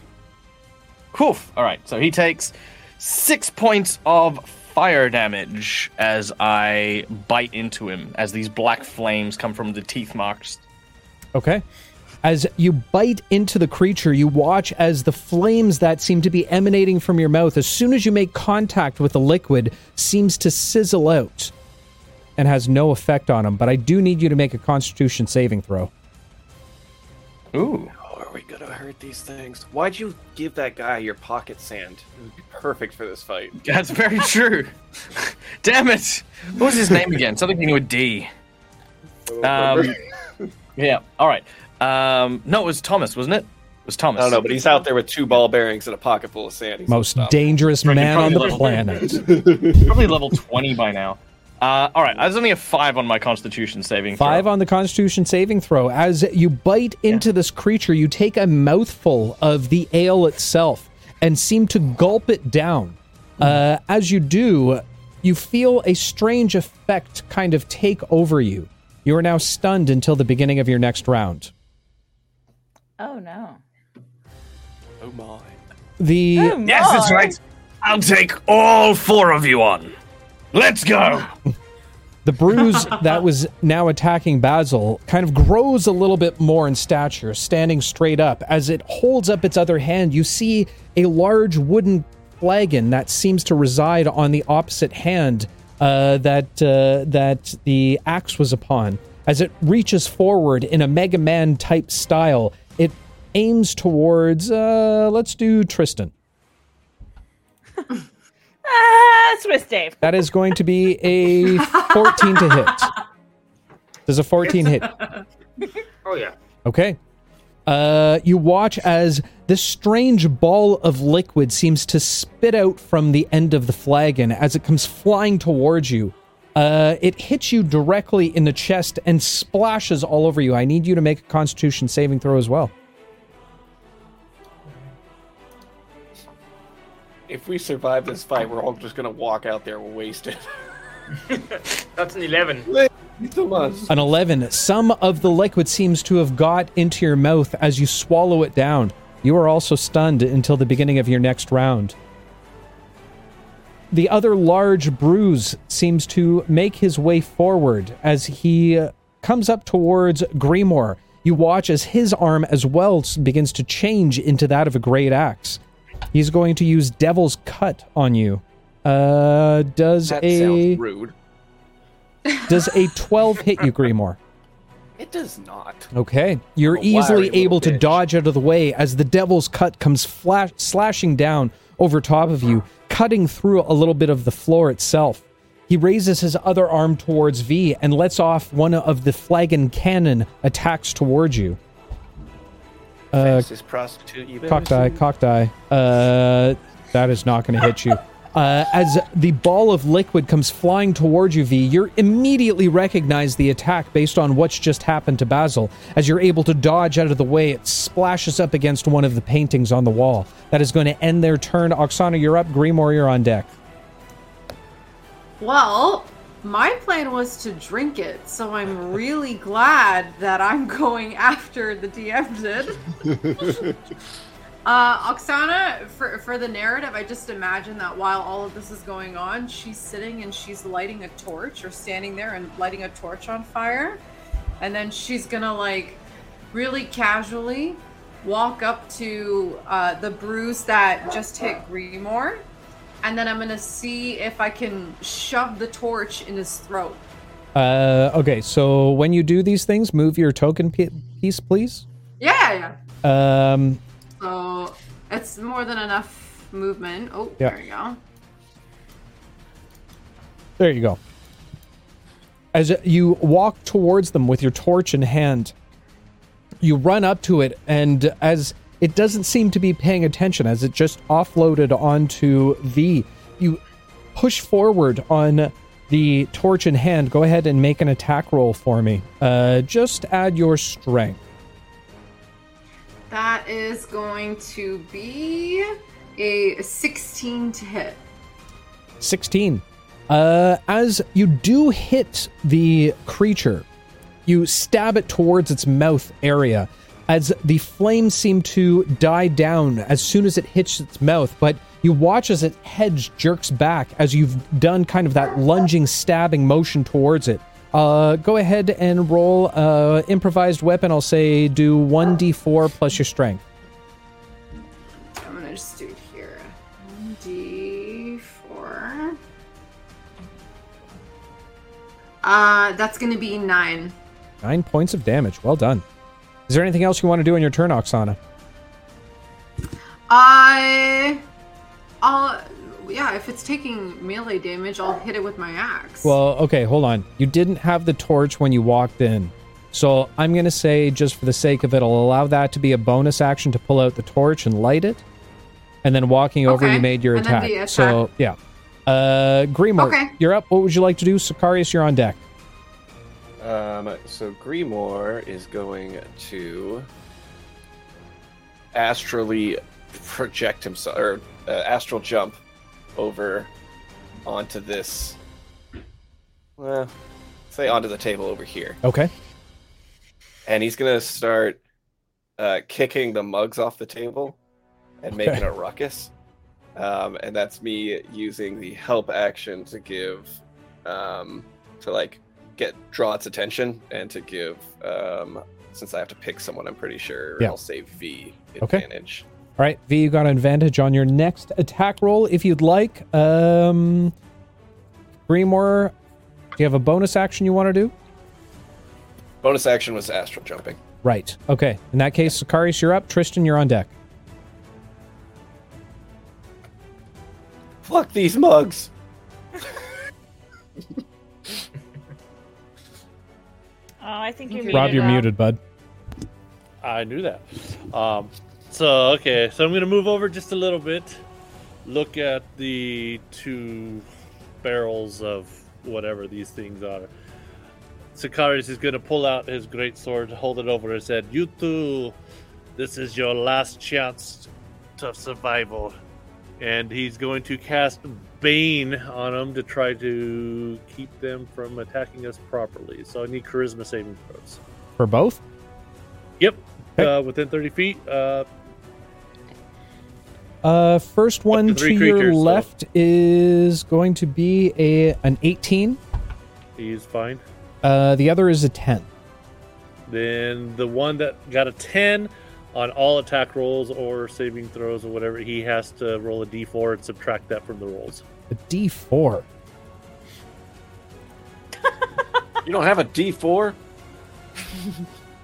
Poof. All right, so he takes six points of fire damage as I bite into him, as these black flames come from the teeth marks. Okay. As you bite into the creature, you watch as the flames that seem to be emanating from your mouth, as soon as you make contact with the liquid, seems to sizzle out and has no effect on him. But I do need you to make a constitution saving throw. Ooh. How are we gonna hurt these things? Why'd you give that guy your pocket sand? It would be perfect for this fight. That's very true. Damn it. What was his name again? Something beginning with D. Um, yeah, all right. Um, no, it was Thomas, wasn't it? It was Thomas. I don't know, but he's out there with two ball bearings and a pocket full of sand. He's Most unstoppable. dangerous man on the planet. Probably level 20 by now. Uh, all right, I was only a five on my Constitution saving throw. Five on the Constitution saving throw. As you bite into this creature, you take a mouthful of the ale itself and seem to gulp it down. Uh, as you do, you feel a strange effect kind of take over you. You are now stunned until the beginning of your next round. Oh no. Oh my. The Oh, Yes, that's right. I'll take all four of you on. Let's go. The bruise that was now attacking Basil kind of grows a little bit more in stature, standing straight up. As it holds up its other hand, you see a large wooden flagon that seems to reside on the opposite hand uh, that uh, that the axe was upon. As it reaches forward in a Mega Man type style, it aims towards. Uh, let's do Tristan. Ah, Swiss Dave. That is going to be a 14 to hit. There's a 14 hit? Oh yeah. Okay. Uh, you watch as this strange ball of liquid seems to spit out from the end of the flagon as it comes flying towards you. Uh, it hits you directly in the chest and splashes all over you. I need you to make a Constitution saving throw as well. If we survive this fight, we're all just gonna walk out there wasted. That's an eleven. An 11. Some of the liquid seems to have got into your mouth as you swallow it down. You are also stunned until the beginning of your next round. The other large bruise seems to make his way forward as he uh, comes up towards Grimoire. You watch as his arm as well begins to change into that of a great axe. He's going to use Devil's Cut on you. Uh, does That a sounds rude. does a 12 hit you, Grimoire? It does not. Okay. You're a wiry easily little able to bitch. dodge out of the way as the devil's cut comes flash- slashing down over top of you, cutting through a little bit of the floor itself. He raises his other arm towards V and lets off one of the flagon cannon attacks towards you. Uh, Fastest prostitute you've ever cock die, seen. cock die. Uh, that is not going to hit you. Uh, as the ball of liquid comes flying towards you, V, you immediately recognize the attack based on what's just happened to Basil. As you're able to dodge out of the way, it splashes up against one of the paintings on the wall. That is going to end their turn. Oksana, you're up. Grimoire, you're on deck. Well, my plan was to drink it, so I'm really glad that I'm going after the DM did. uh, Oksana, for, for the narrative, I just imagine that while all of this is going on, she's sitting and she's lighting a torch or standing there and lighting a torch on fire. And then she's gonna, like, really casually walk up to uh, the bruise that just hit Grimoire and then I'm gonna see if I can shove the torch in his throat. Uh, okay, so when you do these things, move your token piece, please. Yeah, yeah. Um, So it's more than enough movement. Oh, Yeah. there you go. There you go. As you walk towards them with your torch in hand, you run up to it, and as it doesn't seem to be paying attention, as it just offloaded onto V, you push forward on the torch in hand. Go ahead and make an attack roll for me. Uh, just add your strength. That is going to be a 16 to hit. 16. Uh, as you do hit the creature, you stab it towards its mouth area as the flame seem to die down as soon as it hits its mouth, but you watch as its head jerks back as you've done kind of that lunging, stabbing motion towards it. Uh, go ahead and roll uh, improvised weapon. I'll say do 1d4 plus your strength. I'm gonna just do it here. 1d4. Uh, that's gonna be nine. Nine points of damage. Well done. Is there anything else you want to do in your turn, Oksana? I, I'll, yeah. If it's taking melee damage, I'll hit it with my axe. Well, okay, hold on. You didn't have the torch when you walked in. So I'm going to say, just for the sake of it, I'll allow that to be a bonus action to pull out the torch and light it. And then walking over, Okay, you made your and then attack. the attack. So, yeah. Uh, Grimoire, Okay. you're up. What would you like to do? Sicarius, you're on deck. Um, so Grimoire is going to astrally project himself, or uh, astral jump over onto this. Well, say onto the table over here, Okay. and he's gonna start uh, kicking the mugs off the table and Okay. making a ruckus. Um, and that's me using the help action to give, um, to like get draw its attention and to give, um, since I have to pick someone, I'm pretty sure Yeah. I'll say V Okay. advantage. All right, V, you got an advantage on your next attack roll if you'd like. Um, Grimoire, do you have a bonus action you want to do? Bonus action was astral jumping. Right. Okay. In that case, Sicarius, you're up. Tristan, you're on deck. Fuck these mugs. I think you're Rob, muted. You're muted, bud. I knew that. Um, so okay, so I'm gonna move over just a little bit. Look at the two barrels of whatever these things are. Sicarius is gonna pull out his great sword, hold it over his head. You two, this is your last chance to survival, and he's going to cast Bane on them to try to keep them from attacking us properly. So I need charisma saving throws. For both? Yep. Okay. Uh, within 30 feet. Uh, Uh, first one to to your creatures, so- left is going to be a an 18. he's fine. Uh, the other is a 10. Then the one that got a 10 on all attack rolls or saving throws or whatever, he has to roll a d4 and subtract that from the rolls. A D4. You don't have a D4?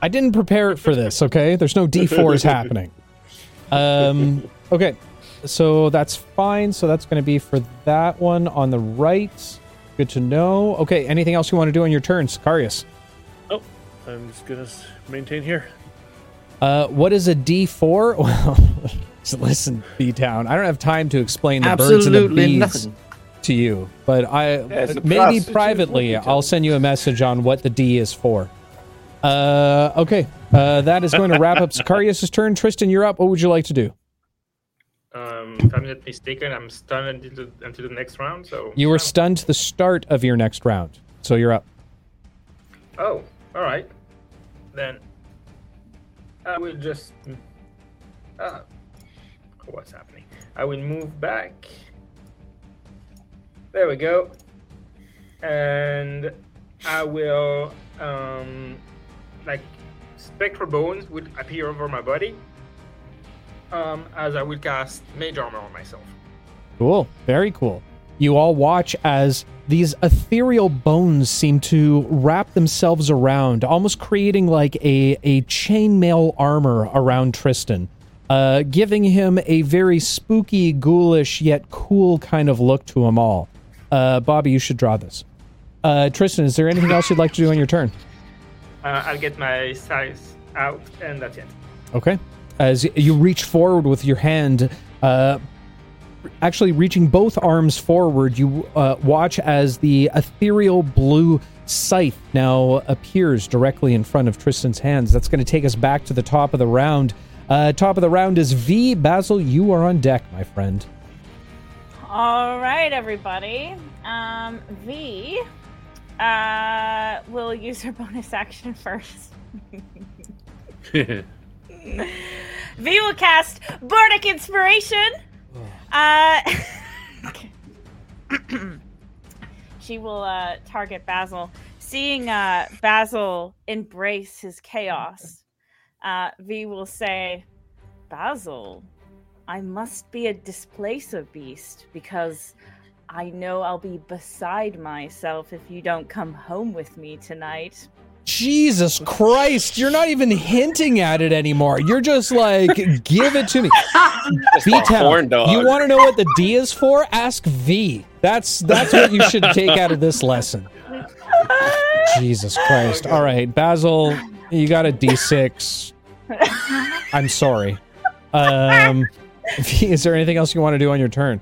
I didn't prepare it for this, okay? There's no D4s happening. Um, okay, so that's fine. So that's going to be for that one on the right. Good to know. Okay, anything else you want to do on your turn, Sicarius? Oh, I'm just going to maintain here. Uh, what is a D4? Well, listen, B Town. I don't have time to explain the birds and the bees nothing. to you, but I it's maybe privately I'll send you a message on what the D is for. Uh, okay, uh, that is going to wrap up Sicarius' turn. Tristan, you're up. What would you like to do? Um, if I'm not mistaken, I'm stunned until until the next round. So You were stunned to the start of your next round, so you're up. Oh, all right. Then I will just. Uh, what's happening? I will move back. There we go. And I will, um, like, spectral bones would appear over my body. Um, as I will cast mage armor on myself. Cool. Very cool. You all watch as these ethereal bones seem to wrap themselves around, almost creating like a, a chainmail armor around Tristan, uh, giving him a very spooky, ghoulish, yet cool kind of look to him all. Uh, Bobby, you should draw this. Uh, Tristan, is there anything else you'd like to do on your turn? Uh, I'll get my size out, and that's it. Okay. As you reach forward with your hand, uh, actually reaching both arms forward, you uh, watch as the ethereal blue scythe now appears directly in front of Tristan's hands. That's going to take us back to the top of the round. Uh, top of the round is V. Basil, you are on deck, my friend. All right, everybody. Um, V uh, will use her bonus action first. V will cast Bardic Inspiration. Uh, she will uh, target Basil. Seeing uh, Basil embrace his chaos, uh, V will say, Basil, I must be a displacer beast because I know I'll be beside myself if you don't come home with me tonight. Jesus Christ, you're not even hinting at it anymore. You're just like, give it to me. Just a V-Town. You want to know what the D is for? Ask V. That's that's what you should take out of this lesson. Jesus Christ. All right, Basil, you got a D6. I'm sorry. Um, is there anything else you want to do on your turn?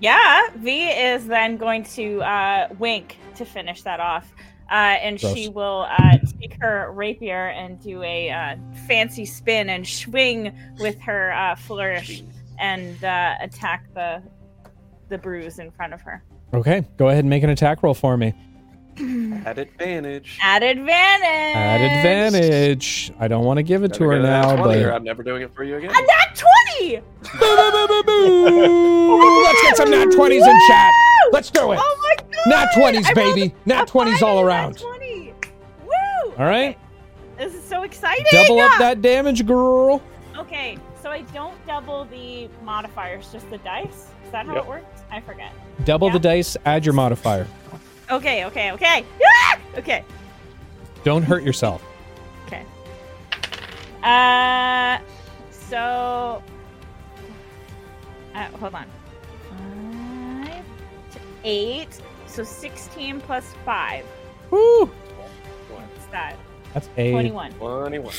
Yeah, V is then going to uh, wink to finish that off. Uh, and Gross. she will uh, take her rapier and do a uh, fancy spin and swing with her uh, flourish and uh, attack the the bruise in front of her. Okay, go ahead and make an attack roll for me. At advantage. At advantage. At advantage. I don't want to give it to her get a nat now, 20 or but I'm never doing it for you again. A nat twenty. let's get some nat 20s in chat. Let's do it. Oh my god! Nat 20s, I baby. Not 20s all around. 20. Woo! All right, Okay, This is so exciting. double up that damage, girl. Okay, so I don't double the modifiers, just the dice. Is that how Yep. it works? I forget. Double the dice, add your modifier. Okay, okay, okay. Ah! Okay, Don't hurt yourself. okay. Uh, so, uh, hold on. Five to eight. So sixteen plus five. Woo! What's that? That's a 21. 21.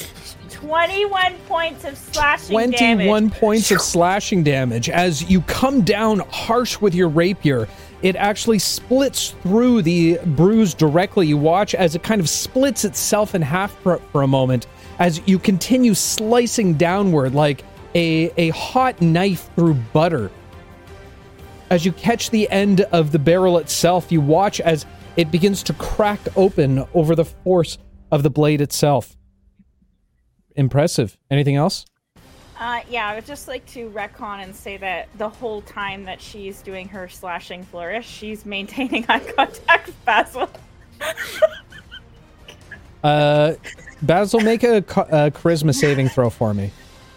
21 points of slashing 21 damage. points of slashing damage as you come down harsh with your rapier. It actually splits through the bruise directly. You watch as it kind of splits itself in half for, for a moment as you continue slicing downward like a, a hot knife through butter. As you catch the end of the barrel itself, you watch as it begins to crack open over the force of the blade itself. Impressive. Anything else? Uh, yeah, I would just like to retcon and say that the whole time that she's doing her slashing flourish, she's maintaining eye contact with Basil. Uh, Basil, make a, a charisma saving throw for me.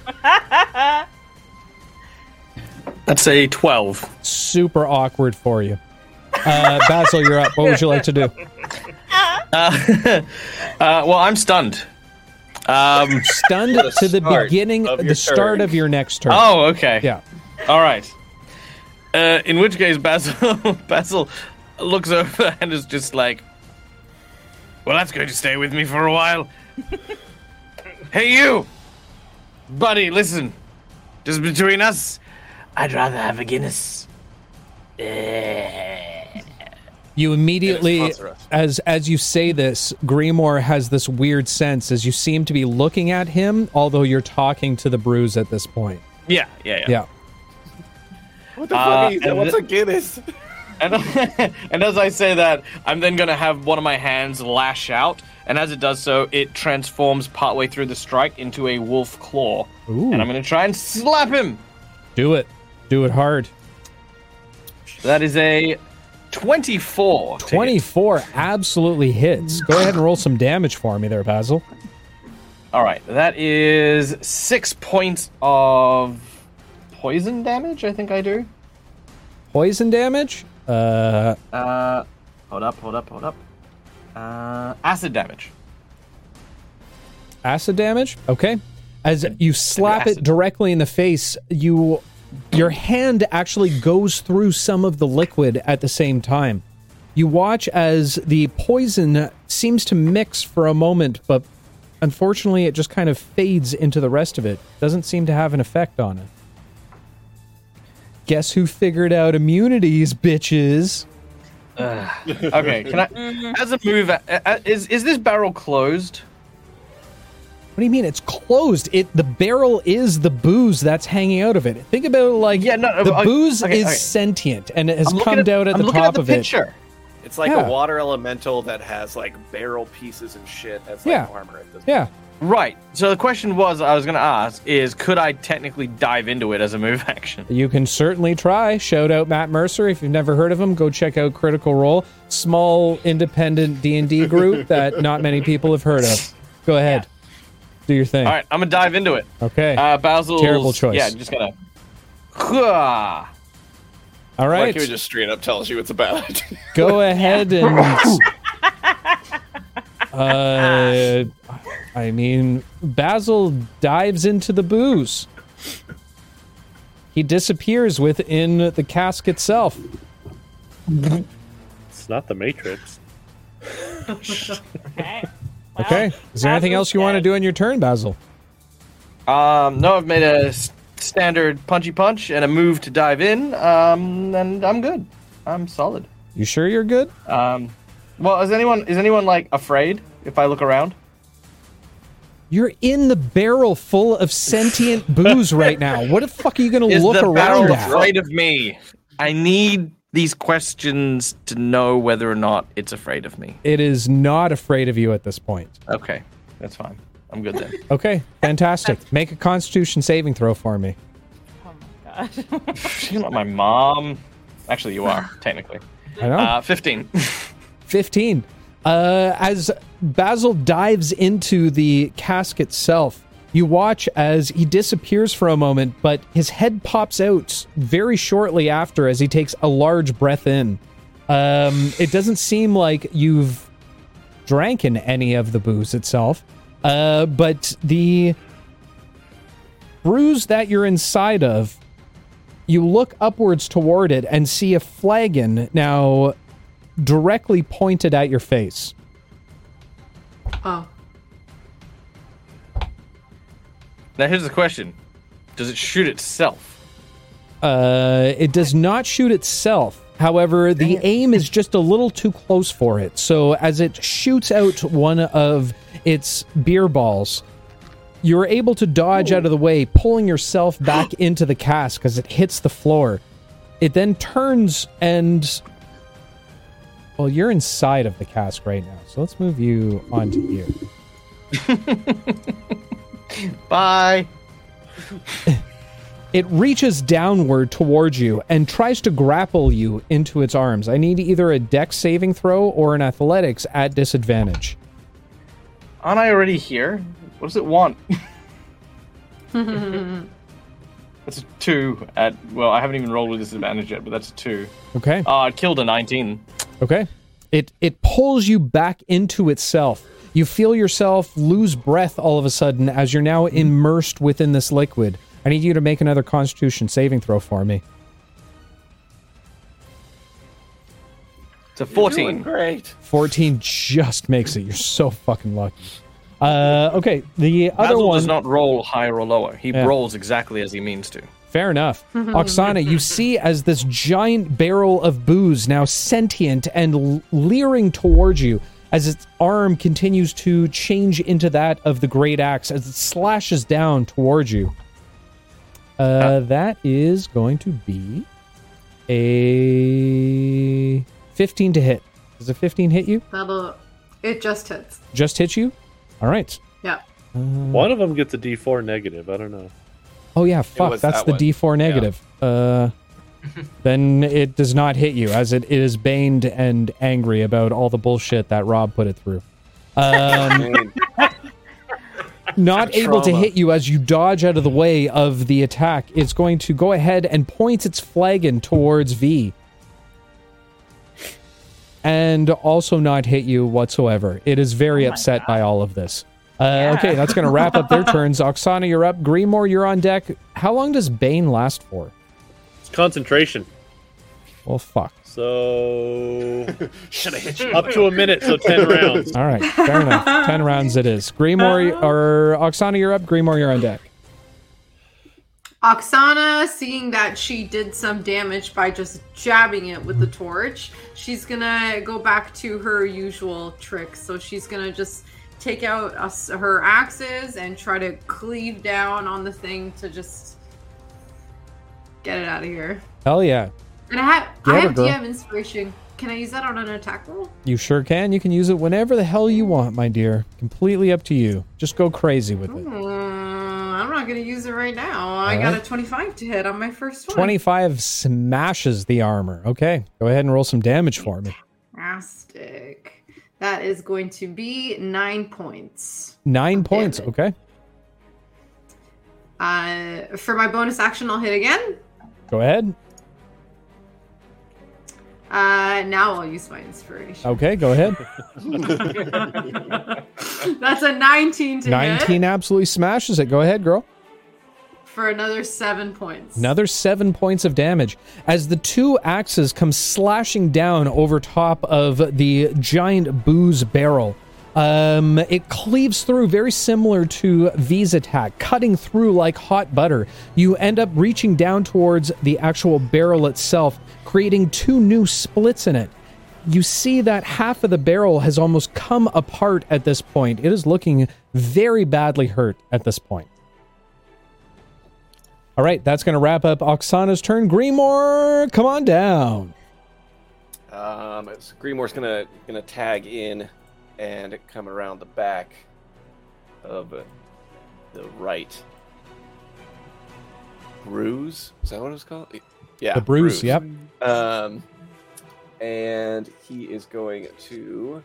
That's a 12. Super awkward for you. Uh, Basil, you're up. What would you like to do? Uh, uh, well, I'm stunned. Um, Stunned The to the beginning, of the your start turn. of your next turn. oh, okay. Yeah. All right. Uh, in which case, Basil Basil looks over and is just like, "Well, that's going to stay with me for a while." hey, you, buddy, listen. Just between us, I'd rather have a Guinness. You immediately, Yeah, sponsor us. as as you say this, Grimoire has this weird sense as you seem to be looking at him, although you're talking to the bruise at this point. Yeah, yeah, yeah. Yeah. What the Uh, fuck is that? What's the- a Guinness? And, and as I say that, I'm then going to have one of my hands lash out, and as it does so, it transforms partway through the strike into a wolf claw. Ooh. And I'm going to try and slap him. Do it. Do it hard. That is a 24. to hit. 24 absolutely hits. Go ahead and roll some damage for me there, Basil. All right, that is six points of poison damage. I think I do. Poison damage? Uh, Uh, hold up, hold up, hold up. Uh, acid damage. acid damage okay as you slap it directly in the face you your hand actually goes through some of the liquid at the same time. You watch as the poison seems to mix for a moment but unfortunately it just kind of fades into the rest of it. Doesn't seem to have an effect on it. Guess who figured out immunities bitches? Okay, can I? As a move, uh, uh, is is this barrel closed? What do you mean it's closed? It the barrel is the booze that's hanging out of it. Think about it like Yeah, no, the uh, booze okay, is okay. sentient and it has I'm come looking down at I'm the looking top at the of it. picture. It's like Yeah. a water elemental that has like barrel pieces and shit as like Yeah. armor at this Yeah. Right. So the question was, I was going to ask, is could I technically dive into it as a move action? You can certainly try. Shout out Matt Mercer if you've never heard of him. Go check out Critical Role, small independent D and D group that not many people have heard of. Go ahead, do your thing. All right, I'm gonna dive into it. Okay. Uh, Basil's Terrible choice. Yeah, just gonna. Hua. All Like right. he would just straight up tells you it's a bad. Go ahead and. Uh, I mean, Basil dives into the booze. He disappears within the cask itself. It's not the Matrix. Okay. Okay. Is there anything else you want to do in your turn, Basil? Um, no, I've made a s- standard punchy punch and a move to dive in. Um, and I'm good. I'm solid. You sure you're good? Um, well, is anyone is anyone like afraid if I look around? You're in the barrel full of sentient booze right now. What the fuck are you going to Is look the around barrel at? afraid of me? I need these questions to know whether or not it's afraid of me. It is not afraid of you at this point. Okay, that's fine. I'm good then. Okay, fantastic. Make a constitution saving throw for me. Oh my god. You're not my mom. Actually, you are technically. I know. Uh, Fifteen. 15. Uh, as Basil dives into the cask itself, you watch as he disappears for a moment, but his head pops out very shortly after as he takes a large breath in. Um, it doesn't seem like you've drank in any of the booze itself, uh, but the bruise that you're inside of, you look upwards toward it and see a flagon now directly pointed at your face. Oh. Now here's the question: Does it shoot itself? Uh, it does not shoot itself. However, the aim is just a little too close for it. So, as it shoots out one of its beer balls, you're able to dodge out of the way, pulling yourself back into the cask as it hits the floor. It then turns and. Well, you're inside of the cask right now. So, let's move you onto here. Bye. It reaches downward towards you and tries to grapple you into its arms. I need either a dex saving throw or an athletics at disadvantage. Aren't I already here? What does it want? That's a two at well, I haven't even rolled with disadvantage yet, but that's a two. Okay. Uh it killed a nineteen. Okay. It it pulls you back into itself. You feel yourself lose breath all of a sudden as you're now immersed within this liquid. I need you to make another constitution saving throw for me. It's a Doing fourteen. great. 14 just makes it. You're so fucking lucky. Uh, okay, the other Basil one does not roll higher or lower. He Yeah. rolls exactly as he means to. Fair enough. Oksana, you see as this giant barrel of booze, now sentient and leering towards you, as its arm continues to change into that of the great axe as it slashes down towards you. Uh, that is going to be a 15 to hit. Does a 15 hit you? That'll. It just hits. Just hit you? All right. Yeah. One of them gets a D4 negative. I don't know. Oh yeah, fuck. That's that the one. D4 negative. Uh, then it does not hit you, as it, it is baned and angry about all the bullshit that Rob put it through. Um, not able to hit you as you dodge out of the way of the attack. It's going to go ahead and point its flagon towards V. And also not hit you whatsoever. It is very Oh upset God. by all of this. Uh, Yeah. Okay, that's going to wrap up their turns. Oksana, you're up. Grimoire, you're on deck. How long does Bane last for? It's concentration. Well, fuck. So Should have hit you. up to a minute, so ten rounds. All right, fair enough. Ten rounds it is. Grimoire uh-huh. or Oksana, you're up. Grimoire, you're on deck. Oksana, seeing that she did some damage by just jabbing it with the torch, she's gonna go back to her usual tricks. So she's gonna just take out us, her axes and try to cleave down on the thing to just get it out of here. Hell yeah, And I have Get I have. DM inspiration. Can I use that on an attack roll? you sure can. You can use it whenever the hell you want, my dear. Completely up to you. Just go crazy with it. Mm, I'm not gonna use it right now. I All got right. a 25 to hit on my first one. 25 smashes the armor. Okay, go ahead and roll some damage for me. Fantastic. That is going to be nine points. Nine points. Okay, Uh, for my bonus action, I'll hit again. Go ahead. Uh, now I'll use my inspiration. Okay, go ahead. That's a 19 to 19 hit. absolutely smashes it. Go ahead, girl. for another seven points. Another seven points of damage as the two axes come slashing down over top of the giant booze barrel. Um, it cleaves through very similar to V's attack, cutting through like hot butter. You end up reaching down towards the actual barrel itself, creating two new splits in it. You see that half of the barrel has almost come apart at this point. It is looking very badly hurt at this point. All right, that's going to wrap up Oksana's turn. Grimoire, come on down. Um, so Grimoire's gonna gonna tag in and come around the back of the right bruise. Is that what it's called? Yeah, The bruise, yep. Um, and he is going to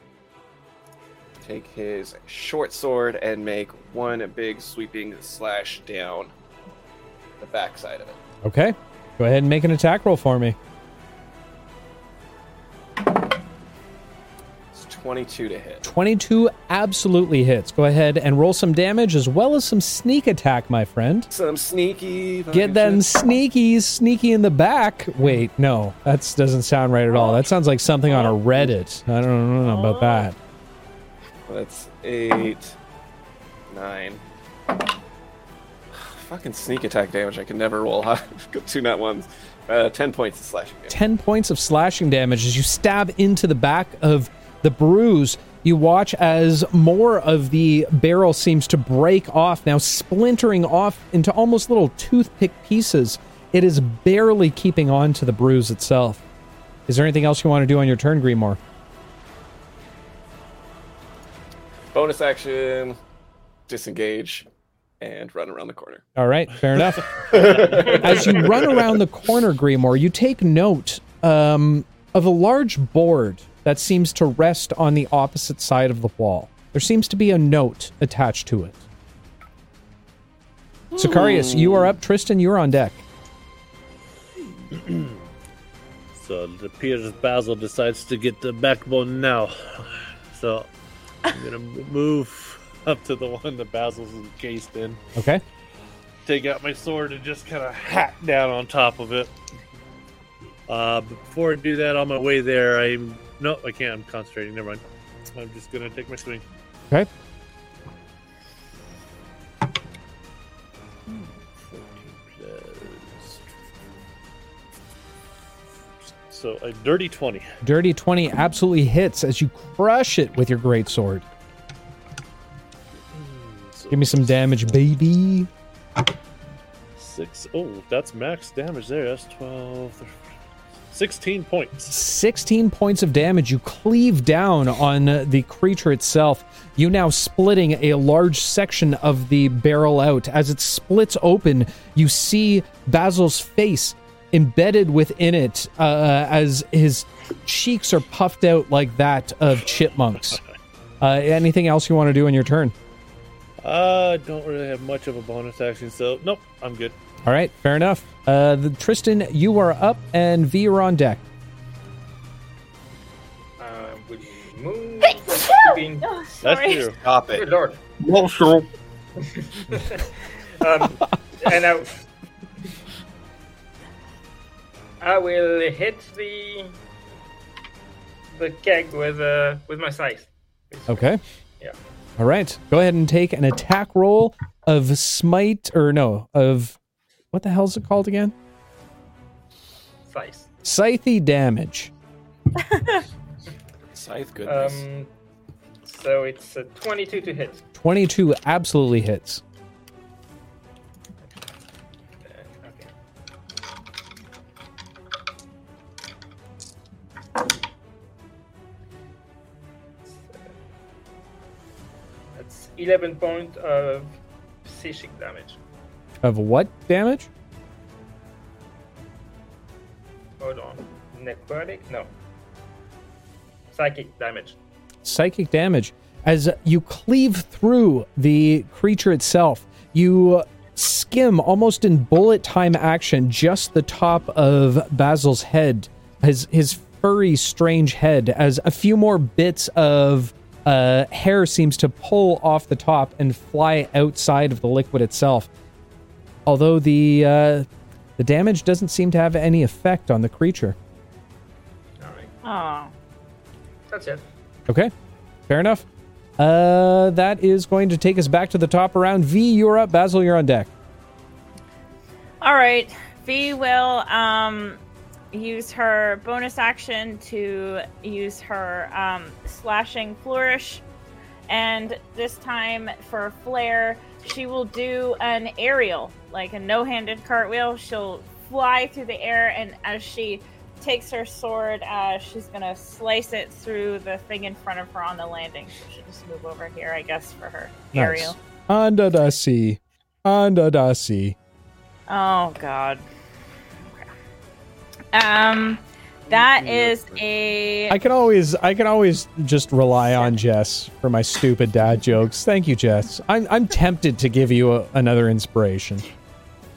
take his short sword and make one big sweeping slash down the backside of it. Okay, go ahead and make an attack roll for me. 22 to hit. 22 absolutely hits. Go ahead and roll some damage as well as some sneak attack, my friend. Some sneaky. Get them shit. sneakies, sneaky in the back. Wait, no, that doesn't sound right at all. That sounds like something on a Reddit. I don't know about that. That's eight, nine. Fucking sneak attack damage. I can never roll high. Two nat ones. Uh, ten points of slashing damage. 10 points of slashing damage as you stab into the back of the bruise. You watch as more of the barrel seems to break off, now splintering off into almost little toothpick pieces. It is barely keeping on to the bruise itself. Is there anything else you want to do on your turn, Grimoire? Bonus action, disengage, and run around the corner. All right, fair enough. As you run around the corner, Grimoire, you take note um, of a large board that seems to rest on the opposite side of the wall. There seems to be a note attached to it. Sicarius, you are up. Tristan, you're on deck. So it appears Basil decides to get the backbone now. So I'm gonna move up to the one that Basil's encased in. Okay. Take out my sword and just kind of hack down on top of it. Uh, before I do that, on my way there, I'm no, I can't. I'm concentrating. Never mind. I'm just gonna take my swing. Okay. So a dirty twenty. Dirty 20 absolutely hits as you crush it with your great sword. So Give me some damage, baby. Six. Oh, that's max damage there. That's 12. 16 points. 16 points of damage. You cleave down on the creature itself. You now splitting a large section of the barrel out. As it splits open, you see Basil's face embedded within it uh, as his cheeks are puffed out like that of chipmunks. Uh, anything else you want to do in your turn? Uh, don't really have much of a bonus action, so nope, I'm good. All right, fair enough. Uh, the, Tristan, you are up, and V, you're on deck. Uh, would move. Being, Oh, That's sorry. true. Stop good it. lord. Also, um, and I, I will hit the the keg with uh with my scythe. Okay. Yeah. All right. Go ahead and take an attack roll of smite, or no, of what the hell is it called again? Scythe. Scythe damage. Scythe goodness. Um, so it's a 22 to hit. 22 absolutely hits. Uh. That's 11 point of psychic damage. Of what damage? Hold on. Necrotic? No. Psychic damage. Psychic damage. As you cleave through the creature itself, you skim almost in bullet time action just the top of Basil's head, his his furry, strange head, as a few more bits of uh, hair seems to pull off the top and fly outside of the liquid itself. Although the uh, the damage doesn't seem to have any effect on the creature. All right, Oh. that's it. Okay, fair enough. Uh, that is going to take us back to the top around. V, you're up. Basil, you're on deck. All right. V will um use her bonus action to use her um, slashing flourish, and this time for flare, she will do an aerial, like a no-handed cartwheel. She'll fly through the air, and as she takes her sword, uh, she's gonna slice it through the thing in front of her on the landing. So she'll just move over here, I guess, for her aerial. Under the sea. Under the sea. Oh God. Um, that is a I can always I can always just rely on Jess for my stupid dad jokes. Thank you, Jess. I'm I'm tempted to give you a, another inspiration.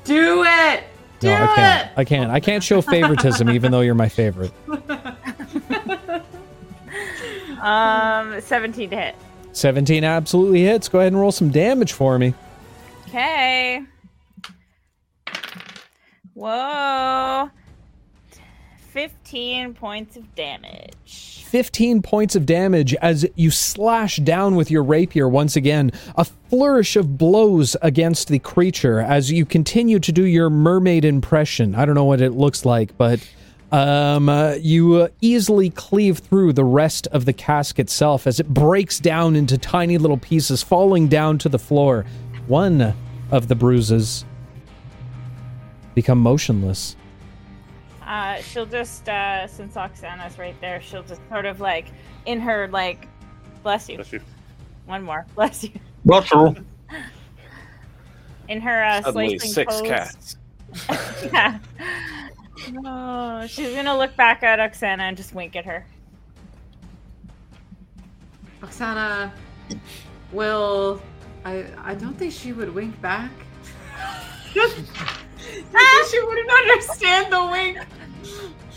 Do it. Do No, I can't. it. I can't. I can't show favoritism even though you're my favorite. um 17 to hit. 17 absolutely hits. Go ahead and roll some damage for me. Okay. Whoa. 15 points of damage. 15 points of damage as you slash down with your rapier once again. A flourish of blows against the creature as you continue to do your mermaid impression. I don't know what it looks like, but um, uh, you uh, easily cleave through the rest of the cask itself as it breaks down into tiny little pieces, falling down to the floor. One of the bruises become motionless. Uh, she'll just, uh, since Oksana's right there, she'll just sort of like, in her, like, bless you. Bless you. One more, bless you. Russell. In her uh, Suddenly slicing six pose. cats. yeah. Oh, she's gonna look back at Oksana and just wink at her. Oksana will. I I don't think she would wink back. Because she wouldn't understand the wink.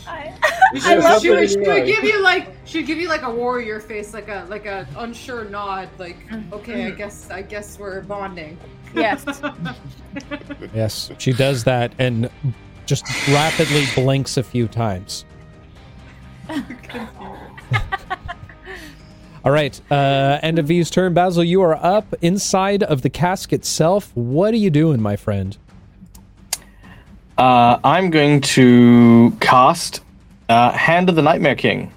I, I should she would, she would give you like she'd give you like a warrior face, like a like a unsure nod, like okay, I guess I guess we're bonding. yes. Yes, she does that and just rapidly blinks a few times. All right, uh, end of V's turn. Basil, you are up inside of the cask itself. What are you doing, my friend? Uh, I'm going to cast uh, Hand of the Nightmare King.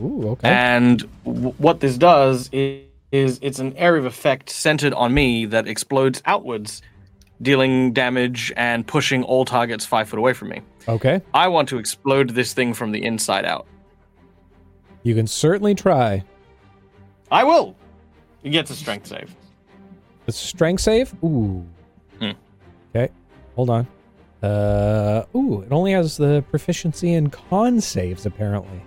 Ooh, okay. And w- what this does is, is it's an area of effect centered on me that explodes outwards, dealing damage and pushing all targets five foot away from me. okay. I want to explode this thing from the inside out. You can certainly try. I will. It gets a strength save. A strength save? Ooh. Hmm. Okay. Hold on. Uh, ooh, it only has the proficiency in con saves, apparently.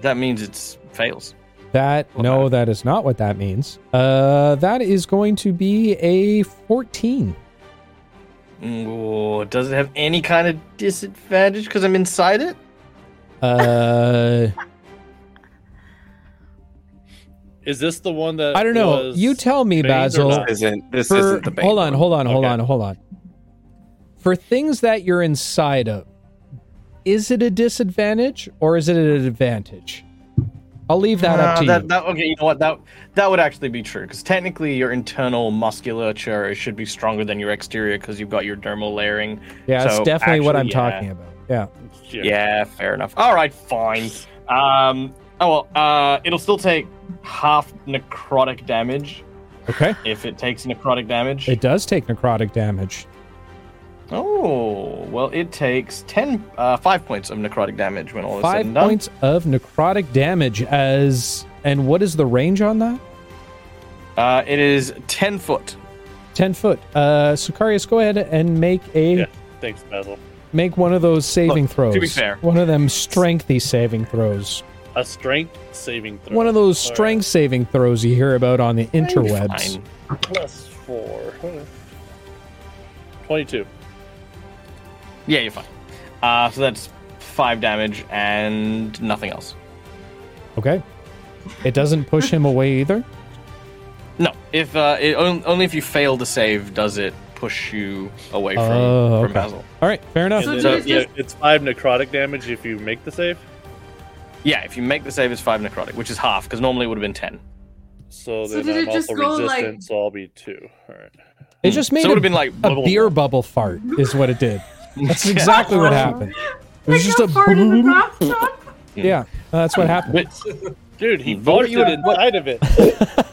That means it fails. That no, that is not what that means. Uh, that is going to be a fourteen. Ooh, does it have any kind of disadvantage because I'm inside it? Uh, Is this the one that I don't know. was You tell me, Basil. This isn't this For, isn't the bane hold on, hold on, hold Okay. on, hold on. For things that you're inside of, is it a disadvantage or is it an advantage? I'll leave that up Uh, to that, you. that- okay, you know what? That that would actually be true because technically your internal musculature should be stronger than your exterior because you've got your dermal layering. yeah, that's so definitely what I'm yeah. talking about. Yeah. Yeah. fair enough. All right, fine. Um, oh well, uh, it'll still take half necrotic damage Okay. if it takes necrotic damage. It does take necrotic damage. Oh well, it takes ten, uh, five points of necrotic damage when all is said Five and done. points of necrotic damage as and what is the range on that? Uh, it is ten foot. Ten foot. Uh Sicarius, go ahead and make a Yeah. Thanks, Basil. make one of those saving Look, throws. to be fair- One of them strengthy saving throws. A strength saving throw. One of those All right. strength saving throws you hear about on the interwebs. Fine. Plus four. 22. Yeah, you're fine. Uh, so that's five damage and nothing else. Okay. It doesn't push him away either. No, if uh, it, on- only if you fail to save does it push push you away from, Oh, from okay. Basil. All right, fair enough. So And did then, it yeah, just- it's five necrotic damage if you make the save. Yeah, if you make the save, it's five necrotic, which is half because normally it would have been ten. So So then did I'm it just also go, like- resistant, so I'll be two. All right. It just made so it would a, have been like a beer bubble fart, is what it did. That's exactly what happened. It was just a fart in the boom. bathtub. Yeah, that's what happened. Dude, he voted you would- what- inside of it.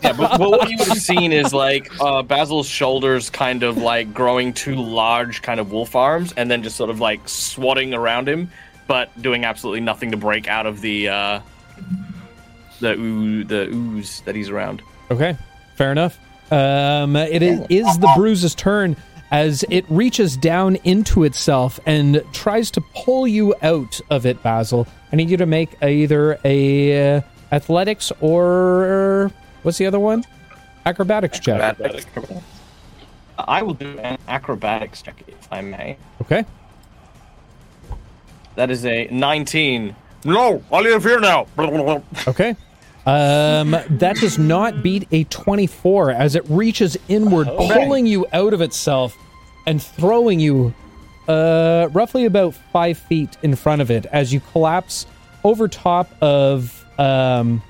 Yeah, but, but what you would have seen is like uh, Basil's shoulders kind of like growing two large kind of wolf arms, and then just sort of like swatting around him, but doing absolutely nothing to break out of the uh, the oo- the ooze that he's around. Okay, fair enough. Um, it is, is the bruise's turn as it reaches down into itself and tries to pull you out of it, Basil. I need you to make either a uh, athletics or what's the other one? Acrobatics check. Acrobatics. I will do an acrobatics check if I may. Okay. That is a 19. No, I live here now. Okay. Um, that does not beat a 24 as it reaches inward, pulling you out of itself and throwing you uh, roughly about five feet in front of it as you collapse over top of. Um,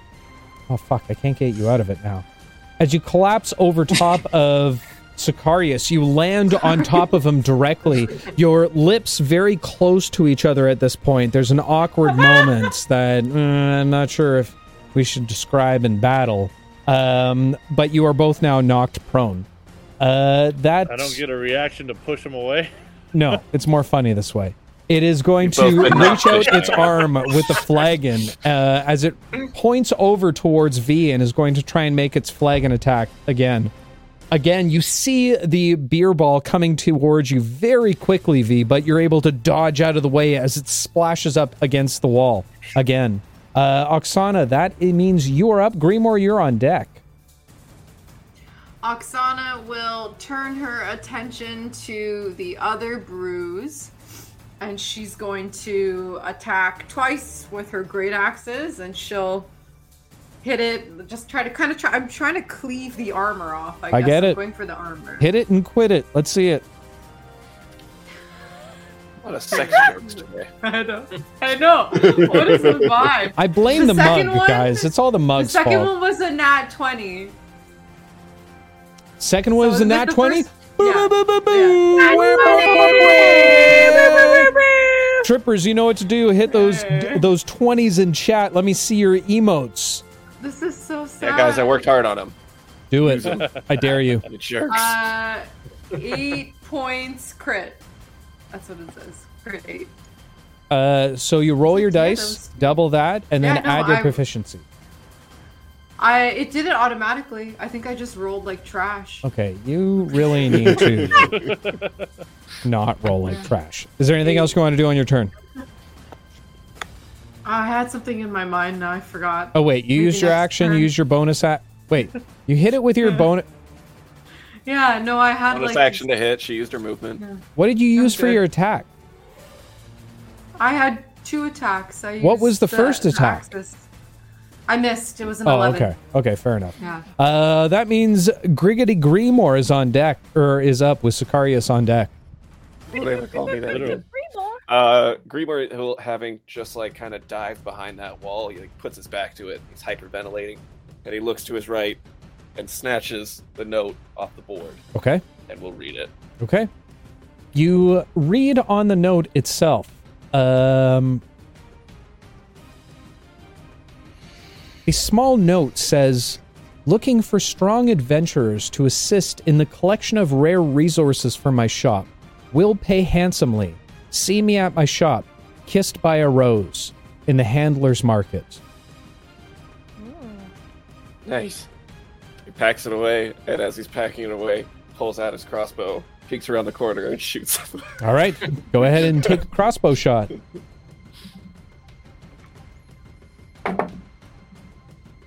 oh, fuck. I can't get you out of it now. As you collapse over top of Sicarius, you land on top of him directly. Your lips very close to each other at this point. There's an awkward moment that uh, I'm not sure if we should describe in battle. Um, but you are both now knocked prone. Uh, that I don't get a reaction to push him away. no, it's more funny this way. It is going to reach out its arm with the flagon uh, as it points over towards V and is going to try and make its flagon attack again. Again, you see the beer ball coming towards you very quickly, V, but you're able to dodge out of the way as it splashes up against the wall again. Uh, Oksana, that it means you are up. Grimoire, you're on deck. Oksana will turn her attention to the other bruise, and she's going to attack twice with her great axes, and she'll hit it. Just try to kind of try. I'm trying to cleave the armor off. I, I guess. get I'm it. Going for the armor. Hit it and quit it. Let's see it. A lot of sex jokes today. I know. I know. What is the vibe? I blame the, The mug, one- guys. It's all the The mug's second fault. one was a nat twenty. Second one So was a it nat the 20. first- Yeah. Trippers, you know what to do. Hit those those 20s in chat. Let me see your emotes. This is so sad. Yeah, guys, I worked hard on them. Do it. I dare you. You jerks. Uh, eight points crit. That's what it says. Crit eight. Uh, so you roll your Yeah, dice, those- double that, and then Yeah, no, add your I- proficiency. I it did it automatically. I think I just rolled like trash. Okay, you really need to not roll like trash. Is there anything else you want to do on your turn? I had something in my mind now. I forgot. Oh wait, you Maybe used your action. turn. You used your bonus act. Wait, you hit it with your bonus. Yeah, no, I had Bonus like action to hit. She used her movement. What did you use for good. your attack? I had two attacks. I What was used the first attack? axis. I missed. It was an Oh, eleven. okay. Okay, fair enough. Yeah. Uh, that means Griggity Grimoire is on deck, or is up with Sicarius on deck. What do they call me that? Uh, Grimoire, he'll having just like kind of dived behind that wall, he like, puts his back to it. He's hyperventilating, and he looks to his right and snatches the note off the board, Okay. and we'll read it. Okay. You read on the note itself. Um, a small note says, "Looking for strong adventurers to assist in the collection of rare resources for my shop. Will pay handsomely. See me at my shop, kissed by a rose, in the handler's market." Nice. He packs it away, and as he's packing it away, pulls out his crossbow, peeks around the corner, and shoots. All right, go ahead and take a crossbow shot.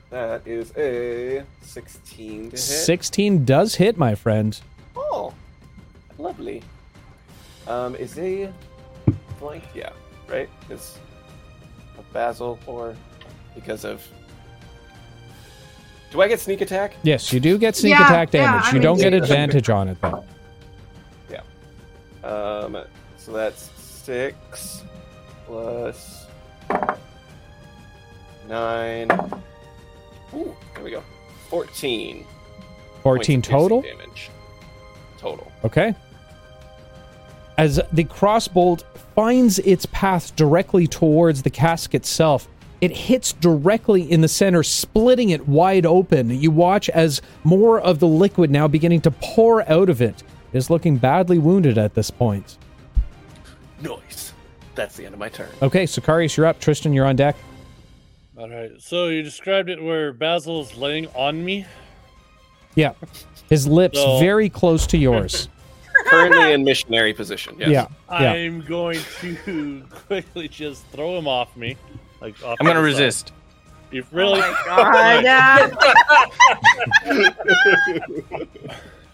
that is a 16 to hit. 16 does hit, my friend. Oh, lovely. Um, is a flank? Yeah, right. Is a basil or because of? Do I get sneak attack? Yes, you do get sneak Yeah, attack yeah, damage. I you mean, don't get yeah. advantage on it though. Yeah. Um, so that's six plus nine. Ooh, there we go. Fourteen. points 14 of piercing total? damage. Total. Okay. As the crossbolt finds its path directly towards the cask itself, it hits directly in the center, splitting it wide open. You watch as more of the liquid now beginning to pour out of it. It is looking badly wounded at this point. Nice. That's the end of my turn. Okay, Sicarius, you're up. Tristan, you're on deck. All right. So you described it where Basil's laying on me. Yeah. His lips So- very close to yours. Currently in missionary position. Yes. Yeah. Yeah. I'm going to quickly just throw him off me. Like off I'm gonna the resist. You really?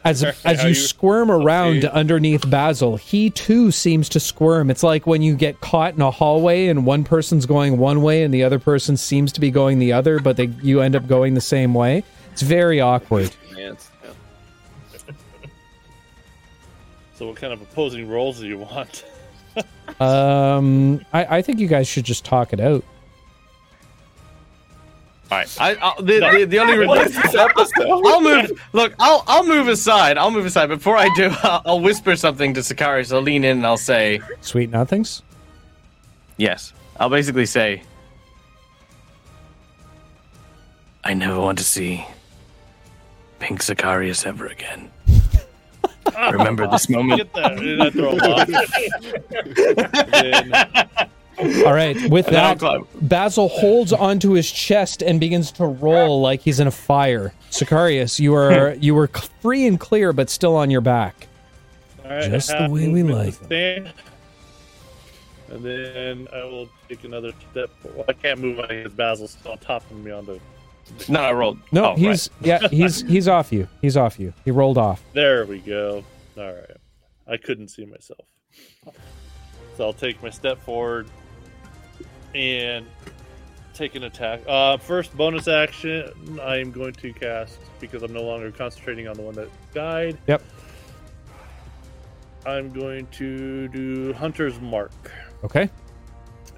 As Are as you, you- squirm around okay. underneath Basil, he too seems to squirm. It's like when you get caught in a hallway and one person's going one way and the other person seems to be going the other, but they you end up going the same way. It's very awkward. Man, yeah. So what kind of opposing roles do you want? Um, I, I think you guys should just talk it out. All right. I, I'll, the, the, the only What is this episode? I'll move. Look, I'll I'll move aside. I'll move aside. Before I do, I'll, I'll whisper something to Sicarius. I'll lean in and I'll say, Sweet nothings. "Yes." I'll basically say, "I never want to see Pink Sicarius ever again." Remember this moment. Get that. And I throw him off. And then- All right. With And that. Basil holds onto his chest and begins to roll like he's in a fire. Sicarius, you are hmm. you were free and clear, but still on your back. all right, Just the way we like to stand. And then I will take another step. Well, I can't move on because Basil's still on top of me on the. No, I rolled. No, Oh, he's yeah, he's he's off you. He's off you. He rolled off. There we go. All right. I couldn't see myself. So I'll take my step forward and take an attack. Uh, first bonus action, I am going to cast because I'm no longer concentrating on the one that died. Yep. I'm going to do Hunter's Mark Okay.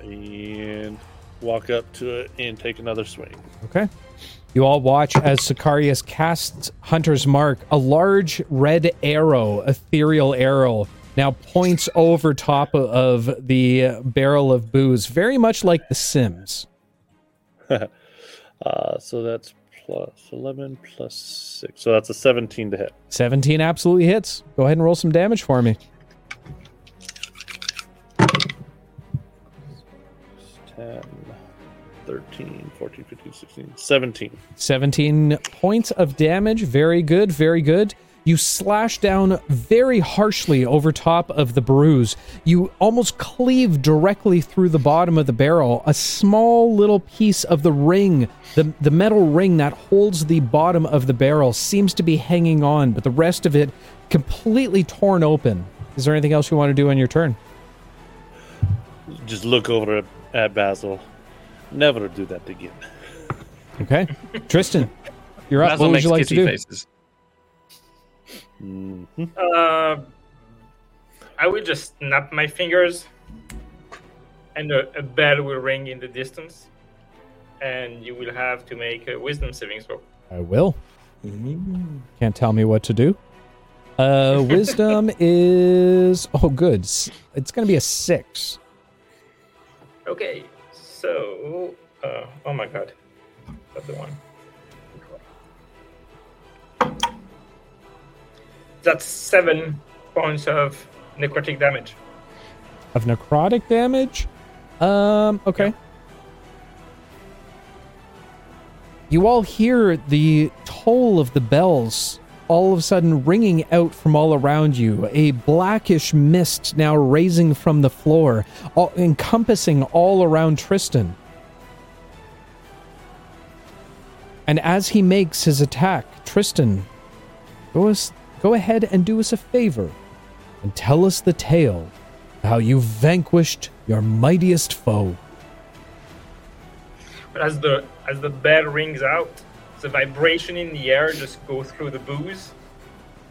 and walk up to it and take another swing. Okay. You all watch as Sicarius casts Hunter's Mark, a large red arrow, ethereal arrow, now points over top of- the barrel of booze, very much like The Sims. Uh, so that's plus 11 plus 6. So that's a 17 to hit. 17 absolutely hits. Go ahead and roll some damage for me. 10, 13, 14, 15, 16, 17. 17 points of damage. Very good, very good. You slash down very harshly over top of the bruise. You almost cleave directly through the bottom of the barrel. A small little piece of the ring, the, the metal ring that holds the bottom of the barrel, seems to be hanging on, but the rest of it completely torn open. Is there anything else you want to do on your turn? Just look over at, at Basil. Never do that again. Okay. Tristan, you're up. Basil what would makes you like to kissy do? faces. Mhm. Uh, I will just snap my fingers, and a, a bell will ring in the distance, and you will have to make a wisdom saving throw. I will. Can't tell me what to do. Uh, wisdom is oh good. It's gonna be a six. Okay, so uh, oh my god, that's the one. That's seven points of necrotic damage. of necrotic damage. Um, okay. You all hear the toll of the bells all of a sudden ringing out from all around you. A blackish mist now raising from the floor, all, encompassing all around Tristan. And as he makes his attack, Tristan, go, us, go ahead and do us a favor and tell us the tale how you vanquished your mightiest foe. But as the as the bell rings out, the vibration in the air just goes through the booze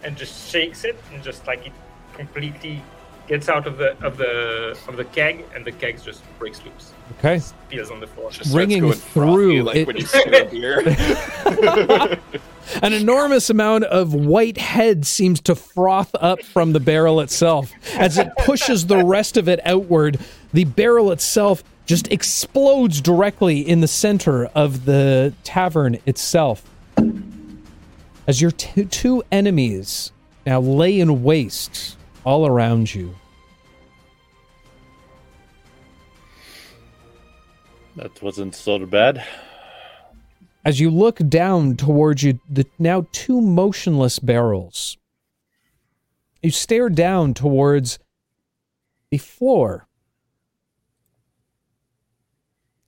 and just shakes it and just like it completely gets out of the of the of the keg, and the keg just breaks loose. Okay. Peels on the floor. Just Ringing going frothy, through like it- when you stir beer. An enormous amount of white head seems to froth up from the barrel itself. As it pushes the rest of it outward, the barrel itself just explodes directly in the center of the tavern itself. As your t- two enemies now lay in waste all around you. That wasn't so bad. As you look down towards you, the now two motionless barrels, you stare down towards the floor.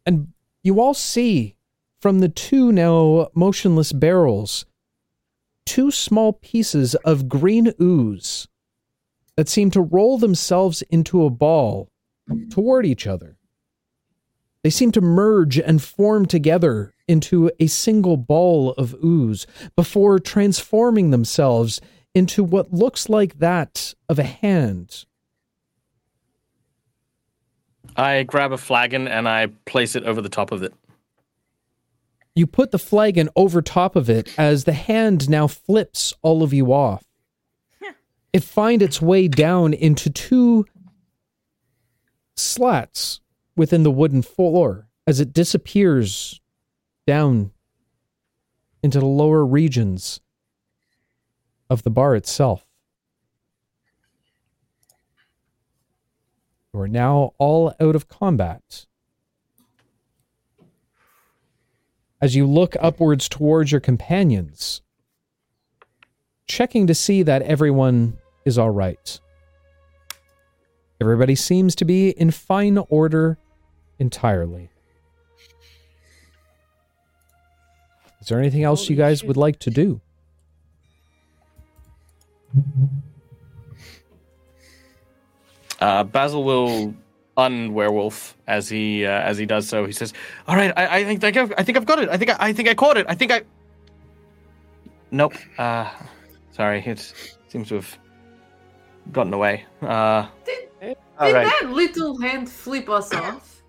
And you all see from the two now motionless barrels two small pieces of green ooze that seem to roll themselves into a ball toward each other. They seem to merge and form together into a single ball of ooze before transforming themselves into what looks like that of a hand. I grab a flagon and I place it over the top of it. You put the flagon over top of it as the hand now flips all of you off. It finds its way down into two slats within the wooden floor as it disappears down into the lower regions of the bar itself. You are now all out of combat. As you look upwards towards your companions, checking to see that everyone is all right. Everybody seems to be in fine order entirely. Is there anything else you guys shit. would like to do? Uh, Basil will unwerewolf as he uh, as he does so. He says, "All right, I, I think I, think- I think I've got it. I think I, I think I caught it. I think I." Nope. Uh, sorry, it seems to have gotten away. Uh, All Did right. that little hand flip us off?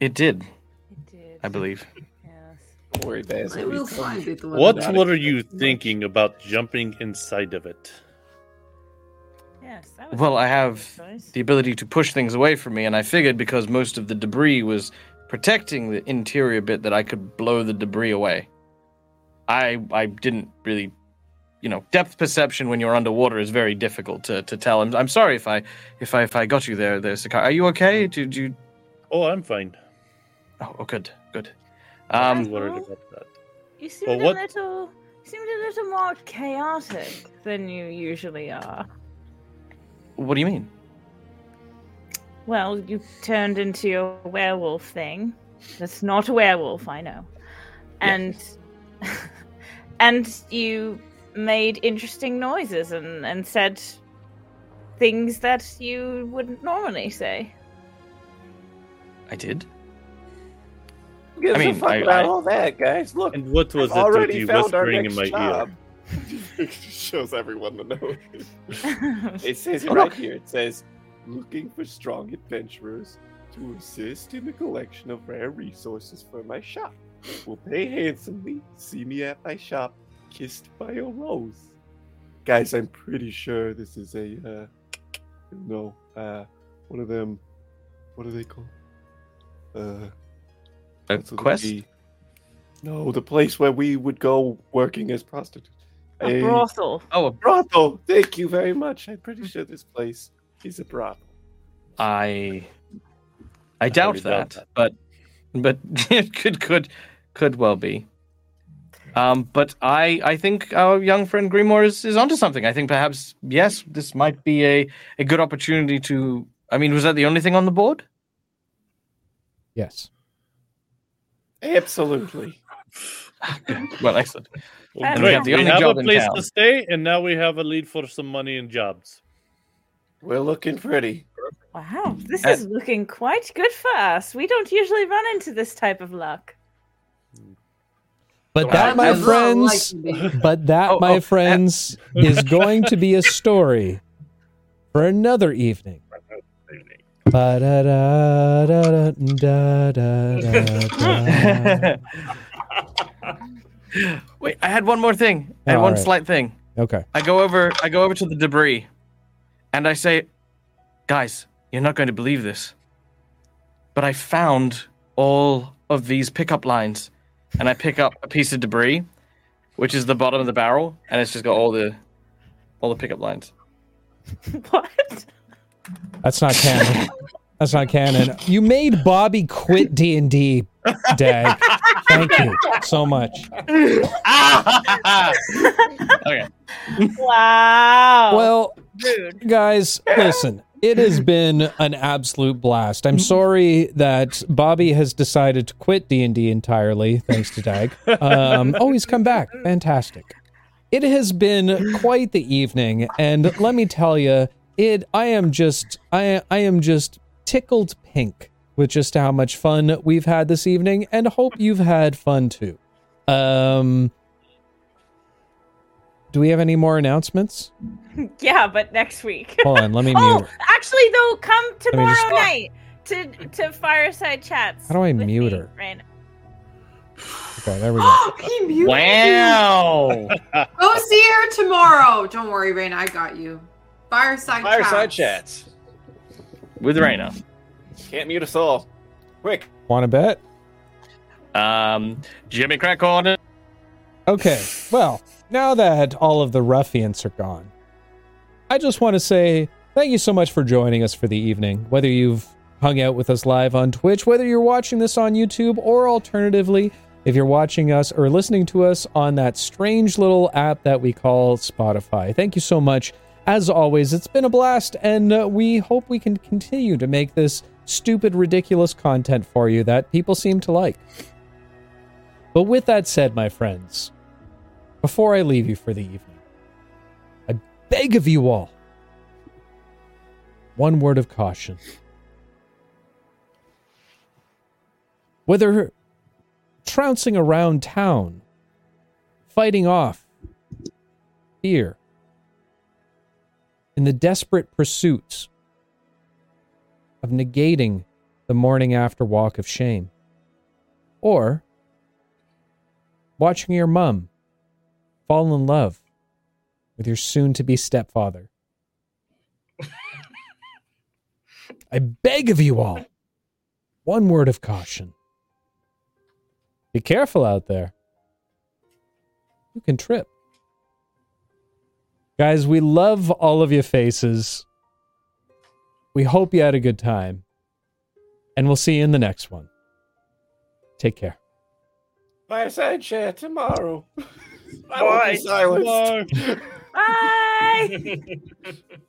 it did, It did. I believe. Yes. Don't worry, Basil. I will find it. What what are you thinking about jumping inside of it? Yes. Well, I have choice. the ability to push things away from me, and I figured because most of the debris was protecting the interior bit, that I could blow the debris away. I I didn't really, you know, depth perception when you're underwater is very difficult to, to tell. I'm, I'm sorry if I if I if I got you there, there, Sakai. Are you okay? Did you? Oh, I'm fine. Oh, oh good, good. I'm Um, worried Well- about that. You seemed what- a little. Seemed a little more chaotic than you usually are. what do you mean? Well, you turned into your werewolf thing. That's not a werewolf, I know. And and you made interesting noises and, and said things that you wouldn't normally say. I did. Who gives I a mean, fuck I- about I- all that, guys? Look, And what was I've it that you found our whispering in my job. ear? Shows everyone the note. It says it Oh, right here. It says, looking for strong adventurers to assist in the collection of rare resources for my shop. Will pay handsomely. See me at my shop, kissed by a rose. Guys, I'm pretty sure this is a, uh, no, uh, one of them, what are they called? Uh, A that's quest. we- No, the place where we would go working as prostitutes. a brothel. Oh, a brothel. Thank you very much. I'm pretty sure this place is a brothel. I I doubt highly doubt that, but but it could could could well be. Um, but I I think our young friend Grimoire is, is onto something. I think perhaps yes, this might be a, a good opportunity to. I mean, was that the only thing on the board? Yes. Absolutely. Well, excellent. Well, And great. we have We the only have, job a in place town. to stay, and now we have a lead for some money and jobs. We're looking pretty. Wow, this Uh, is looking quite good for us. We don't usually run into this type of luck. But Well, that, my friends, like but that, Oh, my oh, friends, is going to be a story for another evening. Wait, I had one more thing. I had All one right. slight thing. Okay. I go over I go over to the debris and I say, "Guys, you're not going to believe this. But I found all of these pickup lines and I pick up a piece of debris, which is the bottom of the barrel, and it's just got all the all the pickup lines. What? That's not canon. That's not canon. You made Bobby quit D and D, Dag. Thank you so much. okay. Wow. Well, dude. guys, listen. It has been an absolute blast. I'm sorry that Bobby has decided to quit D and D entirely, thanks to Dag. Um, oh, he's come back. Fantastic. It has been quite the evening, and let me tell you, it. I am just, I, I am just tickled pink with just how much fun we've had this evening, and hope you've had fun too. Um, do we have any more announcements? Yeah, but next week. Hold on, let me oh, mute. actually, though, come tomorrow just- night to to fireside chats. How do I mute me, her? Raina. Okay, there we go. he muted Wow. Go see her tomorrow. Don't worry, Raina, I got you. Fireside, Fireside chats. chats. With Reyna. Can't mute us all. Quick. Want to bet? Um Jimmy Crack Corner. Okay, well, now that all of the ruffians are gone, I just want to say thank you so much for joining us for the evening. Whether you've hung out with us live on Twitch, whether you're watching this on YouTube, or alternatively, if you're watching us or listening to us on that strange little app that we call Spotify. Thank you so much. As always, it's been a blast, and uh, we hope we can continue to make this stupid, ridiculous content for you that people seem to like. But with that said, my friends, before I leave you for the evening, I beg of you all one word of caution. Whether trouncing around town, fighting off fear, in the desperate pursuits of negating the morning after walk of shame, or watching your mum fall in love with your soon to be stepfather. I beg of you all, one word of caution. Be careful out there. You can trip. Guys, we love all of your faces. We hope you had a good time. And we'll see you in the next one. Take care. Fireside chat tomorrow. I Bye. won't be silenced. Bye.